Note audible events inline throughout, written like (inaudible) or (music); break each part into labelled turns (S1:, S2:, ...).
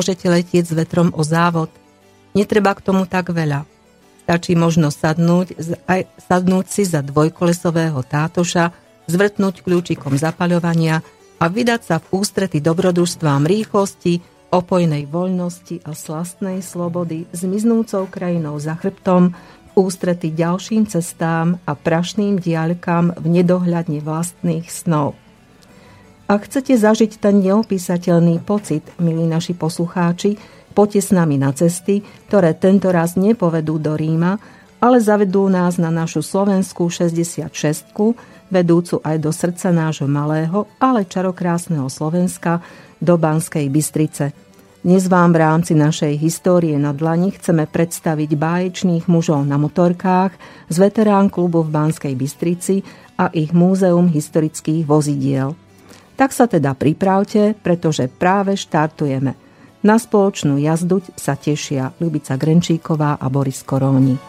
S1: môžete letieť s vetrom o závod. Netreba k tomu tak veľa. Stačí možno sadnúť, aj, sadnúť si za dvojkolesového tátoša, zvrtnúť kľúčikom zapaľovania a vydať sa v ústrety dobrodružstvám rýchlosti, opojnej voľnosti a slastnej slobody zmiznúcou krajinou za chrbtom, v ústrety ďalším cestám a prašným diaľkám v nedohľadne vlastných snov. Ak chcete zažiť ten neopísateľný pocit, milí naši poslucháči, poďte s nami na cesty, ktoré tento raz nepovedú do Ríma, ale zavedú nás na našu slovenskú 66 vedúcu aj do srdca nášho malého, ale čarokrásneho Slovenska, do Banskej Bystrice. Dnes vám v rámci našej histórie na dlani chceme predstaviť báječných mužov na motorkách z veterán klubu v Banskej Bystrici a ich múzeum historických vozidiel. Tak sa teda pripravte, pretože práve štartujeme. Na spoločnú jazdu sa tešia Ľubica Grenčíková a Boris Koróni.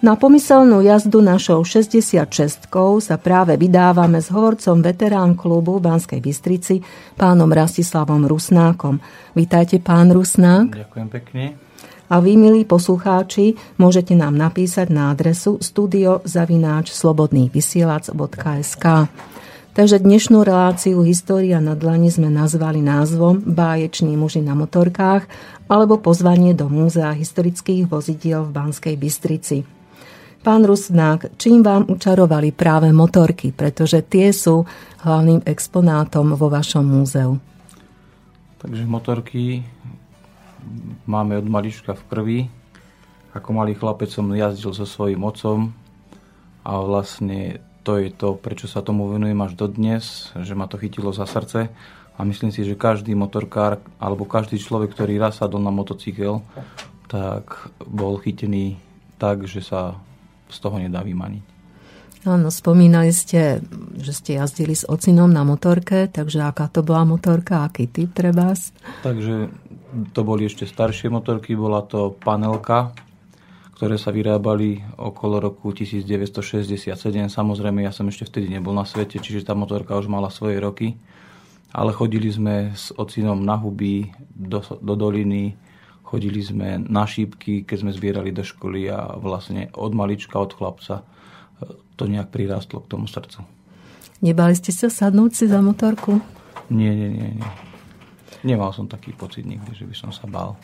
S1: Na pomyselnú jazdu našou 66 sa práve vydávame s hovorcom veterán klubu v Banskej Bystrici, pánom Rastislavom Rusnákom. Vítajte, pán Rusnák.
S2: Ďakujem pekne.
S1: A vy, milí poslucháči, môžete nám napísať na adresu studiozavináčslobodnývysielac.sk Takže dnešnú reláciu História na dlani sme nazvali názvom Báječní muži na motorkách alebo pozvanie do Múzea historických vozidiel v Banskej Bystrici. Pán Rusnák, čím vám učarovali práve motorky, pretože tie sú hlavným exponátom vo vašom múzeu?
S2: Takže motorky máme od malička v krvi. Ako malý chlapec som jazdil so svojím otcom a vlastne to je to, prečo sa tomu venujem až dodnes, že ma to chytilo za srdce a myslím si, že každý motorkár alebo každý človek, ktorý raz sadol na motocykel, tak bol chytený tak, že sa z toho nedá vymaniť.
S1: Áno, spomínali ste, že ste jazdili s ocinom na motorke, takže aká to bola motorka, aký typ treba?
S2: Takže to boli ešte staršie motorky, bola to panelka, ktoré sa vyrábali okolo roku 1967. Samozrejme, ja som ešte vtedy nebol na svete, čiže tá motorka už mala svoje roky. Ale chodili sme s ocinom na huby, do, do doliny, Chodili sme na šípky, keď sme zbierali do školy a vlastne od malička, od chlapca e, to nejak prirástlo k tomu srdcu.
S1: Nebali ste sa sadnúť si za motorku?
S2: Nie, nie, nie, nie. Nemal som taký pocit nikdy, že by som sa bál.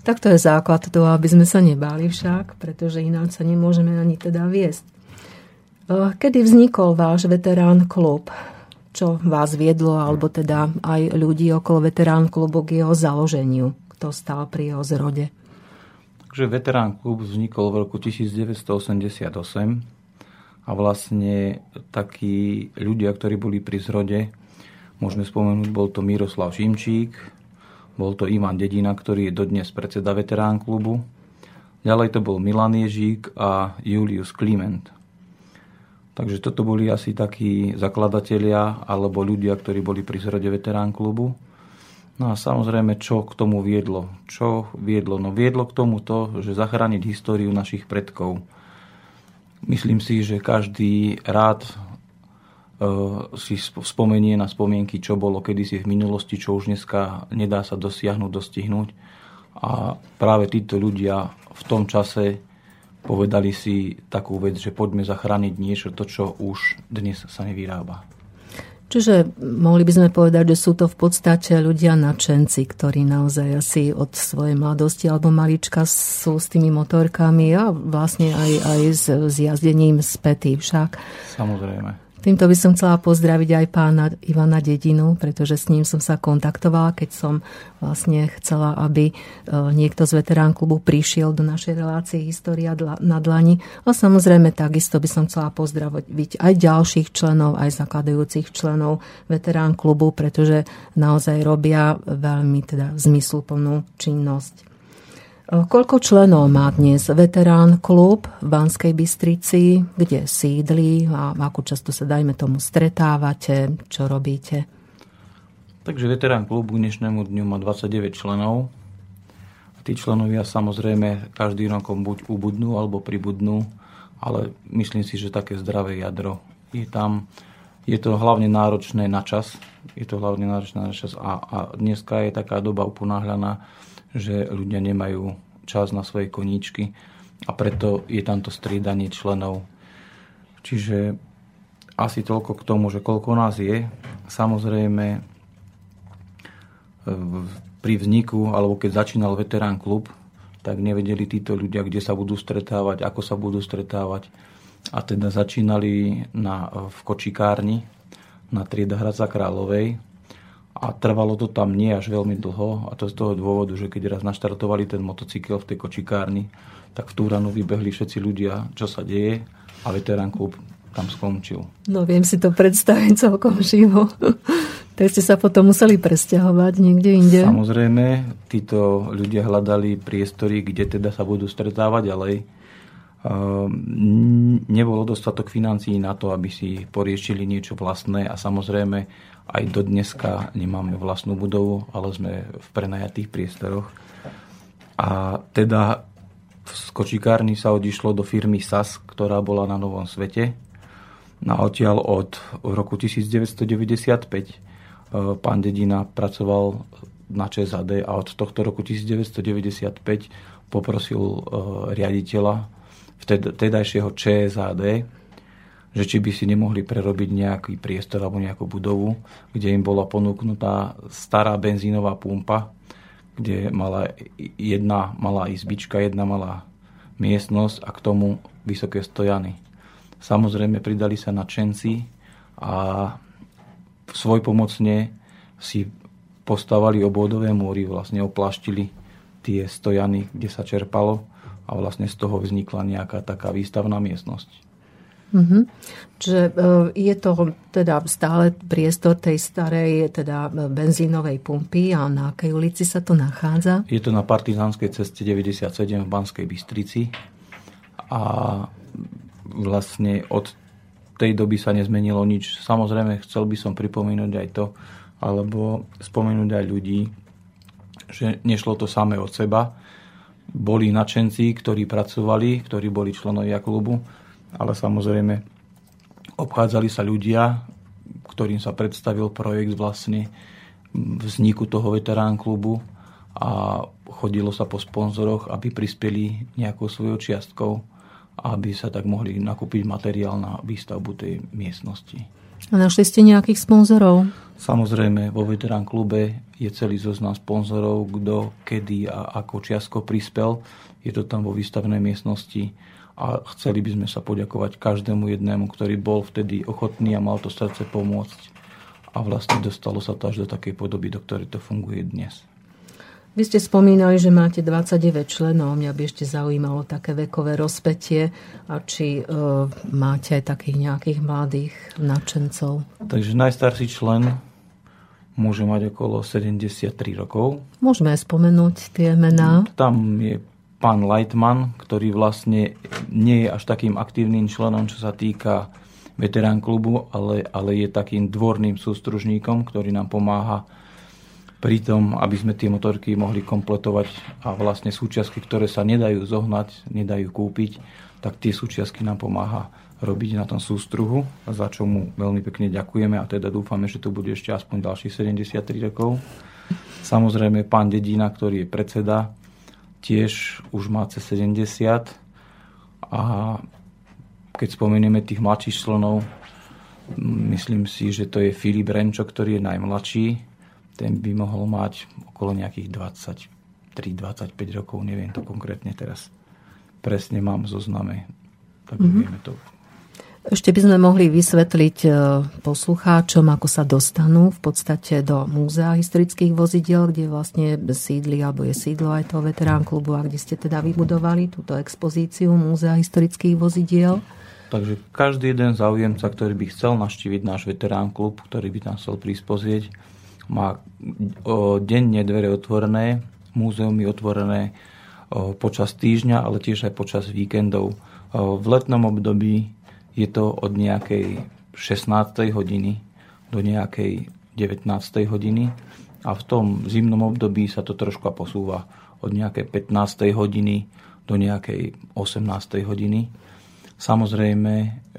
S1: Tak to je základ toho, aby sme sa nebáli však, pretože ináč sa nemôžeme ani teda viesť. E, kedy vznikol váš veterán klub? Čo vás viedlo, alebo teda aj ľudí okolo veterán klubu k jeho založeniu? Kto stal pri jeho zrode.
S2: Takže Veterán klub vznikol v roku 1988 a vlastne takí ľudia, ktorí boli pri zrode, môžeme spomenúť, bol to Miroslav Šimčík, bol to Ivan Dedina, ktorý je dodnes predseda Veterán klubu, ďalej to bol Milan Ježík a Julius Kliment. Takže toto boli asi takí zakladatelia alebo ľudia, ktorí boli pri zrode Veterán klubu. No a samozrejme, čo k tomu viedlo? Čo viedlo? No viedlo k tomu to, že zachrániť históriu našich predkov. Myslím si, že každý rád e, si spomenie na spomienky, čo bolo kedysi v minulosti, čo už dneska nedá sa dosiahnuť, dostihnúť. A práve títo ľudia v tom čase povedali si takú vec, že poďme zachrániť niečo, to, čo už dnes sa nevyrába.
S1: Čiže mohli by sme povedať, že sú to v podstate ľudia nadšenci, ktorí naozaj asi od svojej mladosti alebo malička sú s tými motorkami a vlastne aj, aj s, s jazdením spätý však.
S2: Samozrejme.
S1: Týmto by som chcela pozdraviť aj pána Ivana Dedinu, pretože s ním som sa kontaktovala, keď som vlastne chcela, aby e, niekto z veterán klubu prišiel do našej relácie História na dlani. A samozrejme takisto by som chcela pozdraviť aj ďalších členov, aj zakladajúcich členov veterán klubu, pretože naozaj robia veľmi teda zmysluplnú činnosť. Koľko členov má dnes veterán klub v Banskej Bystrici, kde sídli a ako často sa, dajme tomu, stretávate, čo robíte?
S2: Takže veterán klub k dnešnému dňu má 29 členov. A tí členovia samozrejme každý rokom buď ubudnú alebo pribudnú, ale myslím si, že také zdravé jadro je tam. Je to hlavne náročné na čas. Je to hlavne náročné na čas a, a dneska je taká doba uponáhľaná, že ľudia nemajú čas na svoje koníčky a preto je tamto striedanie členov. Čiže asi toľko k tomu, že koľko nás je. Samozrejme, e, pri vzniku, alebo keď začínal veterán klub, tak nevedeli títo ľudia, kde sa budú stretávať, ako sa budú stretávať. A teda začínali na, v kočikárni na trieda Hradca Kráľovej, a trvalo to tam nie až veľmi dlho a to z toho dôvodu, že keď raz naštartovali ten motocykel v tej kočikárni, tak v Túranu vybehli všetci ľudia, čo sa deje a veterán klub tam skončil.
S1: No viem si to predstaviť celkom živo. (laughs) tak ste sa potom museli presťahovať niekde inde?
S2: Samozrejme, títo ľudia hľadali priestory, kde teda sa budú stretávať ďalej. Ehm, nebolo dostatok financií na to, aby si poriešili niečo vlastné a samozrejme aj do dneska nemáme vlastnú budovu, ale sme v prenajatých priestoroch. A teda v skočikárni sa odišlo do firmy SAS, ktorá bola na Novom svete. Na odtiaľ od roku 1995 e, pán Dedina pracoval na ČSAD a od tohto roku 1995 poprosil e, riaditeľa vtedajšieho ČSAD, že či by si nemohli prerobiť nejaký priestor alebo nejakú budovu, kde im bola ponúknutá stará benzínová pumpa, kde mala jedna malá izbička, jedna malá miestnosť a k tomu vysoké stojany. Samozrejme pridali sa nadšenci a svoj pomocne si postavali obvodové múry, vlastne oplaštili tie stojany, kde sa čerpalo a vlastne z toho vznikla nejaká taká výstavná miestnosť.
S1: Mm-hmm. Čiže e, je to teda stále priestor tej starej teda benzínovej pumpy a na akej ulici sa to nachádza?
S2: Je to na Partizánskej ceste 97 v Banskej Bystrici a vlastne od tej doby sa nezmenilo nič. Samozrejme, chcel by som pripomínať aj to, alebo spomenúť aj ľudí, že nešlo to samé od seba. Boli nadšenci, ktorí pracovali, ktorí boli členovia klubu, ale samozrejme obchádzali sa ľudia, ktorým sa predstavil projekt vlastne vzniku toho veterán klubu a chodilo sa po sponzoroch, aby prispeli nejakou svojou čiastkou aby sa tak mohli nakúpiť materiál na výstavbu tej miestnosti.
S1: A našli ste nejakých sponzorov?
S2: Samozrejme, vo veterán klube je celý zoznam sponzorov, kto, kedy a ako čiastko prispel. Je to tam vo výstavnej miestnosti a chceli by sme sa poďakovať každému jednému, ktorý bol vtedy ochotný a mal to srdce pomôcť a vlastne dostalo sa to až do takej podoby, do ktorej to funguje dnes.
S1: Vy ste spomínali, že máte 29 členov. Mňa by ešte zaujímalo také vekové rozpetie a či e, máte aj takých nejakých mladých nadšencov.
S2: Takže najstarší člen môže mať okolo 73 rokov.
S1: Môžeme aj spomenúť tie mená.
S2: Tam je pán Lightman, ktorý vlastne nie je až takým aktívnym členom, čo sa týka veterán klubu, ale, ale je takým dvorným sústružníkom, ktorý nám pomáha pri tom, aby sme tie motorky mohli kompletovať a vlastne súčiastky, ktoré sa nedajú zohnať, nedajú kúpiť, tak tie súčiastky nám pomáha robiť na tom sústruhu, za čo mu veľmi pekne ďakujeme a teda dúfame, že to bude ešte aspoň ďalších 73 rokov. Samozrejme pán Dedina, ktorý je predseda tiež už má cez 70 a keď spomenieme tých mladších členov, myslím si, že to je Filip Renčo, ktorý je najmladší. Ten by mohol mať okolo nejakých 23-25 rokov, neviem to konkrétne teraz. Presne mám zozname, tak mm-hmm. vieme to
S1: ešte by sme mohli vysvetliť e, poslucháčom, ako sa dostanú v podstate do múzea historických vozidiel, kde vlastne sídli alebo je sídlo aj toho veterán klubu a kde ste teda vybudovali túto expozíciu múzea historických vozidiel.
S2: Takže každý jeden záujemca, ktorý by chcel naštíviť náš veterán klub, ktorý by tam chcel prispozieť, má denne dvere otvorené, múzeum je otvorené počas týždňa, ale tiež aj počas víkendov. V letnom období je to od nejakej 16. hodiny do nejakej 19. hodiny a v tom zimnom období sa to trošku posúva od nejakej 15. hodiny do nejakej 18. hodiny. Samozrejme,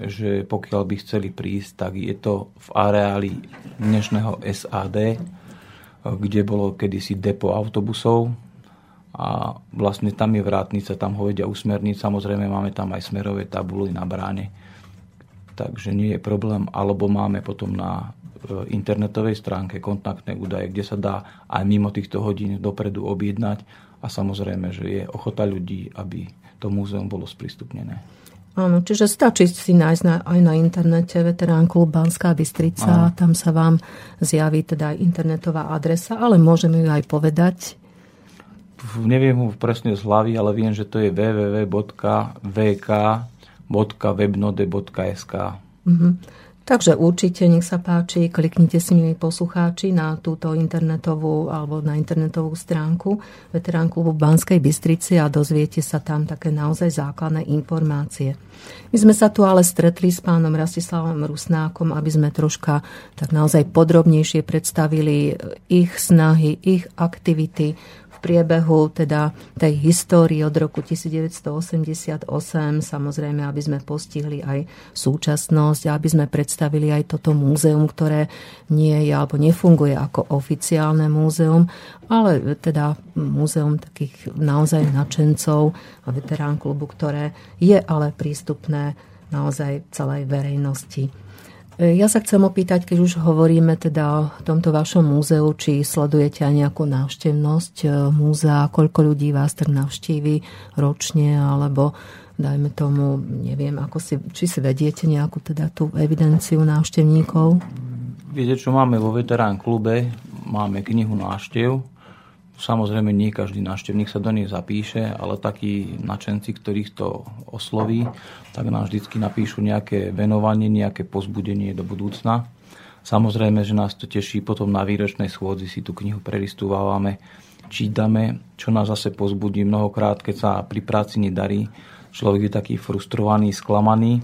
S2: že pokiaľ by chceli prísť, tak je to v areáli dnešného SAD, kde bolo kedysi depo autobusov a vlastne tam je vrátnica, tam ho vedia usmerniť. Samozrejme máme tam aj smerové tabuly na bráne, takže nie je problém. Alebo máme potom na e, internetovej stránke kontaktné údaje, kde sa dá aj mimo týchto hodín dopredu objednať a samozrejme, že je ochota ľudí, aby to múzeum bolo sprístupnené.
S1: Áno, čiže stačí si nájsť na, aj na internete Veterán klub Banská Bystrica, Áno. tam sa vám zjaví teda internetová adresa, ale môžeme ju aj povedať.
S2: Neviem ho presne z hlavy, ale viem, že to je www.vk.webnode.sk.
S1: Mm-hmm. Takže určite, nech sa páči, kliknite si, milí poslucháči, na túto internetovú alebo na internetovú stránku Veterán klubu Banskej Bystrici a dozviete sa tam také naozaj základné informácie. My sme sa tu ale stretli s pánom Rastislavom Rusnákom, aby sme troška tak naozaj podrobnejšie predstavili ich snahy, ich aktivity priebehu teda tej histórie od roku 1988, samozrejme, aby sme postihli aj súčasnosť aby sme predstavili aj toto múzeum, ktoré nie je alebo nefunguje ako oficiálne múzeum, ale teda múzeum takých naozaj načencov a veterán klubu, ktoré je ale prístupné naozaj celej verejnosti. Ja sa chcem opýtať, keď už hovoríme teda o tomto vašom múzeu, či sledujete aj nejakú návštevnosť e, múzea, koľko ľudí vás tak navštívi ročne, alebo dajme tomu, neviem, ako si, či si vediete nejakú teda tú evidenciu návštevníkov?
S2: Viete, čo máme vo veterán klube? Máme knihu návštev, Samozrejme, nie každý návštevník sa do nej zapíše, ale takí načenci, ktorých to osloví, tak nám vždy napíšu nejaké venovanie, nejaké pozbudenie do budúcna. Samozrejme, že nás to teší, potom na výročnej schôdzi si tú knihu prelistúvame, čítame, čo nás zase pozbudí mnohokrát, keď sa pri práci nedarí. Človek je taký frustrovaný, sklamaný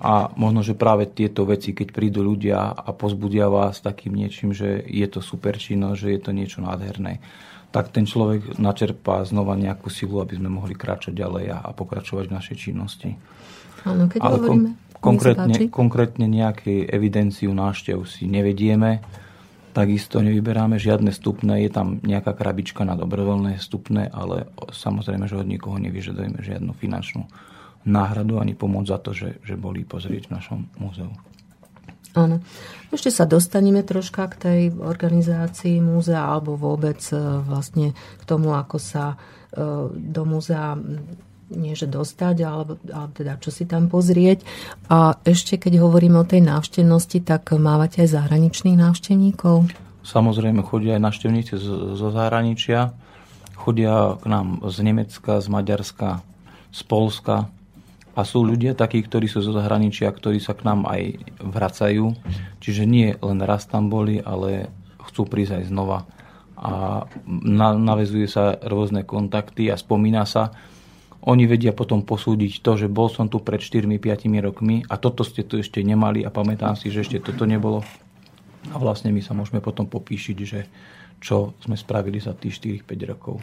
S2: a možno, že práve tieto veci, keď prídu ľudia a pozbudia vás takým niečím, že je to super činnosť, že je to niečo nádherné tak ten človek načerpá znova nejakú silu, aby sme mohli kráčať ďalej a, a pokračovať v našej činnosti.
S1: Áno, keď Ale hovoríme... Kon-
S2: konkrétne, konkrétne nejaké evidenciu náštev si nevedieme, takisto nevyberáme žiadne stupné, je tam nejaká krabička na dobrovoľné stupné, ale samozrejme, že od nikoho nevyžadujeme žiadnu finančnú náhradu ani pomoc za to, že, že boli pozrieť v našom múzeu.
S1: Áno. Ešte sa dostaneme troška k tej organizácii múzea alebo vôbec e, vlastne k tomu, ako sa e, do múzea nie že dostať, alebo, alebo teda čo si tam pozrieť. A ešte keď hovoríme o tej návštevnosti, tak mávate aj zahraničných návštevníkov?
S2: Samozrejme, chodia aj návštevníci zo zahraničia. Chodia k nám z Nemecka, z Maďarska, z Polska, a sú ľudia takí, ktorí sú zo zahraničia, ktorí sa k nám aj vracajú. Čiže nie len raz tam boli, ale chcú prísť aj znova. A navezuje sa rôzne kontakty a spomína sa. Oni vedia potom posúdiť to, že bol som tu pred 4-5 rokmi a toto ste tu ešte nemali a pamätám si, že ešte toto nebolo. A vlastne my sa môžeme potom popíšiť, že čo sme spravili za tých 4-5 rokov.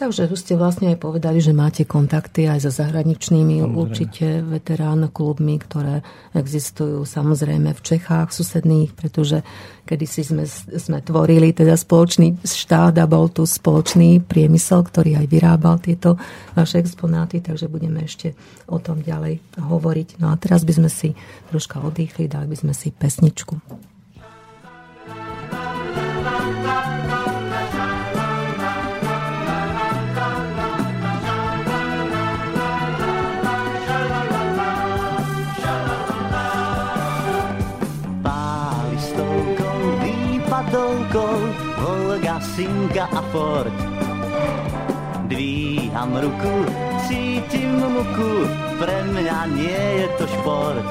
S1: Takže tu ste vlastne aj povedali, že máte kontakty aj so zahraničnými samozrejme. určite veterán klubmi, ktoré existujú samozrejme v Čechách susedných, pretože kedysi sme, sme tvorili teda spoločný štát a bol tu spoločný priemysel, ktorý aj vyrábal tieto vaše exponáty, takže budeme ešte o tom ďalej hovoriť. No a teraz by sme si troška oddychli, dali by sme si pesničku.
S3: Singa a Ford. Dvíham ruku, cítim muku, pre mňa nie je to šport.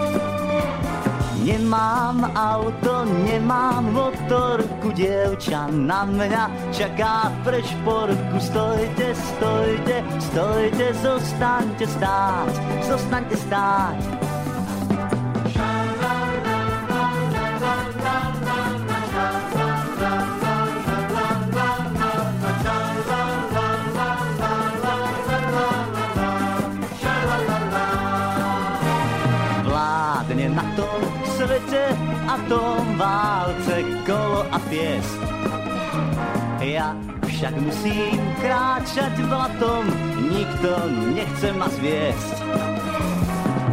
S3: Nemám auto, nemám motorku, dievča na mňa čaká pre šporku. Stojte, stojte, stojte, zostaňte stáť, zostaňte stáť. A tom válce kolo a piest. Ja však musím kráčať vlatom, nikto nechce ma zviesť.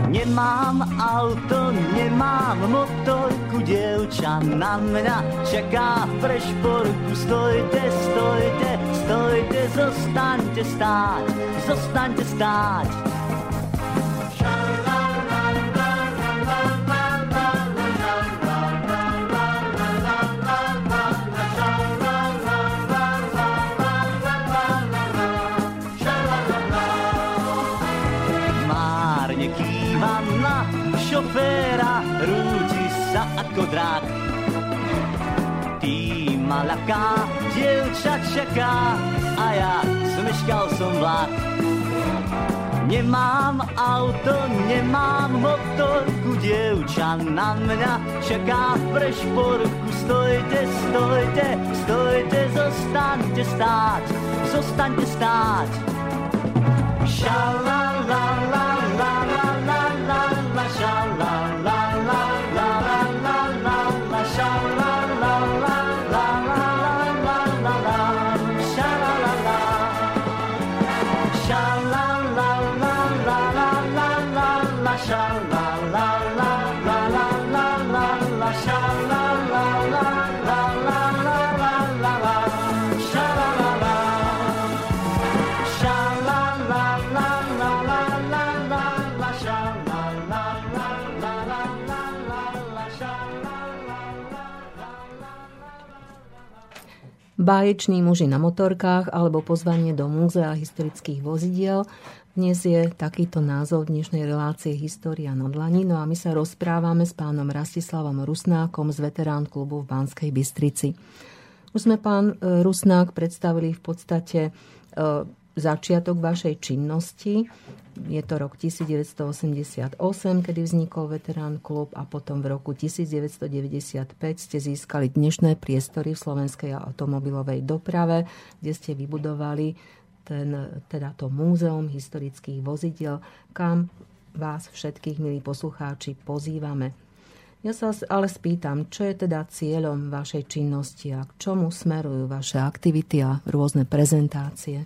S3: Nemám auto, nemám motorku, dievča na mňa čaká v prešporku. Stojte, stojte, stojte, zostaňte stáť, zostaňte stáť. Malaká dievča čaká a ja zmeškal som vlak. Nemám auto, nemám motorku, dievča na mňa čaká v prešporku. Stojte, stojte, stojte, zostaňte stáť, zostaňte stáť. Šalala,
S1: báječní muži na motorkách alebo pozvanie do múzea historických vozidiel. Dnes je takýto názov dnešnej relácie História na dlani. No a my sa rozprávame s pánom Rastislavom Rusnákom z veterán klubu v Banskej Bystrici. Už sme pán e, Rusnák predstavili v podstate e, začiatok vašej činnosti. Je to rok 1988, kedy vznikol Veterán klub a potom v roku 1995 ste získali dnešné priestory v slovenskej automobilovej doprave, kde ste vybudovali ten, teda to múzeum historických vozidel, kam vás všetkých, milí poslucháči, pozývame. Ja sa ale spýtam, čo je teda cieľom vašej činnosti a k čomu smerujú vaše aktivity a rôzne prezentácie?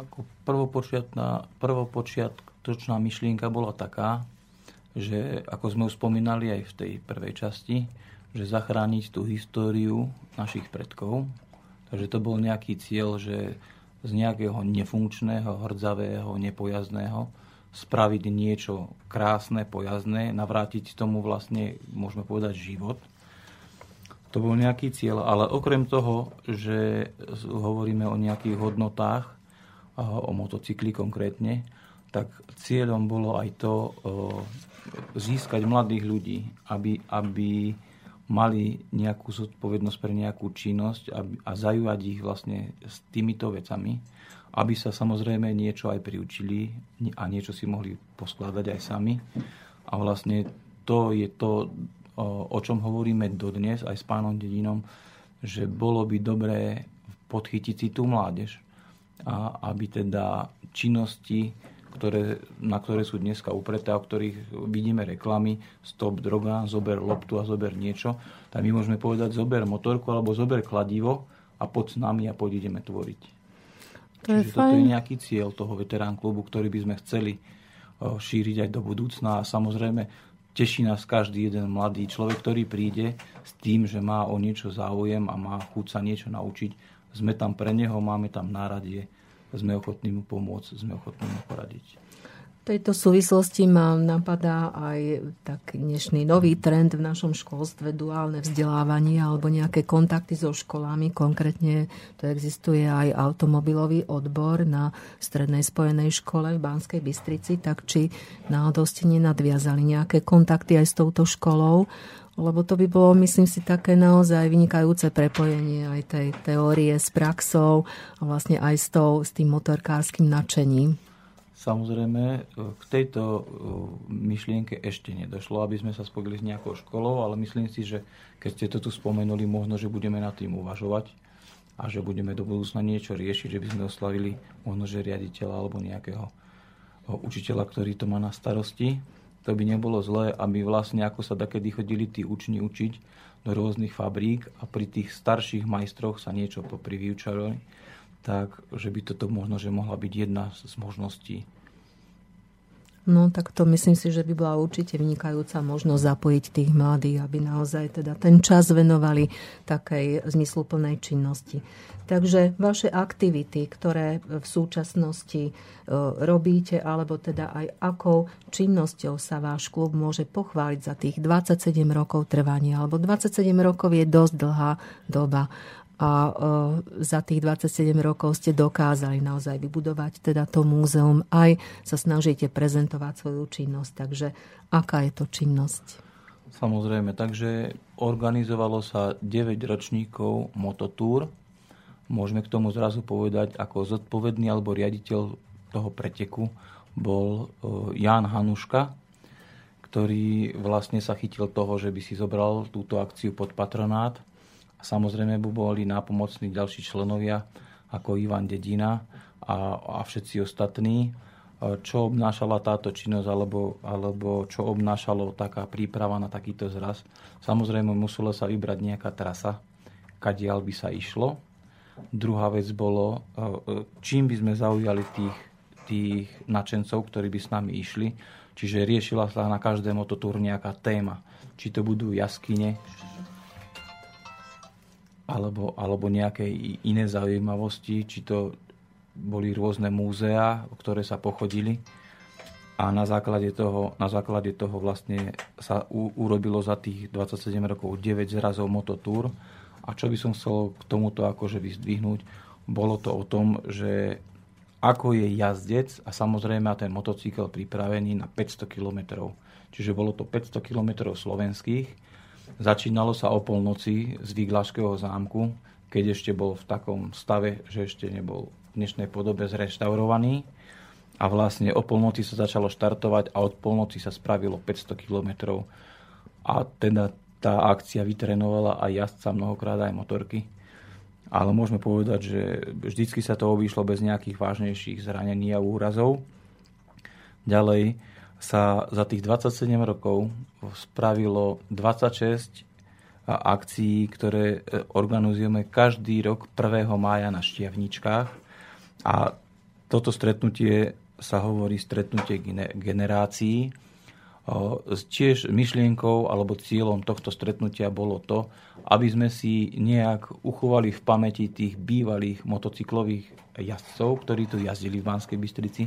S2: Ako prvopočiatná, prvopočiatočná myšlienka bola taká, že ako sme už spomínali aj v tej prvej časti, že zachrániť tú históriu našich predkov. Takže to bol nejaký cieľ, že z nejakého nefunkčného, hrdzavého, nepojazdného spraviť niečo krásne, pojazné, navrátiť tomu vlastne, môžeme povedať, život. To bol nejaký cieľ, ale okrem toho, že hovoríme o nejakých hodnotách, o motocykli konkrétne, tak cieľom bolo aj to získať mladých ľudí, aby, aby mali nejakú zodpovednosť pre nejakú činnosť aby, a zajúvať ich vlastne s týmito vecami, aby sa samozrejme niečo aj priučili a niečo si mohli poskladať aj sami. A vlastne to je to, o čom hovoríme dodnes aj s pánom Dedinom, že bolo by dobré podchytiť si tú mládež a aby teda činnosti, ktoré, na ktoré sú dneska upreté, o ktorých vidíme reklamy, stop droga, zober loptu a zober niečo, tak my môžeme povedať zober motorku alebo zober kladivo a poď s nami a poď ideme tvoriť. To Čiže je toto je nejaký cieľ toho veterán klubu, ktorý by sme chceli šíriť aj do budúcna. A samozrejme teší nás každý jeden mladý človek, ktorý príde s tým, že má o niečo záujem a má chuť sa niečo naučiť sme tam pre neho, máme tam náradie, sme ochotní mu pomôcť, sme ochotní mu poradiť.
S1: V tejto súvislosti ma napadá aj tak dnešný nový trend v našom školstve, duálne vzdelávanie alebo nejaké kontakty so školami. Konkrétne to existuje aj automobilový odbor na Strednej spojenej škole v Banskej Bystrici, tak či náhodou ste nenadviazali nejaké kontakty aj s touto školou, lebo to by bolo, myslím si, také naozaj vynikajúce prepojenie aj tej teórie s praxou a vlastne aj s, tou, s tým motorkárským nadšením.
S2: Samozrejme, k tejto e, myšlienke ešte nedošlo, aby sme sa spojili s nejakou školou, ale myslím si, že keď ste to tu spomenuli, možno, že budeme nad tým uvažovať a že budeme do budúcna niečo riešiť, že by sme oslavili možno, že riaditeľa alebo nejakého e, učiteľa, ktorý to má na starosti. To by nebolo zlé, aby vlastne ako sa takedy chodili tí učni učiť do rôznych fabrík a pri tých starších majstroch sa niečo poprivyučovali tak že by toto možno, že mohla byť jedna z možností.
S1: No tak to myslím si, že by bola určite vynikajúca možnosť zapojiť tých mladých, aby naozaj teda ten čas venovali takej zmysluplnej činnosti. Takže vaše aktivity, ktoré v súčasnosti e, robíte, alebo teda aj akou činnosťou sa váš klub môže pochváliť za tých 27 rokov trvania, alebo 27 rokov je dosť dlhá doba a e, za tých 27 rokov ste dokázali naozaj vybudovať teda to múzeum, aj sa snažíte prezentovať svoju činnosť. Takže aká je to činnosť?
S2: Samozrejme, takže organizovalo sa 9 ročníkov mototúr. Môžeme k tomu zrazu povedať, ako zodpovedný alebo riaditeľ toho preteku bol e, Jan Hanuška, ktorý vlastne sa chytil toho, že by si zobral túto akciu pod patronát Samozrejme by boli nápomocní ďalší členovia ako Ivan Dedina a, a všetci ostatní. Čo obnášala táto činnosť alebo, alebo čo obnášalo taká príprava na takýto zraz? Samozrejme musela sa vybrať nejaká trasa, kadiaľ by sa išlo. Druhá vec bolo, e, e, čím by sme zaujali tých, tých načencov, ktorí by s nami išli. Čiže riešila sa na každé mototúr nejaká téma. Či to budú jaskyne, alebo, alebo nejaké iné zaujímavosti, či to boli rôzne múzea, ktoré sa pochodili a na základe toho, na základe toho vlastne sa u, urobilo za tých 27 rokov 9 zrazov mototúr a čo by som chcel k tomuto akože vyzdvihnúť, bolo to o tom, že ako je jazdec a samozrejme ten motocykel pripravený na 500 km. Čiže bolo to 500 km slovenských Začínalo sa o polnoci z Výglašského zámku, keď ešte bol v takom stave, že ešte nebol v dnešnej podobe zreštaurovaný. A vlastne o polnoci sa začalo štartovať a od polnoci sa spravilo 500 km. A teda tá akcia vytrenovala aj jazdca, mnohokrát aj motorky. Ale môžeme povedať, že vždycky sa to obýšlo bez nejakých vážnejších zranení a úrazov. Ďalej, sa za tých 27 rokov spravilo 26 akcií, ktoré e, organizujeme každý rok 1. mája na Štiavničkách. A toto stretnutie sa hovorí stretnutie generácií. Tiež myšlienkou alebo cieľom tohto stretnutia bolo to, aby sme si nejak uchovali v pamäti tých bývalých motocyklových jazdcov, ktorí tu jazdili v Banskej Bystrici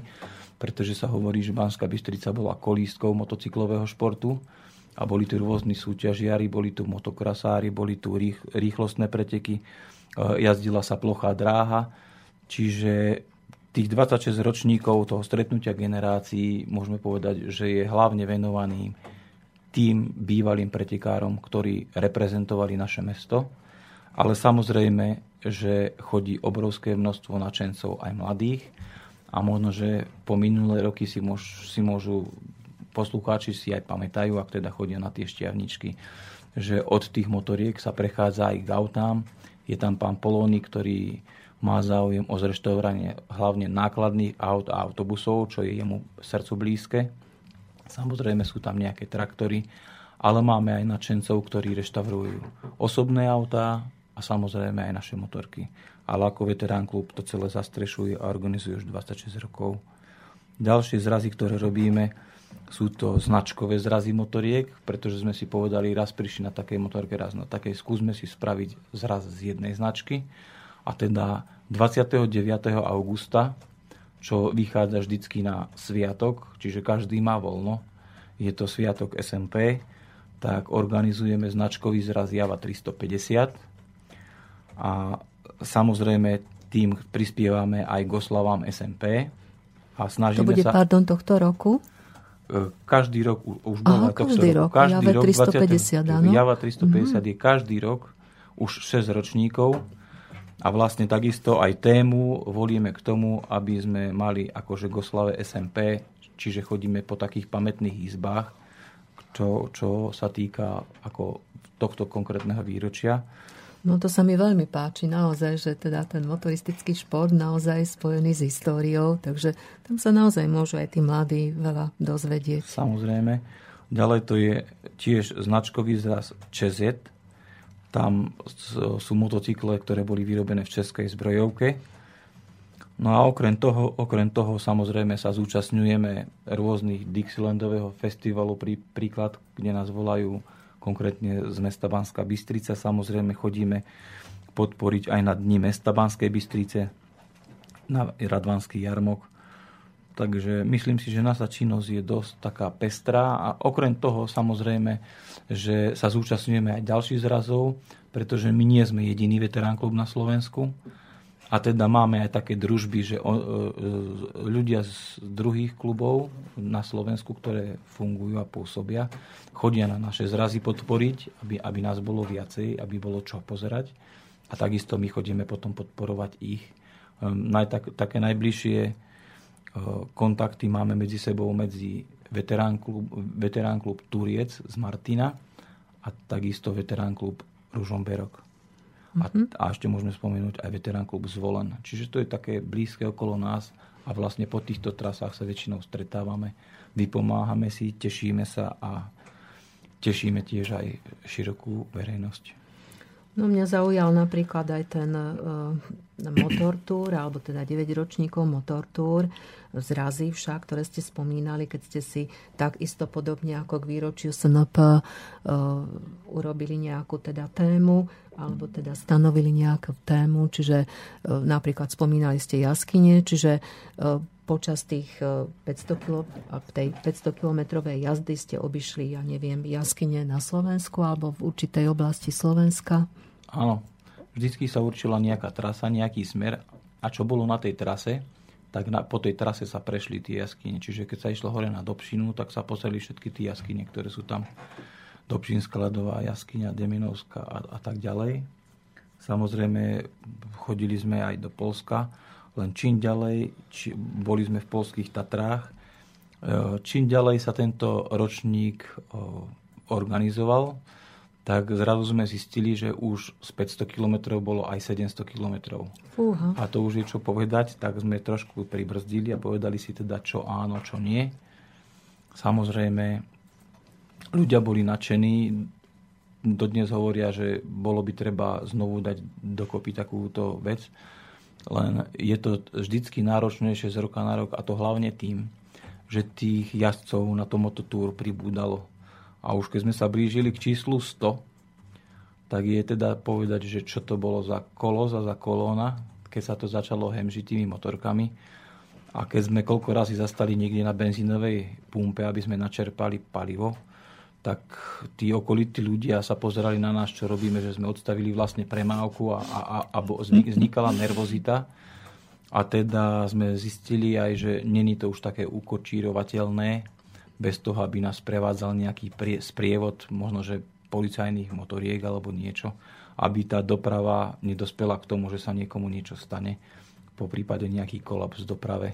S2: pretože sa hovorí, že Banská Bystrica bola kolístkou motocyklového športu a boli tu rôzni súťažiari, boli tu motokrasári, boli tu rých, rýchlostné preteky, e, jazdila sa plochá dráha, čiže tých 26 ročníkov toho stretnutia generácií môžeme povedať, že je hlavne venovaný tým bývalým pretekárom, ktorí reprezentovali naše mesto. Ale samozrejme, že chodí obrovské množstvo načencov aj mladých a možno, že po minulé roky si, môž, si môžu poslucháči si aj pamätajú, ak teda chodia na tie šťavničky, že od tých motoriek sa prechádza aj k autám. Je tam pán Polóny, ktorý má záujem o zreštaurovanie hlavne nákladných aut a autobusov, čo je jemu srdcu blízke. Samozrejme sú tam nejaké traktory, ale máme aj nadšencov, ktorí reštaurujú osobné autá a samozrejme aj naše motorky ale ako veterán klub to celé zastrešuje a organizuje už 26 rokov. Ďalšie zrazy, ktoré robíme, sú to značkové zrazy motoriek, pretože sme si povedali, raz prišli na takej motorke, raz na takej, skúsme si spraviť zraz z jednej značky. A teda 29. augusta, čo vychádza vždycky na sviatok, čiže každý má voľno. Je to sviatok SMP, tak organizujeme značkový zraz Java 350 a samozrejme tým prispievame aj k oslavám SMP a snažíme
S1: to bude,
S2: sa...
S1: pardon, tohto roku?
S2: E, každý rok už
S1: bola Aha, každý rok. Každý Java rok 350, 20, áno.
S2: Java 350 mm-hmm. je každý rok už 6 ročníkov a vlastne takisto aj tému volíme k tomu, aby sme mali akože Goslave SMP, čiže chodíme po takých pamätných izbách, čo, čo sa týka ako tohto konkrétneho výročia.
S1: No to sa mi veľmi páči naozaj, že teda ten motoristický šport naozaj spojený s históriou, takže tam sa naozaj môžu aj tí mladí veľa dozvedieť.
S2: Samozrejme. Ďalej to je tiež značkový zraz ČZ. Tam sú motocykle, ktoré boli vyrobené v českej zbrojovke. No a okrem toho, okrem toho samozrejme sa zúčastňujeme rôznych Dixielandového festivalu, prí, príklad, kde nás volajú konkrétne z mesta Banská Bystrica. Samozrejme chodíme podporiť aj na dni mesta Banskej Bystrice, na Radvanský jarmok. Takže myslím si, že naša činnosť je dosť taká pestrá a okrem toho samozrejme, že sa zúčastňujeme aj ďalších zrazov, pretože my nie sme jediný veterán klub na Slovensku. A teda máme aj také družby, že e, e, ľudia z druhých klubov na Slovensku, ktoré fungujú a pôsobia, chodia na naše zrazy podporiť, aby, aby nás bolo viacej, aby bolo čo pozerať. A takisto my chodíme potom podporovať ich. Ehm, tak, také najbližšie kontakty máme medzi sebou medzi veterán klub, veterán klub Turiec z Martina a takisto veterán klub Ružomberok. A, mhm. a ešte môžeme spomenúť aj veterán klub Zvolen. Čiže to je také blízke okolo nás a vlastne po týchto trasách sa väčšinou stretávame, vypomáhame si, tešíme sa a tešíme tiež aj širokú verejnosť.
S1: No mňa zaujal napríklad aj ten uh, motor tour, alebo teda 9 ročníkov motor tour, zrazy však, ktoré ste spomínali, keď ste si takisto podobne ako k výročiu SNP uh, urobili nejakú teda tému, alebo teda stanovili nejakú tému, čiže uh, napríklad spomínali ste jaskyne, čiže uh, počas tých 500 kilo, tej 500 kilometrovej jazdy ste obišli, ja neviem, jaskyne na Slovensku alebo v určitej oblasti Slovenska?
S2: Áno, vždycky sa určila nejaká trasa, nejaký smer a čo bolo na tej trase, tak na, po tej trase sa prešli tie jaskyne. Čiže keď sa išlo hore na Dobšinu, tak sa pozreli všetky tie jaskyne, ktoré sú tam. Dobšinská ľadová jaskyňa, Deminovská a, a tak ďalej. Samozrejme, chodili sme aj do Polska, len čím ďalej, či, boli sme v polských Tatrách, e, čím ďalej sa tento ročník organizoval, tak zrazu sme zistili, že už z 500 km bolo aj 700 km.
S1: Fúha.
S2: A to už je čo povedať, tak sme trošku pribrzdili a povedali si teda, čo áno, čo nie. Samozrejme, ľudia boli nadšení, dodnes hovoria, že bolo by treba znovu dať dokopy takúto vec, len je to vždycky náročnejšie z roka na rok a to hlavne tým, že tých jazdcov na to mototúr pribúdalo a už keď sme sa blížili k číslu 100, tak je teda povedať, že čo to bolo za kolos a za kolóna, keď sa to začalo hemžiť tými motorkami. A keď sme koľko razy zastali niekde na benzínovej pumpe, aby sme načerpali palivo, tak tí okolití ľudia sa pozerali na nás, čo robíme, že sme odstavili vlastne premávku a, a, a vznikala nervozita. A teda sme zistili aj, že není to už také ukočírovateľné, bez toho, aby nás prevádzal nejaký sprievod, možno že policajných motoriek alebo niečo, aby tá doprava nedospela k tomu, že sa niekomu niečo stane, po prípade nejaký kolaps v doprave.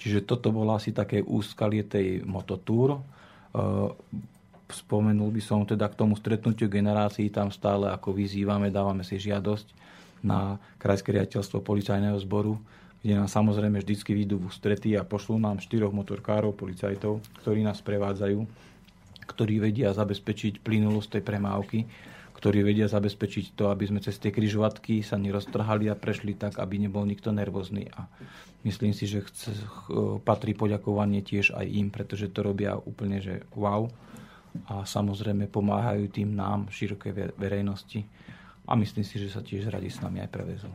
S2: Čiže toto bolo asi také úskalie tej mototúr. E, spomenul by som teda k tomu stretnutiu generácií, tam stále ako vyzývame, dávame si žiadosť na Krajské riaditeľstvo policajného zboru, kde nám samozrejme vždycky výjdu v ústretí a pošlú nám štyroch motorkárov, policajtov, ktorí nás prevádzajú, ktorí vedia zabezpečiť plynulosť tej premávky, ktorí vedia zabezpečiť to, aby sme cez tie kryžovatky sa neroztrhali a prešli tak, aby nebol nikto nervózny. A myslím si, že chce, patrí poďakovanie tiež aj im, pretože to robia úplne, že wow. A samozrejme pomáhajú tým nám, širokej verejnosti. A myslím si, že sa tiež radi s nami aj prevezú.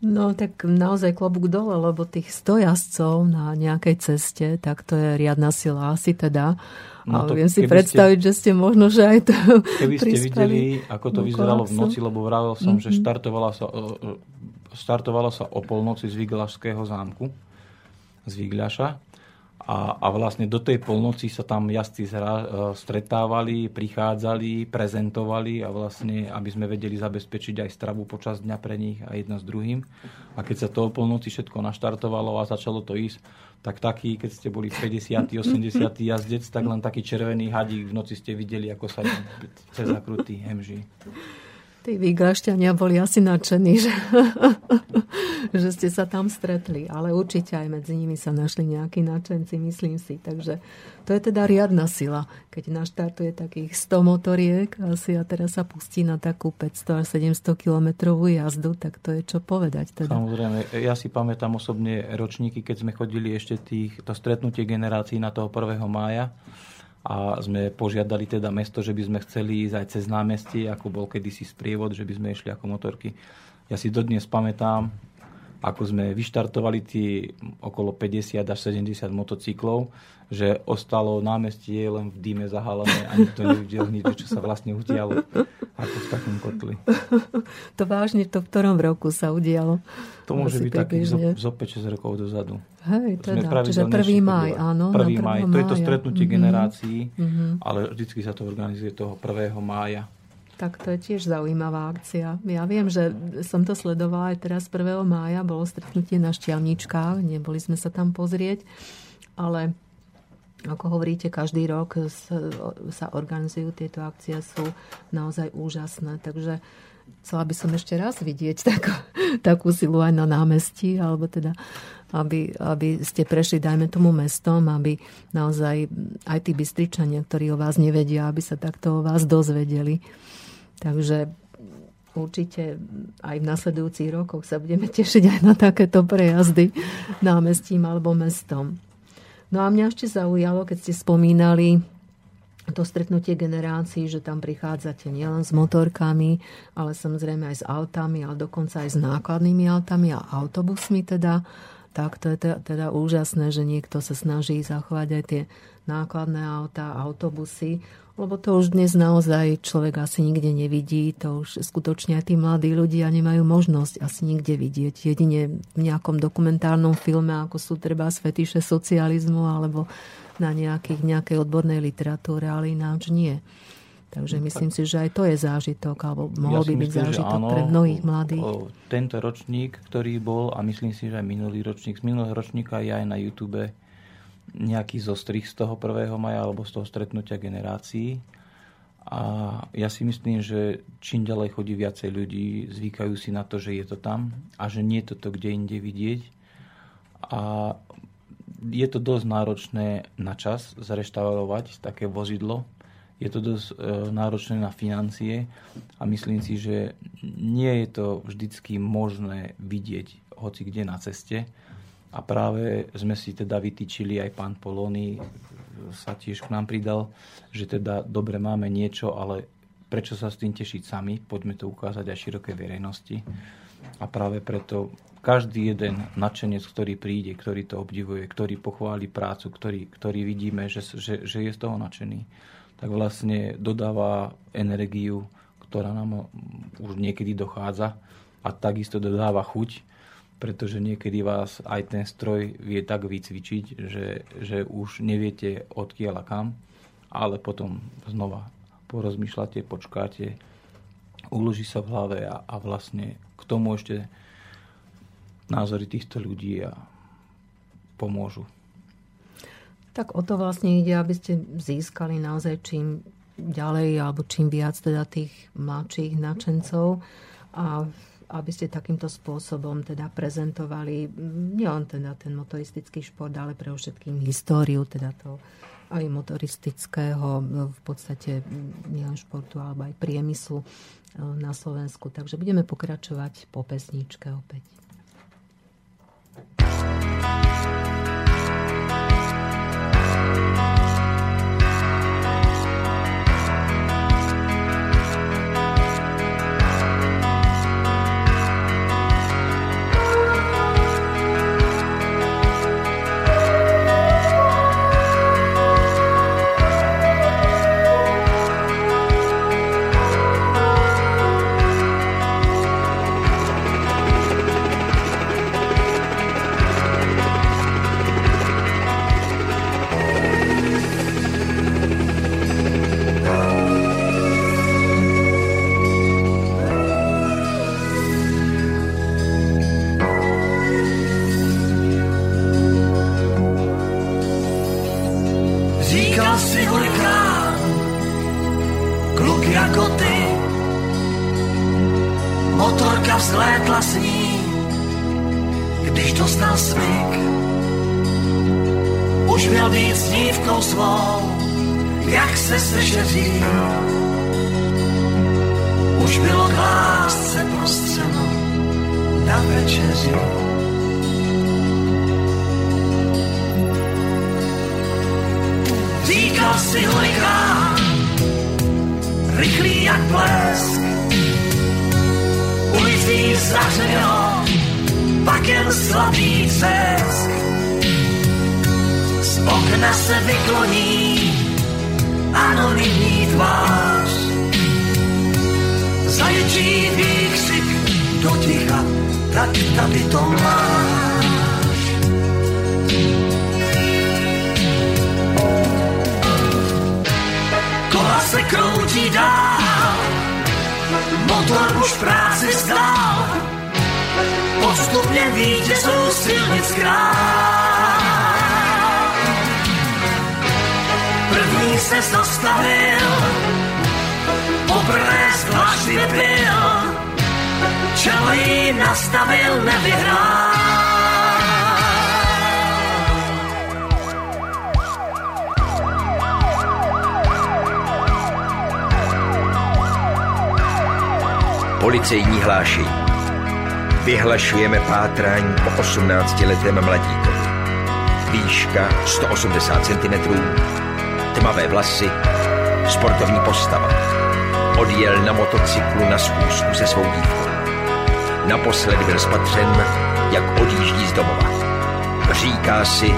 S1: No tak naozaj klobúk dole, lebo tých stojazdcov na nejakej ceste, tak to je riadna sila asi teda. No a viem si predstaviť, ste, že ste možno, že aj to
S2: Keby ste videli, ako to vyzeralo v noci, lebo vravel som, mm-hmm. že mhm. štartovala sa, e, e, štartovala sa o polnoci z Viglašského zámku, z Vigľaša a, a vlastne do tej polnoci sa tam jazdci e, stretávali, prichádzali, prezentovali a vlastne, aby sme vedeli zabezpečiť aj stravu počas dňa pre nich a jedno s druhým. A keď sa to o polnoci všetko naštartovalo a začalo to ísť, tak taký, keď ste boli 50. 80. jazdec, tak len taký červený hadík v noci ste videli, ako sa cez zakrutý hemží.
S1: Tí vygašťania boli asi nadšení, že, (laughs) že ste sa tam stretli. Ale určite aj medzi nimi sa našli nejakí nadšenci, myslím si. Takže to je teda riadna sila. Keď naštartuje takých 100 motoriek asi a teraz sa pustí na takú 500 až 700 kilometrovú jazdu, tak to je čo povedať. Teda.
S2: Samozrejme, ja si pamätám osobne ročníky, keď sme chodili ešte tých, to stretnutie generácií na toho 1. mája a sme požiadali teda mesto, že by sme chceli ísť aj cez námestie, ako bol kedysi sprievod, že by sme išli ako motorky. Ja si dodnes pamätám, ako sme vyštartovali tie okolo 50 až 70 motocyklov, že ostalo námestie len v dýme zahalené a nikto nevidel nič, čo sa vlastne udialo ako v takom kotli. (laughs)
S1: To vážne to v ktorom roku sa udialo?
S2: To môže byť takých zo, zo 5-6 rokov dozadu.
S1: Hej, teda, čiže 1. maj, áno.
S2: 1. maj, to je to stretnutie mm-hmm. generácií, mm-hmm. ale vždycky sa to organizuje toho 1. mája.
S1: Tak to je tiež zaujímavá akcia. Ja viem, že som to sledovala aj teraz 1. mája, bolo stretnutie na Šťavničkách, neboli sme sa tam pozrieť, ale ako hovoríte, každý rok sa organizujú tieto akcie, sú naozaj úžasné. Takže chcela by som ešte raz vidieť (laughs) takú, takú silu aj na námestí, alebo teda aby, aby ste prešli, dajme tomu mestom, aby naozaj aj tí bystričania, ktorí o vás nevedia, aby sa takto o vás dozvedeli. Takže určite aj v nasledujúcich rokoch sa budeme (laughs) tešiť aj na takéto prejazdy námestím alebo mestom. No a mňa ešte zaujalo, keď ste spomínali to stretnutie generácií, že tam prichádzate nielen s motorkami, ale samozrejme aj s autami, ale dokonca aj s nákladnými autami a autobusmi teda. Tak to je teda, úžasné, že niekto sa snaží zachovať aj tie nákladné autá, autobusy, lebo to už dnes naozaj človek asi nikde nevidí, to už skutočne aj tí mladí ľudia nemajú možnosť asi nikde vidieť. Jedine v nejakom dokumentárnom filme, ako sú treba fetiše socializmu, alebo na nejakých, nejakej odbornej literatúre, ale ináč nie. Takže no myslím si, že aj to je zážitok, alebo mohol ja by byť zážitok áno, pre mnohých mladých.
S2: Tento ročník, ktorý bol, a myslím si, že aj minulý ročník, z minulého ročníka je aj na YouTube nejaký zostrih z toho 1. maja alebo z toho stretnutia generácií. A ja si myslím, že čím ďalej chodí viacej ľudí, zvykajú si na to, že je to tam a že nie je to kde inde vidieť. A je to dosť náročné na čas zreštaurovať také vozidlo. Je to dosť e, náročné na financie a myslím si, že nie je to vždycky možné vidieť hoci kde na ceste. A práve sme si teda vytýčili, aj pán Polóny sa tiež k nám pridal, že teda dobre máme niečo, ale prečo sa s tým tešiť sami? Poďme to ukázať aj širokej verejnosti. A práve preto každý jeden nadšenec, ktorý príde, ktorý to obdivuje, ktorý pochváli prácu, ktorý, ktorý vidíme, že, že, že je z toho nadšený, tak vlastne dodáva energiu, ktorá nám už niekedy dochádza a takisto dodáva chuť, pretože niekedy vás aj ten stroj vie tak vycvičiť, že, že už neviete odkiaľ a kam, ale potom znova porozmýšľate, počkáte, uloží sa v hlave a, a vlastne k tomu ešte názory týchto ľudí a pomôžu.
S1: Tak o to vlastne ide, aby ste získali naozaj čím ďalej alebo čím viac teda tých mladších nadšencov a aby ste takýmto spôsobom teda prezentovali nielen teda ten motoristický šport, ale pre všetkým históriu teda to aj motoristického v podstate nielen športu, alebo aj priemyslu na Slovensku. Takže budeme pokračovať po pesničke opäť.
S4: Dívkou.
S5: Naposled byl spatřen, jak odjíždí z domova. Říká si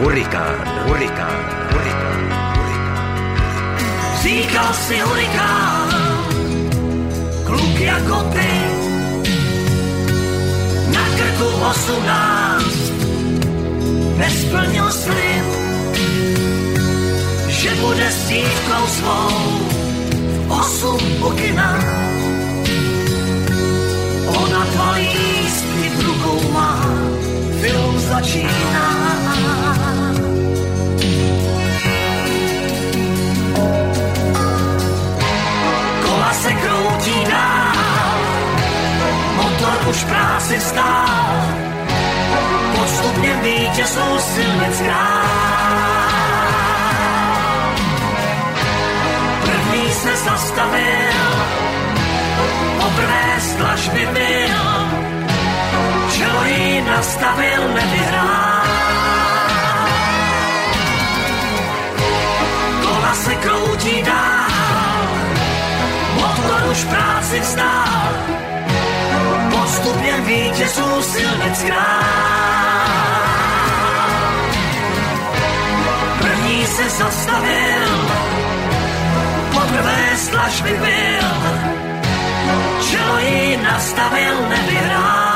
S5: hurikán, hurikán, hurikán, hurikán.
S4: Říkal si hurikán, kluk jako ty, na krku osmnáct, nesplnil slib, že bude s dívkou svou osm u kina. Ona dva lístky v rukou má, film začíná. Kola se kroutí dál, motor už práci vstál, postupně vítězů silnic král. První se zastavil, poprvé dlažby byl, čelo jí nastavil, nevyhrál. Kola se kroutí dál, motor už práci vzdál, postupně vítězů silnic král. První se zastavil, poprvé z dlažby byl, čelo jí nastavil, nevyhrál.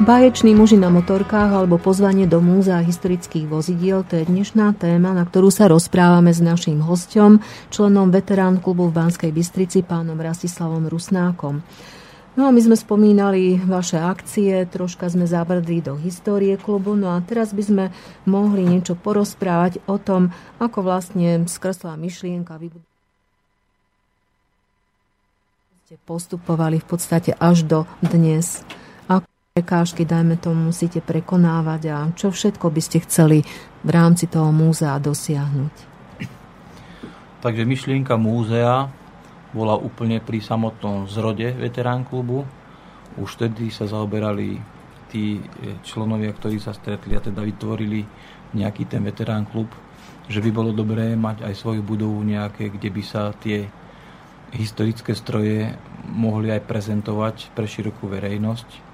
S1: Báječní muži na motorkách alebo pozvanie do múzea historických vozidiel to je dnešná téma, na ktorú sa rozprávame s naším hostom, členom veterán klubu v Banskej Bystrici, pánom Rastislavom Rusnákom. No a my sme spomínali vaše akcie, troška sme zabrdli do histórie klubu, no a teraz by sme mohli niečo porozprávať o tom, ako vlastne skreslá myšlienka vybudovať postupovali v podstate až do dnes prekážky, dajme tomu, musíte prekonávať a čo všetko by ste chceli v rámci toho múzea dosiahnuť?
S2: Takže myšlienka múzea bola úplne pri samotnom zrode veterán klubu. Už vtedy sa zaoberali tí členovia, ktorí sa stretli a teda vytvorili nejaký ten veterán klub, že by bolo dobré mať aj svoju budovu nejaké, kde by sa tie historické stroje mohli aj prezentovať pre širokú verejnosť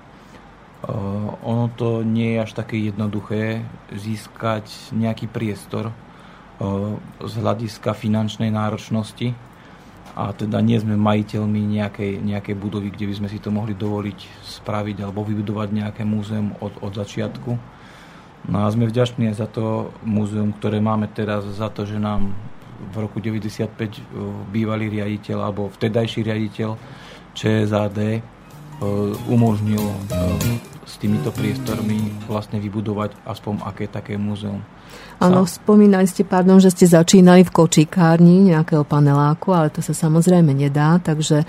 S2: ono to nie je až také jednoduché získať nejaký priestor z hľadiska finančnej náročnosti a teda nie sme majiteľmi nejakej, nejakej budovy, kde by sme si to mohli dovoliť spraviť alebo vybudovať nejaké múzeum od, od začiatku. No a sme vďační za to múzeum, ktoré máme teraz, za to, že nám v roku 95 bývalý riaditeľ alebo vtedajší riaditeľ ČSAD umožnil s týmito priestormi vlastne vybudovať aspoň aké také múzeum.
S1: Áno, spomínali ste, pardon, že ste začínali v kočíkárni nejakého paneláku, ale to sa samozrejme nedá, takže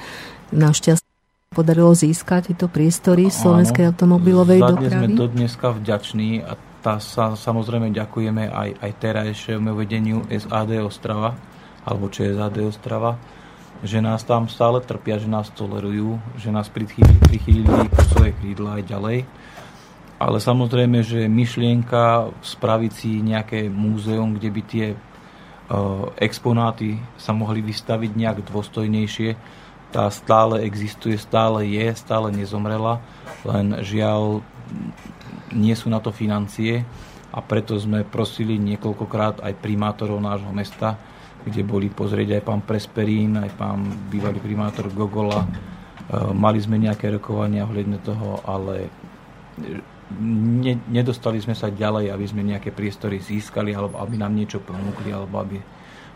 S1: našťastie podarilo získať tieto priestory slovenskej automobilovej dopravy.
S2: sme do dneska vďační a tá sa samozrejme ďakujeme aj, aj terajšiemu vedeniu SAD Ostrava, alebo čo je SAD Ostrava, že nás tam stále trpia, že nás tolerujú, že nás prichýlili, prichýlili po svoje krídla aj ďalej. Ale samozrejme, že myšlienka spraviť si nejaké múzeum, kde by tie uh, exponáty sa mohli vystaviť nejak dôstojnejšie, tá stále existuje, stále je, stále nezomrela, len žiaľ nie sú na to financie a preto sme prosili niekoľkokrát aj primátorov nášho mesta, kde boli pozrieť aj pán Presperín, aj pán bývalý primátor Gogola. Uh, mali sme nejaké rokovania ohľadne toho, ale ne, nedostali sme sa ďalej, aby sme nejaké priestory získali, alebo aby nám niečo ponúkli, alebo aby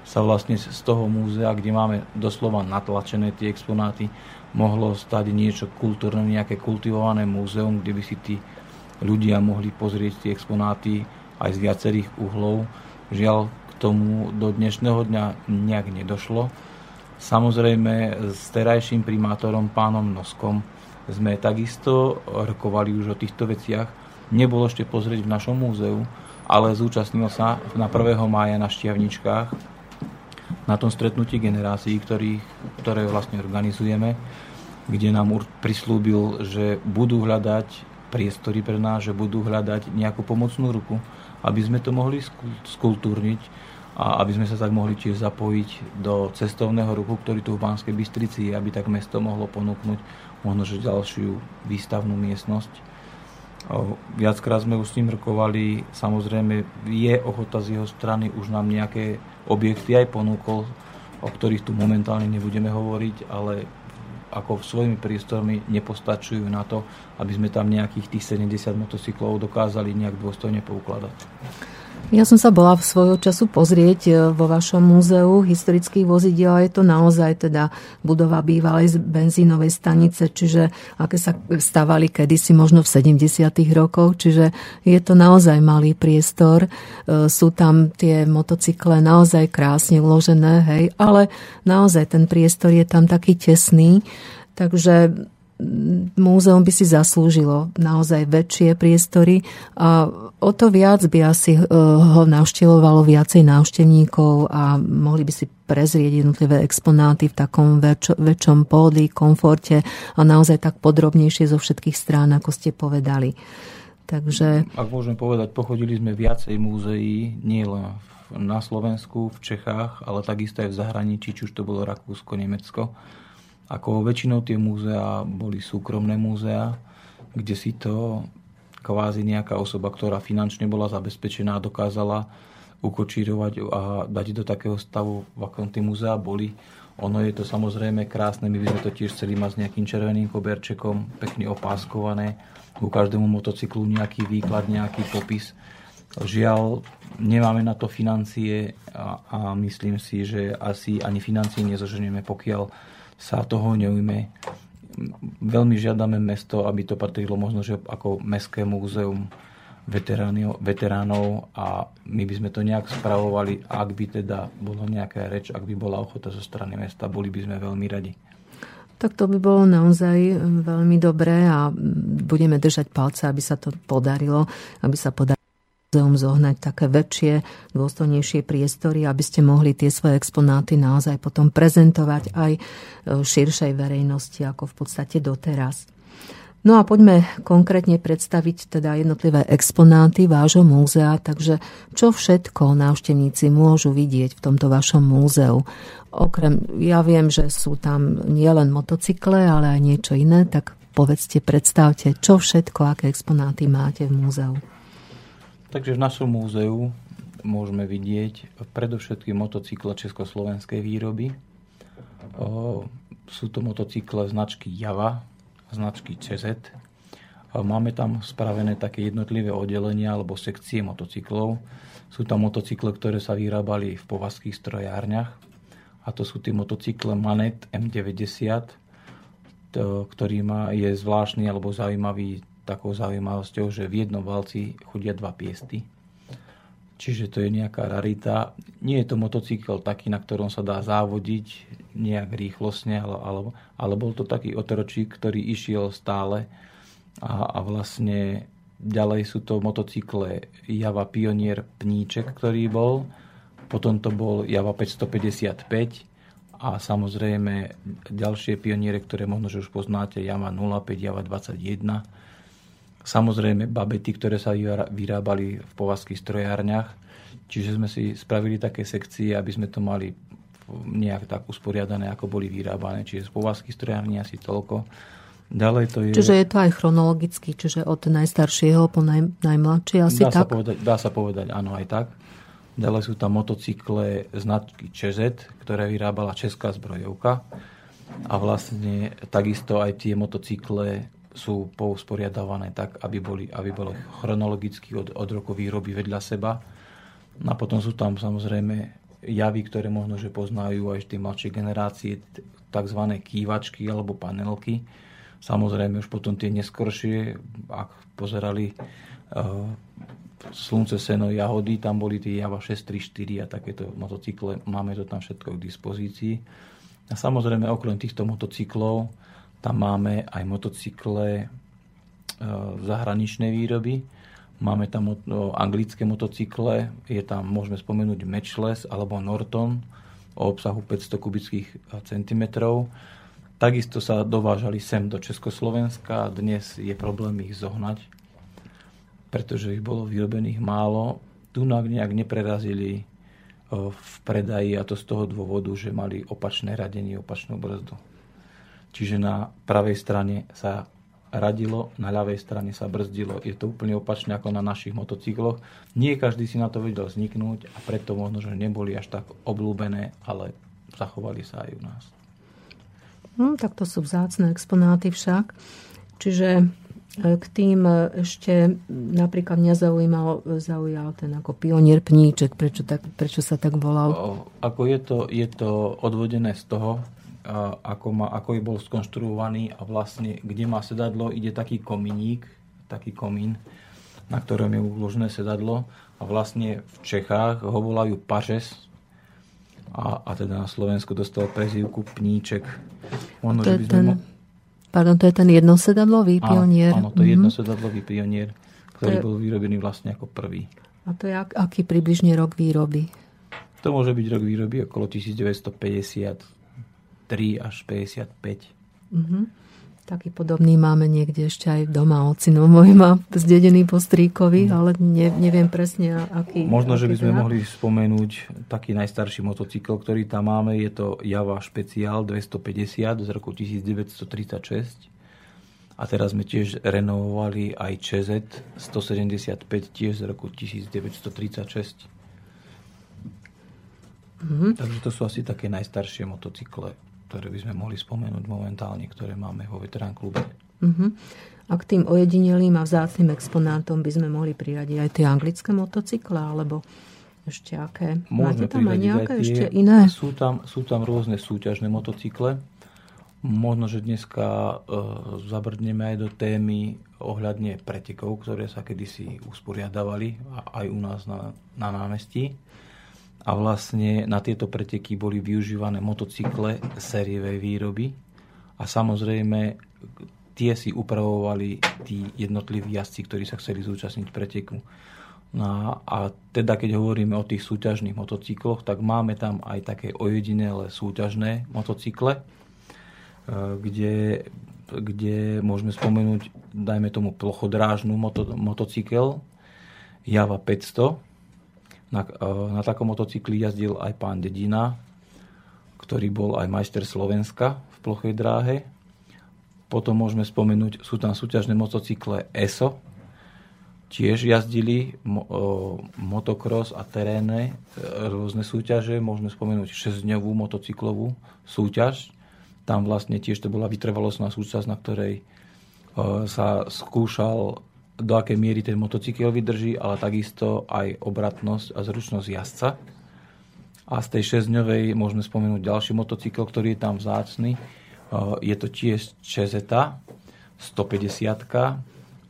S2: sa vlastne z toho múzea, kde máme doslova natlačené tie exponáty, mohlo stať niečo kultúrne, nejaké kultivované múzeum, kde by si tí ľudia mohli pozrieť tie exponáty aj z viacerých uhlov. Žiaľ, tomu do dnešného dňa nejak nedošlo. Samozrejme s terajším primátorom pánom Noskom sme takisto rokovali už o týchto veciach. Nebol ešte pozrieť v našom múzeu, ale zúčastnil sa na 1. mája na Štiavničkách na tom stretnutí generácií, ktorý, ktoré vlastne organizujeme, kde nám prislúbil, že budú hľadať priestory pre nás, že budú hľadať nejakú pomocnú ruku, aby sme to mohli skultúrniť a aby sme sa tak mohli tiež zapojiť do cestovného ruchu, ktorý tu v Banskej Bystrici je, aby tak mesto mohlo ponúknuť možno, že ďalšiu výstavnú miestnosť. Viackrát sme už s ním rokovali, samozrejme je ochota z jeho strany už nám nejaké objekty aj ponúkol, o ktorých tu momentálne nebudeme hovoriť, ale ako svojimi priestormi nepostačujú na to, aby sme tam nejakých tých 70 motocyklov dokázali nejak dôstojne poukladať.
S1: Ja som sa bola v svojho času pozrieť e, vo vašom múzeu historických vozidiel a je to naozaj teda budova bývalej benzínovej stanice, čiže aké sa stavali kedysi možno v 70. rokoch, čiže je to naozaj malý priestor. E, sú tam tie motocykle naozaj krásne uložené, hej, ale naozaj ten priestor je tam taký tesný, takže múzeum by si zaslúžilo naozaj väčšie priestory a o to viac by asi eh, ho navštevovalo viacej návštevníkov a mohli by si prezrieť jednotlivé exponáty v takom väč- väčšom pódy, komforte a naozaj tak podrobnejšie zo všetkých strán, ako ste povedali. Takže...
S2: Ak môžem povedať, pochodili sme viacej múzeí, nie na Slovensku, v Čechách, ale takisto aj v zahraničí, či už to bolo Rakúsko, Nemecko ako väčšinou tie múzea boli súkromné múzea, kde si to kvázi nejaká osoba, ktorá finančne bola zabezpečená, dokázala ukočírovať a dať do takého stavu, v akom tie múzea boli. Ono je to samozrejme krásne, my by sme to tiež chceli mať s nejakým červeným koberčekom, pekne opáskované, ku každému motocyklu nejaký výklad, nejaký popis. Žiaľ, nemáme na to financie a, a myslím si, že asi ani financie nezoženieme, pokiaľ sa toho neujme. Veľmi žiadame mesto, aby to patrilo možno, že ako mestské múzeum veteránov a my by sme to nejak spravovali, ak by teda bolo nejaká reč, ak by bola ochota zo strany mesta, boli by sme veľmi radi.
S1: Tak to by bolo naozaj veľmi dobré a budeme držať palce, aby sa to podarilo, aby sa podarilo múzeum zohnať také väčšie, dôstojnejšie priestory, aby ste mohli tie svoje exponáty naozaj potom prezentovať aj e, širšej verejnosti, ako v podstate doteraz. No a poďme konkrétne predstaviť teda jednotlivé exponáty vášho múzea, takže čo všetko návštevníci môžu vidieť v tomto vašom múzeu. Okrem, ja viem, že sú tam nielen motocykle, ale aj niečo iné, tak povedzte, predstavte, čo všetko, aké exponáty máte v múzeu.
S2: Takže v našom múzeu môžeme vidieť predovšetkým motocykle československej výroby. Sú to motocykle značky Java, značky CZ. Máme tam spravené také jednotlivé oddelenia alebo sekcie motocyklov. Sú tam motocykle, ktoré sa vyrábali v povazských strojárniach. A to sú tie motocykle Manet M90, to, ktorý má, je zvláštny alebo zaujímavý takou zaujímavosťou, že v jednom valci chodia dva piesty. Čiže to je nejaká rarita. Nie je to motocykel taký, na ktorom sa dá závodiť nejak rýchlosne, ale, ale, ale bol to taký otročík, ktorý išiel stále a, a vlastne ďalej sú to motocykle Java Pionier Pníček, ktorý bol, potom to bol Java 555 a samozrejme ďalšie pioniere, ktoré možno, že už poznáte, Java 05, Java 21, Samozrejme babety, ktoré sa vyrábali v povazských strojárniach. Čiže sme si spravili také sekcie, aby sme to mali nejak tak usporiadané, ako boli vyrábané. Čiže z povazských strojární asi toľko. Ďalej to je...
S1: Čiže je to aj chronologicky, čiže od najstaršieho po naj, najmladšie asi
S2: dá
S1: tak?
S2: Sa povedať, dá sa povedať, áno, aj tak. Ďalej sú tam motocykle značky ČZ, ktoré vyrábala Česká zbrojovka. A vlastne takisto aj tie motocykle sú pousporiadavané tak, aby boli, aby boli chronologicky od, od roku výroby vedľa seba. A potom sú tam samozrejme javy, ktoré možno, že poznajú aj tie mladšie generácie, tzv. kývačky alebo panelky. Samozrejme už potom tie neskoršie, ak pozerali uh, Slunce, Seno, Jahody, tam boli tie Java 634 a takéto motocykle, máme to tam všetko k dispozícii. A samozrejme okrem týchto motocyklov tam máme aj motocykle e, zahraničnej výroby. Máme tam anglické motocykle, je tam, môžeme spomenúť Matchless alebo Norton o obsahu 500 kubických e, centimetrov. Takisto sa dovážali sem do Československa a dnes je problém ich zohnať, pretože ich bolo vyrobených málo. Tu nejak neprerazili e, v predaji a to z toho dôvodu, že mali opačné radenie, opačnú brzdu. Čiže na pravej strane sa radilo, na ľavej strane sa brzdilo. Je to úplne opačne ako na našich motocykloch. Nie každý si na to vedel vzniknúť a preto možno, že neboli až tak oblúbené, ale zachovali sa aj u nás.
S1: No, tak to sú vzácne exponáty však. Čiže e, k tým e, ešte napríklad mňa zaujímal, zaujal ten ako pionier pníček, prečo, tak, prečo sa tak volal?
S2: Ako je to, je to odvodené z toho, ako, má, ako je bol skonštruovaný a vlastne kde má sedadlo, ide taký kominík, taký komín, na ktorom je uložené sedadlo a vlastne v Čechách ho volajú pažes a, a teda na Slovensku dostal prezývku pníček.
S1: Ono, to, je ten, mo... pardon, to je ten jednosedadlový pionier.
S2: Áno, to je mm-hmm. jednosedadlový pionier, ktorý je... bol vyrobený vlastne ako prvý.
S1: A to je ak, aký približne rok výroby?
S2: To môže byť rok výroby okolo 1950 3 až 55.
S1: Mm-hmm. Taký podobný máme niekde ešte aj doma. Ocino môj má zdedený po stríkovi, mm. ale ne, neviem presne, aký.
S2: Možno,
S1: aký
S2: že by sme teda. mohli spomenúť taký najstarší motocykl, ktorý tam máme. Je to Java Špeciál 250 z roku 1936. A teraz sme tiež renovovali aj ČZ 175 tiež z roku 1936. Mm-hmm. Takže to sú asi také najstaršie motocykle ktoré by sme mohli spomenúť momentálne, ktoré máme vo veterán klube.
S1: Uh-huh. A k tým ojedinelým a vzácným exponátom by sme mohli priradiť aj tie anglické motocykle, alebo ešte aké?
S2: Môžeme Máte
S1: tam aj nejaké
S2: tie,
S1: ešte iné?
S2: Sú tam, sú tam rôzne súťažné motocykle. Možno, že dneska e, zabrdneme aj do témy ohľadne pretekov, ktoré sa kedysi usporiadavali aj u nás na, na námestí a vlastne na tieto preteky boli využívané motocykle sériovej výroby a samozrejme tie si upravovali tí jednotliví jazdci, ktorí sa chceli zúčastniť preteku. No a teda keď hovoríme o tých súťažných motocykloch, tak máme tam aj také ojedinelé súťažné motocykle, e, kde, kde môžeme spomenúť, dajme tomu plochodrážnu moto, motocykel Java 500, na, e, na takom motocykli jazdil aj pán Dedina, ktorý bol aj majster Slovenska v plochej dráhe. Potom môžeme spomenúť, sú tam súťažné motocykle ESO, tiež jazdili mo, o, motocross a terénne rôzne súťaže. Môžeme spomenúť 6-dňovú motocyklovú súťaž. Tam vlastne tiež to bola vytrvalostná súťaž, na ktorej sa skúšal do akej miery ten motocykel vydrží, ale takisto aj obratnosť a zručnosť jazdca. A z tej 6-dňovej môžeme spomenúť ďalší motocykel, ktorý je tam vzácny. Je to tiež Čezeta 150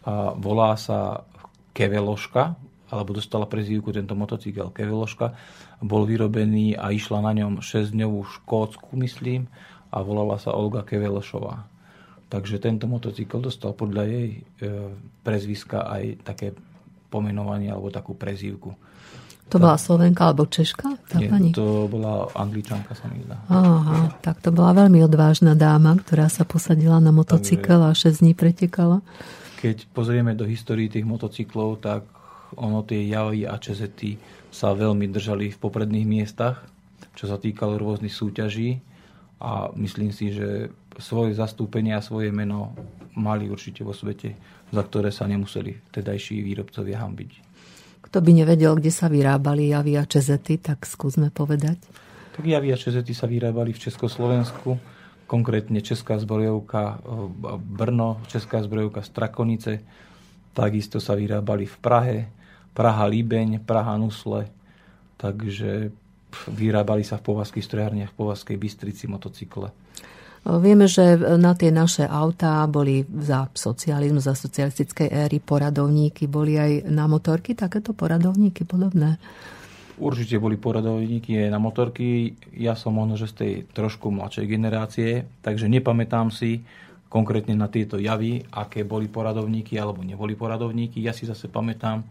S2: a volá sa Keveloška, alebo dostala prezývku tento motocykel Keveloška. Bol vyrobený a išla na ňom 6-dňovú škótsku, myslím, a volala sa Olga Kevelošová. Takže tento motocykl dostal podľa jej e, prezviska aj také pomenovanie alebo takú prezývku.
S1: To bola Slovenka alebo Češka?
S2: Tá Nie, pani? to bola Angličanka, sa mi zdá.
S1: Aha, tak to bola veľmi odvážna dáma, ktorá sa posadila na motocykel a 6 dní pretekala.
S2: Keď pozrieme do histórii tých motocyklov, tak ono tie javy a čezety sa veľmi držali v popredných miestach, čo sa týkalo rôznych súťaží a myslím si, že svoje zastúpenie a svoje meno mali určite vo svete, za ktoré sa nemuseli tedajší výrobcovia hambiť.
S1: Kto by nevedel, kde sa vyrábali javy a čezety, tak skúsme povedať.
S2: Tak javy a čezety sa vyrábali v Československu, konkrétne Česká zbrojovka eh, Brno, Česká zbrojovka Strakonice, takisto sa vyrábali v Prahe, Praha Líbeň, Praha Nusle, takže vyrábali sa v povazských strojárniach, v povazkej Bystrici motocykle.
S1: Vieme, že na tie naše autá boli za socializmu, za socialistickej éry poradovníky, boli aj na motorky takéto poradovníky podobné?
S2: Určite boli poradovníky aj na motorky. Ja som možno, že z tej trošku mladšej generácie, takže nepamätám si konkrétne na tieto javy, aké boli poradovníky alebo neboli poradovníky. Ja si zase pamätám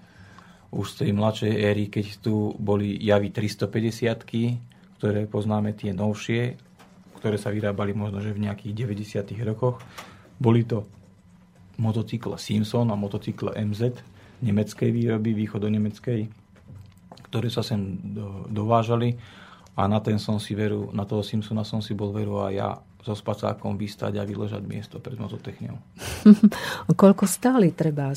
S2: už z tej mladšej éry, keď tu boli javy 350 ktoré poznáme tie novšie, ktoré sa vyrábali možno že v nejakých 90. rokoch. Boli to motocykle Simpson a motocykle MZ nemeckej výroby, východonemeckej, ktoré sa sem do, dovážali a na ten som si veru, na toho Simpsona som si bol veru a ja so spacákom vystať a vyložať miesto pred mototechniou. (laughs)
S1: Koľko stáli treba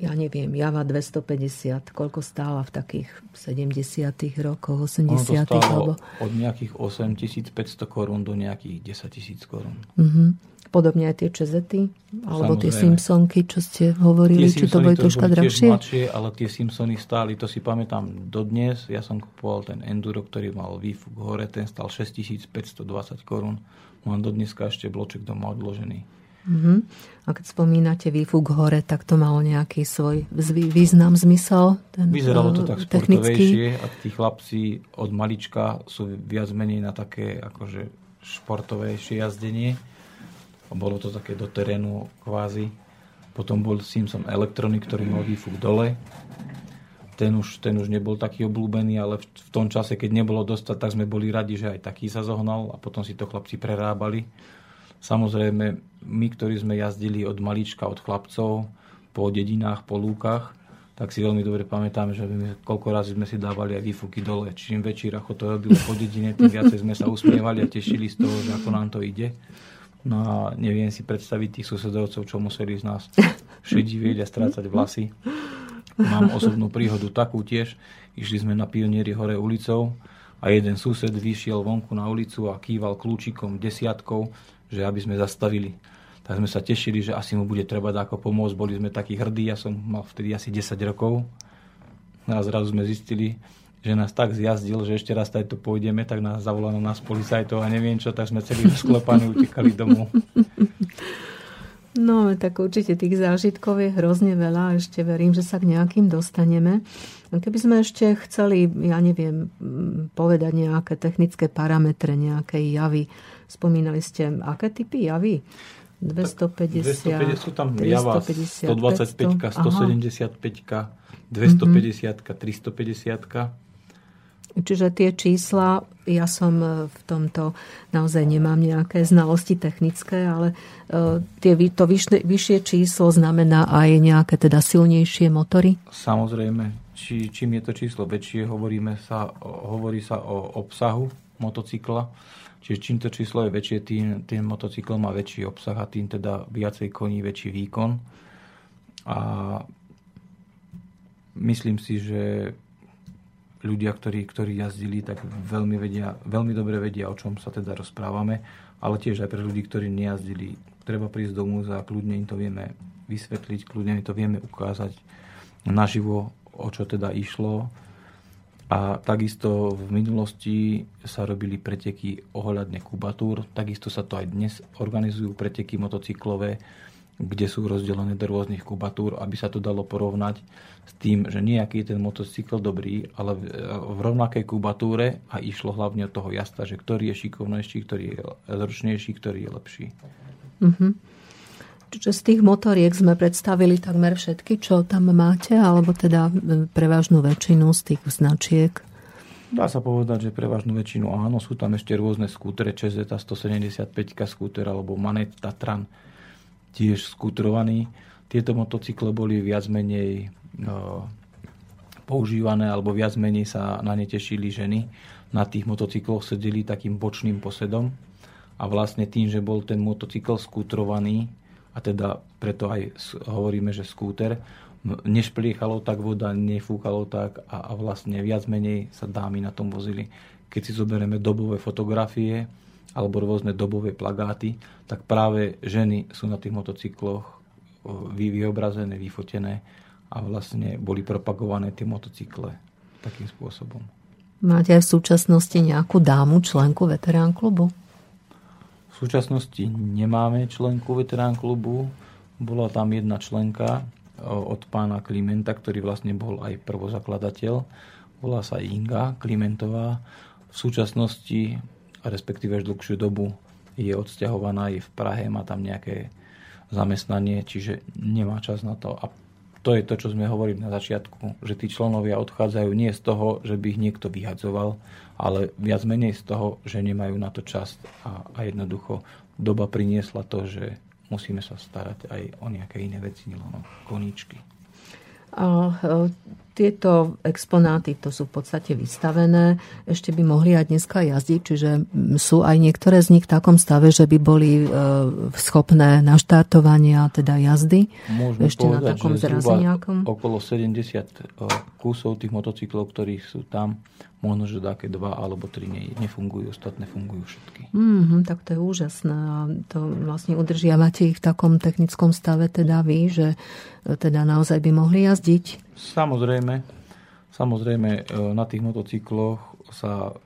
S1: ja neviem, Java 250, koľko stála v takých 70 rokoch, 80 ono to
S2: alebo... od nejakých 8500 korún do nejakých 10 tisíc korún.
S1: Uh-huh. Podobne aj tie čezety, alebo Samozrejme. tie Simpsonky, čo ste hovorili, tie či to boli troška drahšie?
S2: Mladšie, ale tie Simpsony stáli, to si pamätám dodnes. Ja som kupoval ten Enduro, ktorý mal výfuk hore, ten stal 6520 korún. Mám dodneska ešte bloček doma odložený.
S1: Uh-huh. A keď spomínate výfuk hore, tak to malo nejaký svoj význam, zmysel?
S2: Ten, Vyzeralo to tak sportovejšie a tí chlapci od malička sú viac menej na také akože športovejšie jazdenie. Bolo to také do terénu kvázi. Potom bol Simpson Electronic, ktorý mal výfuk dole. Ten už, ten už nebol taký obľúbený, ale v, v tom čase, keď nebolo dostať, tak sme boli radi, že aj taký sa zohnal a potom si to chlapci prerábali Samozrejme, my, ktorí sme jazdili od malička, od chlapcov, po dedinách, po lúkach, tak si veľmi dobre pamätám, že my, koľko razy sme si dávali aj výfuky dole. Čím väčší racho to robilo po dedine, tým viacej sme sa usmievali a tešili z toho, že ako nám to ide. No a neviem si predstaviť tých susedovcov, čo museli z nás šedivieť a strácať vlasy. Mám osobnú príhodu takú tiež. Išli sme na pionieri hore ulicou a jeden sused vyšiel vonku na ulicu a kýval kľúčikom desiatkou, že aby sme zastavili. Tak sme sa tešili, že asi mu bude treba ako pomôcť. Boli sme takí hrdí, ja som mal vtedy asi 10 rokov. A zrazu sme zistili, že nás tak zjazdil, že ešte raz tady tu pôjdeme, tak nás zavolal na nás policajtov a neviem čo, tak sme celý sklepaní utekali domov. (laughs)
S1: No, tak určite tých zážitkov je hrozne veľa. Ešte verím, že sa k nejakým dostaneme. Keby sme ešte chceli, ja neviem, povedať nejaké technické parametre, nejaké javy, Spomínali ste, aké typy javy? 250, 250
S2: sú tam java 125, 175, 250, 350.
S1: Čiže tie čísla, ja som e, v tomto naozaj nemám nejaké znalosti technické, ale e, tie, to vyššie, vyššie číslo znamená aj nejaké teda silnejšie motory?
S2: Samozrejme. Či, čím je to číslo väčšie, hovoríme sa, hovorí sa o obsahu motocykla Čiže čím to číslo je väčšie, tým ten motocykl má väčší obsah a tým teda viacej koní, väčší výkon. A myslím si, že ľudia, ktorí, ktorí jazdili, tak veľmi, vedia, veľmi dobre vedia, o čom sa teda rozprávame, ale tiež aj pre ľudí, ktorí nejazdili, treba prísť do múzea, kľudne im to vieme vysvetliť, kľudne im to vieme ukázať naživo, o čo teda išlo. A takisto v minulosti sa robili preteky ohľadne kubatúr, takisto sa to aj dnes organizujú preteky motocyklové, kde sú rozdelené do rôznych kubatúr, aby sa to dalo porovnať s tým, že nejaký je ten motocykl dobrý, ale v rovnakej kubatúre a išlo hlavne od toho jazda, že ktorý je šikovnejší, ktorý je zručnejší, ktorý je lepší.
S1: Uh-huh. Čiže z tých motoriek sme predstavili takmer všetky, čo tam máte, alebo teda prevažnú väčšinu z tých značiek?
S2: Dá sa povedať, že prevažnú väčšinu áno. Sú tam ešte rôzne skútere, ČZ 175 skúter alebo Manet Tatran tiež skútrovaní. Tieto motocykle boli viac menej no, používané alebo viac menej sa na ne tešili ženy. Na tých motocykloch sedeli takým bočným posedom a vlastne tým, že bol ten motocykl skútrovaný a teda preto aj hovoríme, že skúter, nešpliechalo tak voda, nefúkalo tak a, a vlastne viac menej sa dámy na tom vozili. Keď si zoberieme dobové fotografie, alebo rôzne dobové plagáty, tak práve ženy sú na tých motocykloch vyobrazené, vyfotené a vlastne boli propagované tie motocykle takým spôsobom.
S1: Máte aj v súčasnosti nejakú dámu, členku veterán klubu?
S2: V súčasnosti nemáme členku veterán klubu. Bola tam jedna členka od pána Klimenta, ktorý vlastne bol aj prvozakladateľ. Volá sa Inga Klimentová. V súčasnosti respektíve až dlhšiu dobu je odsťahovaná, je v Prahe, má tam nejaké zamestnanie, čiže nemá čas na to. A to je to, čo sme hovorili na začiatku, že tí členovia odchádzajú nie z toho, že by ich niekto vyhadzoval, ale viac menej z toho, že nemajú na to čas a, a jednoducho doba priniesla to, že musíme sa starať aj o nejaké iné veci, nielen koníčky.
S1: A tieto exponáty, to sú v podstate vystavené, ešte by mohli aj dneska jazdiť, čiže sú aj niektoré z nich v takom stave, že by boli e, schopné naštartovania, teda jazdy.
S2: Môžeme ešte povedať, na takom zraze nejakom? okolo 70 e, kusov tých motocyklov, ktorých sú tam, možno, že také dva alebo tri ne, nefungujú, ostatné fungujú všetky.
S1: Mm-hmm, tak to je úžasné. A to vlastne udržiavate ich v takom technickom stave, teda vy, že e, teda naozaj by mohli jazdiť?
S2: Samozrejme, samozrejme e, na tých motocykloch sa v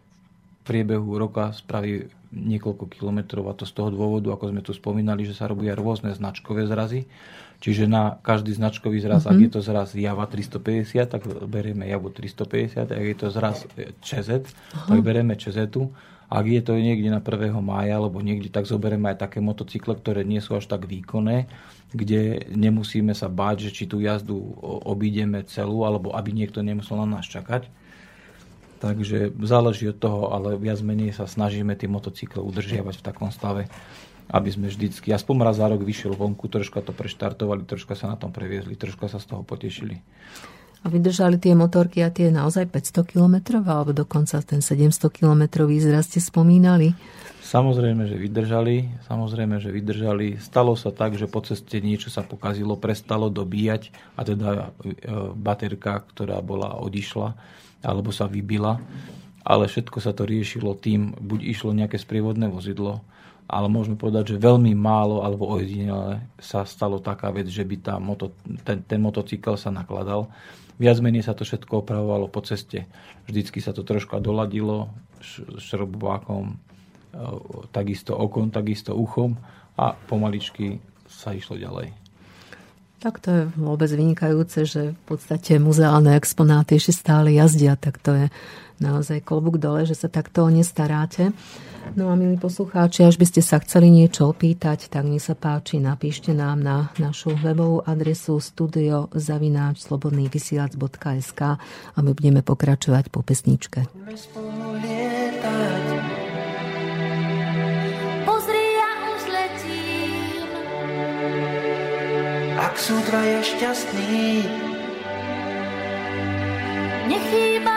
S2: priebehu roka spraví niekoľko kilometrov a to z toho dôvodu, ako sme tu spomínali, že sa robia rôzne značkové zrazy. Čiže na každý značkový zraz, mm-hmm. ak je to zraz Java 350, tak berieme Javu 350, ak je to zraz ČZ, tak berieme ČZ. Ak je to niekde na 1. mája, alebo niekde, tak zoberieme aj také motocykle, ktoré nie sú až tak výkonné, kde nemusíme sa báť, že či tú jazdu obídeme celú, alebo aby niekto nemusel na nás čakať. Takže záleží od toho, ale viac menej sa snažíme tie motocykle udržiavať v takom stave, aby sme vždycky, aspoň raz za rok vyšiel vonku, troška to preštartovali, troška sa na tom previezli, troška sa z toho potešili.
S1: A vydržali tie motorky a tie naozaj 500 km, alebo dokonca ten 700 km výzraz ste spomínali?
S2: Samozrejme, že vydržali, samozrejme, že vydržali. Stalo sa tak, že po ceste niečo sa pokazilo, prestalo dobíjať a teda e, baterka, ktorá bola odišla alebo sa vybila. Ale všetko sa to riešilo tým, buď išlo nejaké sprievodné vozidlo, ale môžeme povedať, že veľmi málo alebo ojedinele sa stalo taká vec, že by tá moto, ten, ten motocykel sa nakladal. Viac menej sa to všetko opravovalo po ceste. Vždycky sa to troška doladilo šrobovákom, takisto okom, takisto uchom a pomaličky sa išlo ďalej.
S1: Tak to je vôbec vynikajúce, že v podstate muzeálne exponáty ešte stále jazdia, tak to je naozaj klobúk dole, že sa takto nestaráte. No a milí poslucháči, až by ste sa chceli niečo opýtať, tak nech sa páči, napíšte nám na našu webovú adresu studiozavináčslobodnývysielac.sk a my budeme pokračovať po pesničke.
S6: ak sú dvaja šťastní. Nechýba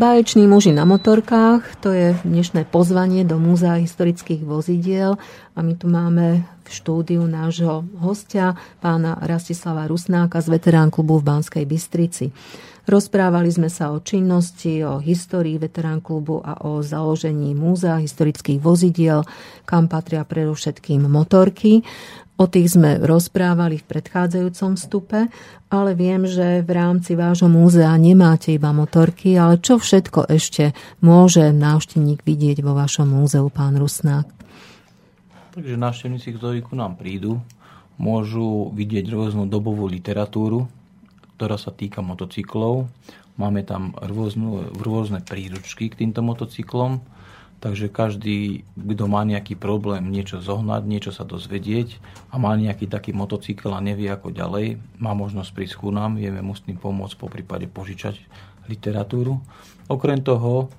S1: Báječní muži na motorkách, to je dnešné pozvanie do Múzea historických vozidiel a my tu máme v štúdiu nášho hostia, pána Rastislava Rusnáka z veterán klubu v Banskej Bystrici. Rozprávali sme sa o činnosti, o histórii veterán klubu a o založení Múzea historických vozidiel, kam patria predovšetkým motorky. O tých sme rozprávali v predchádzajúcom vstupe, ale viem, že v rámci vášho múzea nemáte iba motorky, ale čo všetko ešte môže návštevník vidieť vo vašom múzeu, pán Rusnák?
S2: Takže návštevníci, ktorí ku nám prídu, môžu vidieť rôznu dobovú literatúru, ktorá sa týka motocyklov. Máme tam rôznu, rôzne príručky k týmto motocyklom, takže každý, kto má nejaký problém niečo zohnať, niečo sa dozvedieť a má nejaký taký motocykel a nevie ako ďalej, má možnosť prísť ku nám, vieme mu s tým pomôcť, po prípade požičať literatúru. Okrem toho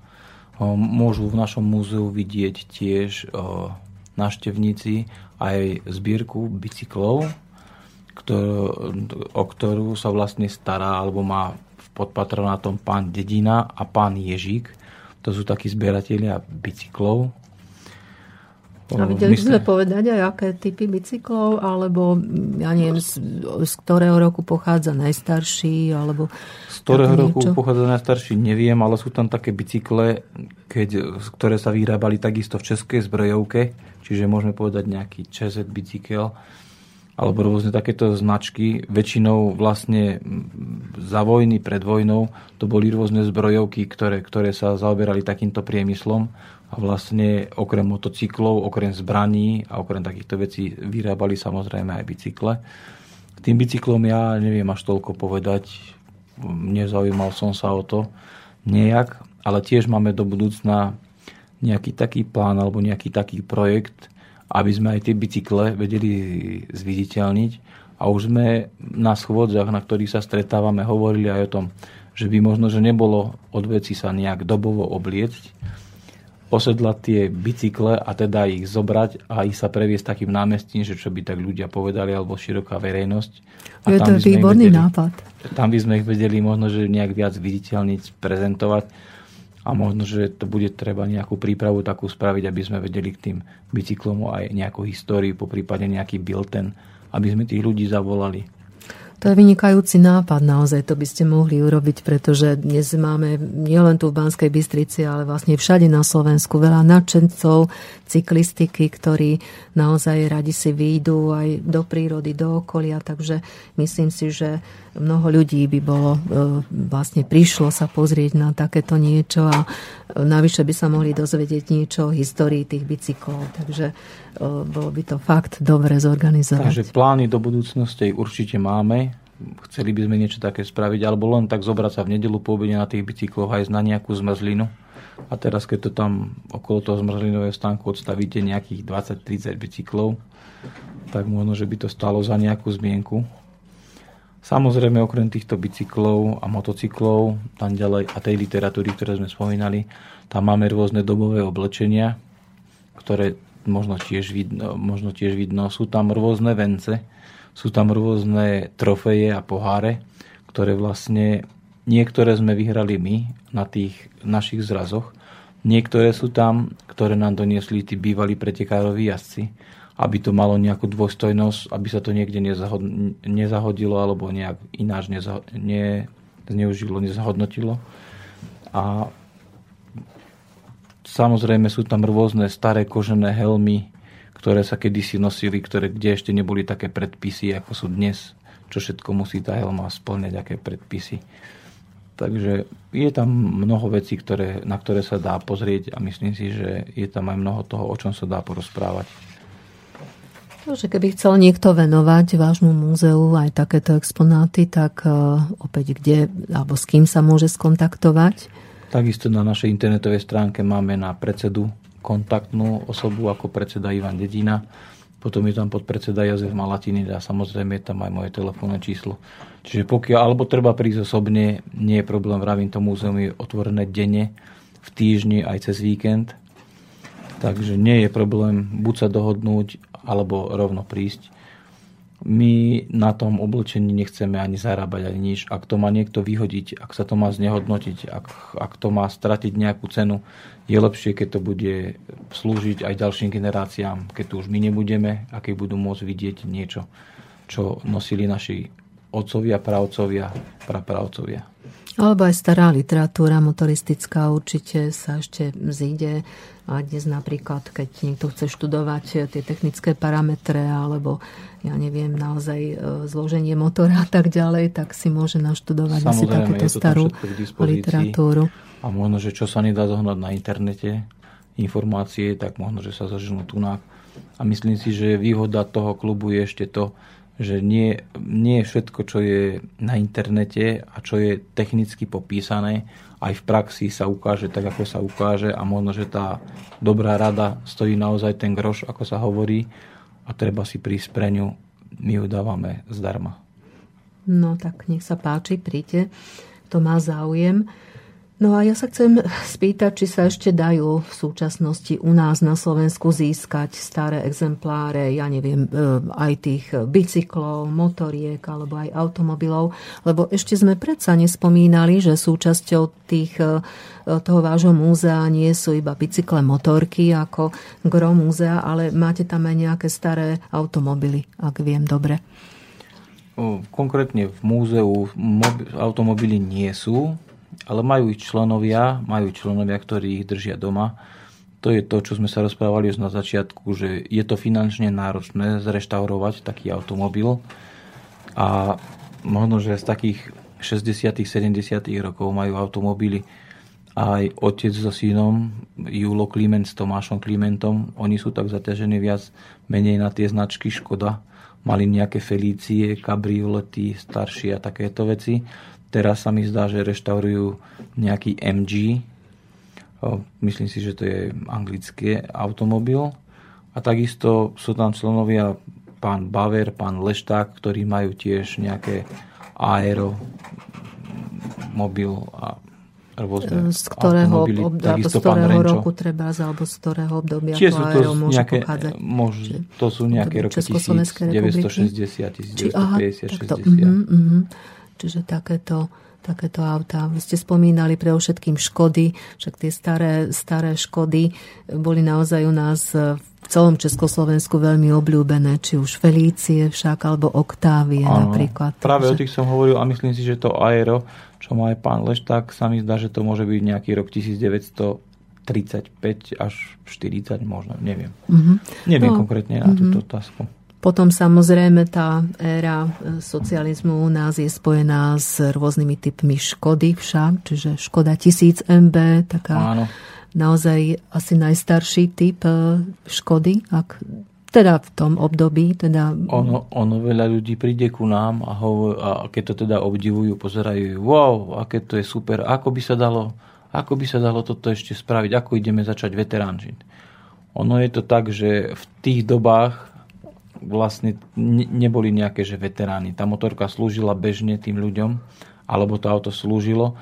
S2: môžu v našom múzeu vidieť tiež návštevníci aj zbierku bicyklov, o ktorú sa vlastne stará alebo má pod patronátom pán Dedina a pán Ježík. To sú takí zbieratelia bicyklov.
S1: A vedeli by sme povedať aj, aké typy bicyklov, alebo ja neviem, z, z ktorého roku pochádza najstarší, alebo...
S2: Z ktorého roku
S1: niečo?
S2: pochádza najstarší, neviem, ale sú tam také bicykle, keď, ktoré sa vyrábali takisto v českej zbrojovke, čiže môžeme povedať nejaký ČZ bicykel, alebo rôzne takéto značky. Väčšinou vlastne za vojny, pred vojnou, to boli rôzne zbrojovky, ktoré, ktoré sa zaoberali takýmto priemyslom a vlastne okrem motocyklov, okrem zbraní a okrem takýchto vecí vyrábali samozrejme aj bicykle. Tým bicyklom ja neviem až toľko povedať, nezaujímal som sa o to nejak, ale tiež máme do budúcna nejaký taký plán alebo nejaký taký projekt, aby sme aj tie bicykle vedeli zviditeľniť. A už sme na schôdzach, na ktorých sa stretávame, hovorili aj o tom, že by možno, že nebolo od veci sa nejak dobovo obliecť, osedlať tie bicykle a teda ich zobrať a ich sa previesť takým námestím, že čo by tak ľudia povedali, alebo široká verejnosť. A
S1: Je to výborný
S2: vedeli,
S1: nápad.
S2: Tam by sme ich vedeli možno, že nejak viac viditeľniť, prezentovať a možno, že to bude treba nejakú prípravu takú spraviť, aby sme vedeli k tým bicyklom aj nejakú históriu, po prípade nejaký bilten, aby sme tých ľudí zavolali.
S1: To je vynikajúci nápad, naozaj to by ste mohli urobiť, pretože dnes máme nielen tu v Banskej Bystrici, ale vlastne všade na Slovensku veľa nadšencov cyklistiky, ktorí naozaj radi si výjdu aj do prírody, do okolia, takže myslím si, že mnoho ľudí by bolo, e, vlastne prišlo sa pozrieť na takéto niečo a e, navyše by sa mohli dozvedieť niečo o histórii tých bicyklov, takže bolo by to fakt dobre zorganizovať.
S2: Takže plány do budúcnosti určite máme. Chceli by sme niečo také spraviť, alebo len tak zobrať sa v nedelu po obede na tých bicykloch aj na nejakú zmrzlinu. A teraz, keď to tam okolo toho zmrzlinového stánku odstavíte nejakých 20-30 bicyklov, tak možno, že by to stalo za nejakú zmienku. Samozrejme, okrem týchto bicyklov a motocyklov, tam ďalej a tej literatúry, ktoré sme spomínali, tam máme rôzne dobové oblečenia, ktoré možno tiež vidno, možno tiež vidno. Sú tam rôzne vence, sú tam rôzne trofeje a poháre, ktoré vlastne niektoré sme vyhrali my na tých našich zrazoch, niektoré sú tam, ktoré nám doniesli tí bývalí pretekároví jazdci, aby to malo nejakú dôstojnosť, aby sa to niekde nezahod, nezahodilo alebo nejak ináč nezaho, ne, zneužilo, nezahodnotilo. A samozrejme sú tam rôzne staré kožené helmy, ktoré sa kedysi nosili, ktoré, kde ešte neboli také predpisy, ako sú dnes, čo všetko musí tá helma splňať, aké predpisy. Takže je tam mnoho vecí, ktoré, na ktoré sa dá pozrieť a myslím si, že je tam aj mnoho toho, o čom sa dá porozprávať.
S1: To, že keby chcel niekto venovať vášmu múzeu aj takéto exponáty, tak uh, opäť kde alebo s kým sa môže skontaktovať?
S2: Takisto na našej internetovej stránke máme na predsedu kontaktnú osobu ako predseda Ivan Dedina. Potom je tam podpredseda Jozef Malatiny a samozrejme je tam aj moje telefónne číslo. Čiže pokiaľ, alebo treba prísť osobne, nie je problém, vravím, to múzeum je otvorené denne, v týždni aj cez víkend. Takže nie je problém buď sa dohodnúť, alebo rovno prísť. My na tom oblečení nechceme ani zarábať, ani nič. Ak to má niekto vyhodiť, ak sa to má znehodnotiť, ak, ak to má stratiť nejakú cenu, je lepšie, keď to bude slúžiť aj ďalším generáciám, keď tu už my nebudeme a keď budú môcť vidieť niečo, čo nosili naši otcovia, pravcovia, prapravcovia.
S1: Alebo aj stará literatúra motoristická určite sa ešte zíde. A dnes napríklad, keď niekto chce študovať tie technické parametre alebo ja neviem, naozaj e, zloženie motora a tak ďalej, tak si môže naštudovať asi takéto starú literatúru.
S2: A možno, že čo sa nedá zohnať na internete, informácie, tak možno, že sa zažnú tunák. A myslím si, že výhoda toho klubu je ešte to, že nie, nie všetko, čo je na internete a čo je technicky popísané, aj v praxi sa ukáže tak, ako sa ukáže a možno, že tá dobrá rada stojí naozaj ten groš, ako sa hovorí a treba si prísť pre ňu. My ju dávame zdarma.
S1: No tak nech sa páči, príďte. To má záujem. No a ja sa chcem spýtať, či sa ešte dajú v súčasnosti u nás na Slovensku získať staré exempláre, ja neviem, e, aj tých bicyklov, motoriek alebo aj automobilov, lebo ešte sme predsa nespomínali, že súčasťou tých, e, toho vášho múzea nie sú iba bicykle, motorky ako gro múzea, ale máte tam aj nejaké staré automobily, ak viem dobre.
S2: Konkrétne v múzeu automobily nie sú, ale majú ich členovia, majú členovia, ktorí ich držia doma. To je to, čo sme sa rozprávali už na začiatku, že je to finančne náročné zreštaurovať taký automobil a možno, že z takých 60 70 rokov majú automobily aj otec so synom, Julo Kliment s Tomášom Klimentom, oni sú tak zaťažení viac menej na tie značky Škoda. Mali nejaké Felície, kabriolety, staršie a takéto veci. Teraz sa mi zdá, že reštaurujú nejaký MG. Myslím si, že to je anglický automobil. A takisto sú tam členovia pán Baver, pán Lešták, ktorí majú tiež nejaké aero mobil a
S1: rôzne z ktorého, obda, z ktorého roku treba, alebo z ktorého obdobia
S2: Čiže sú to môže nejaké, môž, to sú nejaké roky 1960, 1950, 60.
S1: Čiže takéto, takéto autá. Vy ste spomínali pre všetkým Škody, však tie staré, staré Škody boli naozaj u nás v celom Československu veľmi obľúbené, či už Felície však, alebo Oktávie ano, napríklad.
S2: Práve takže... o tých som hovoril a myslím si, že to Aero, čo má aj pán Lešták, sa mi zdá, že to môže byť nejaký rok 1935 až 40 možno, neviem. Mm-hmm. Neviem no, konkrétne na mm-hmm. túto otázku.
S1: Potom samozrejme tá éra e, socializmu u nás je spojená s rôznymi typmi škody však, čiže škoda 1000 MB, taká Áno. naozaj asi najstarší typ e, škody, ak teda v tom období. Teda...
S2: Ono, ono veľa ľudí príde ku nám a, ho, a keď to teda obdivujú, pozerajú, wow, aké to je super, ako by sa dalo, ako by sa dalo toto ešte spraviť, ako ideme začať veteránčiť. Ono je to tak, že v tých dobách vlastne neboli nejaké že veteráni. Tá motorka slúžila bežne tým ľuďom, alebo to auto slúžilo,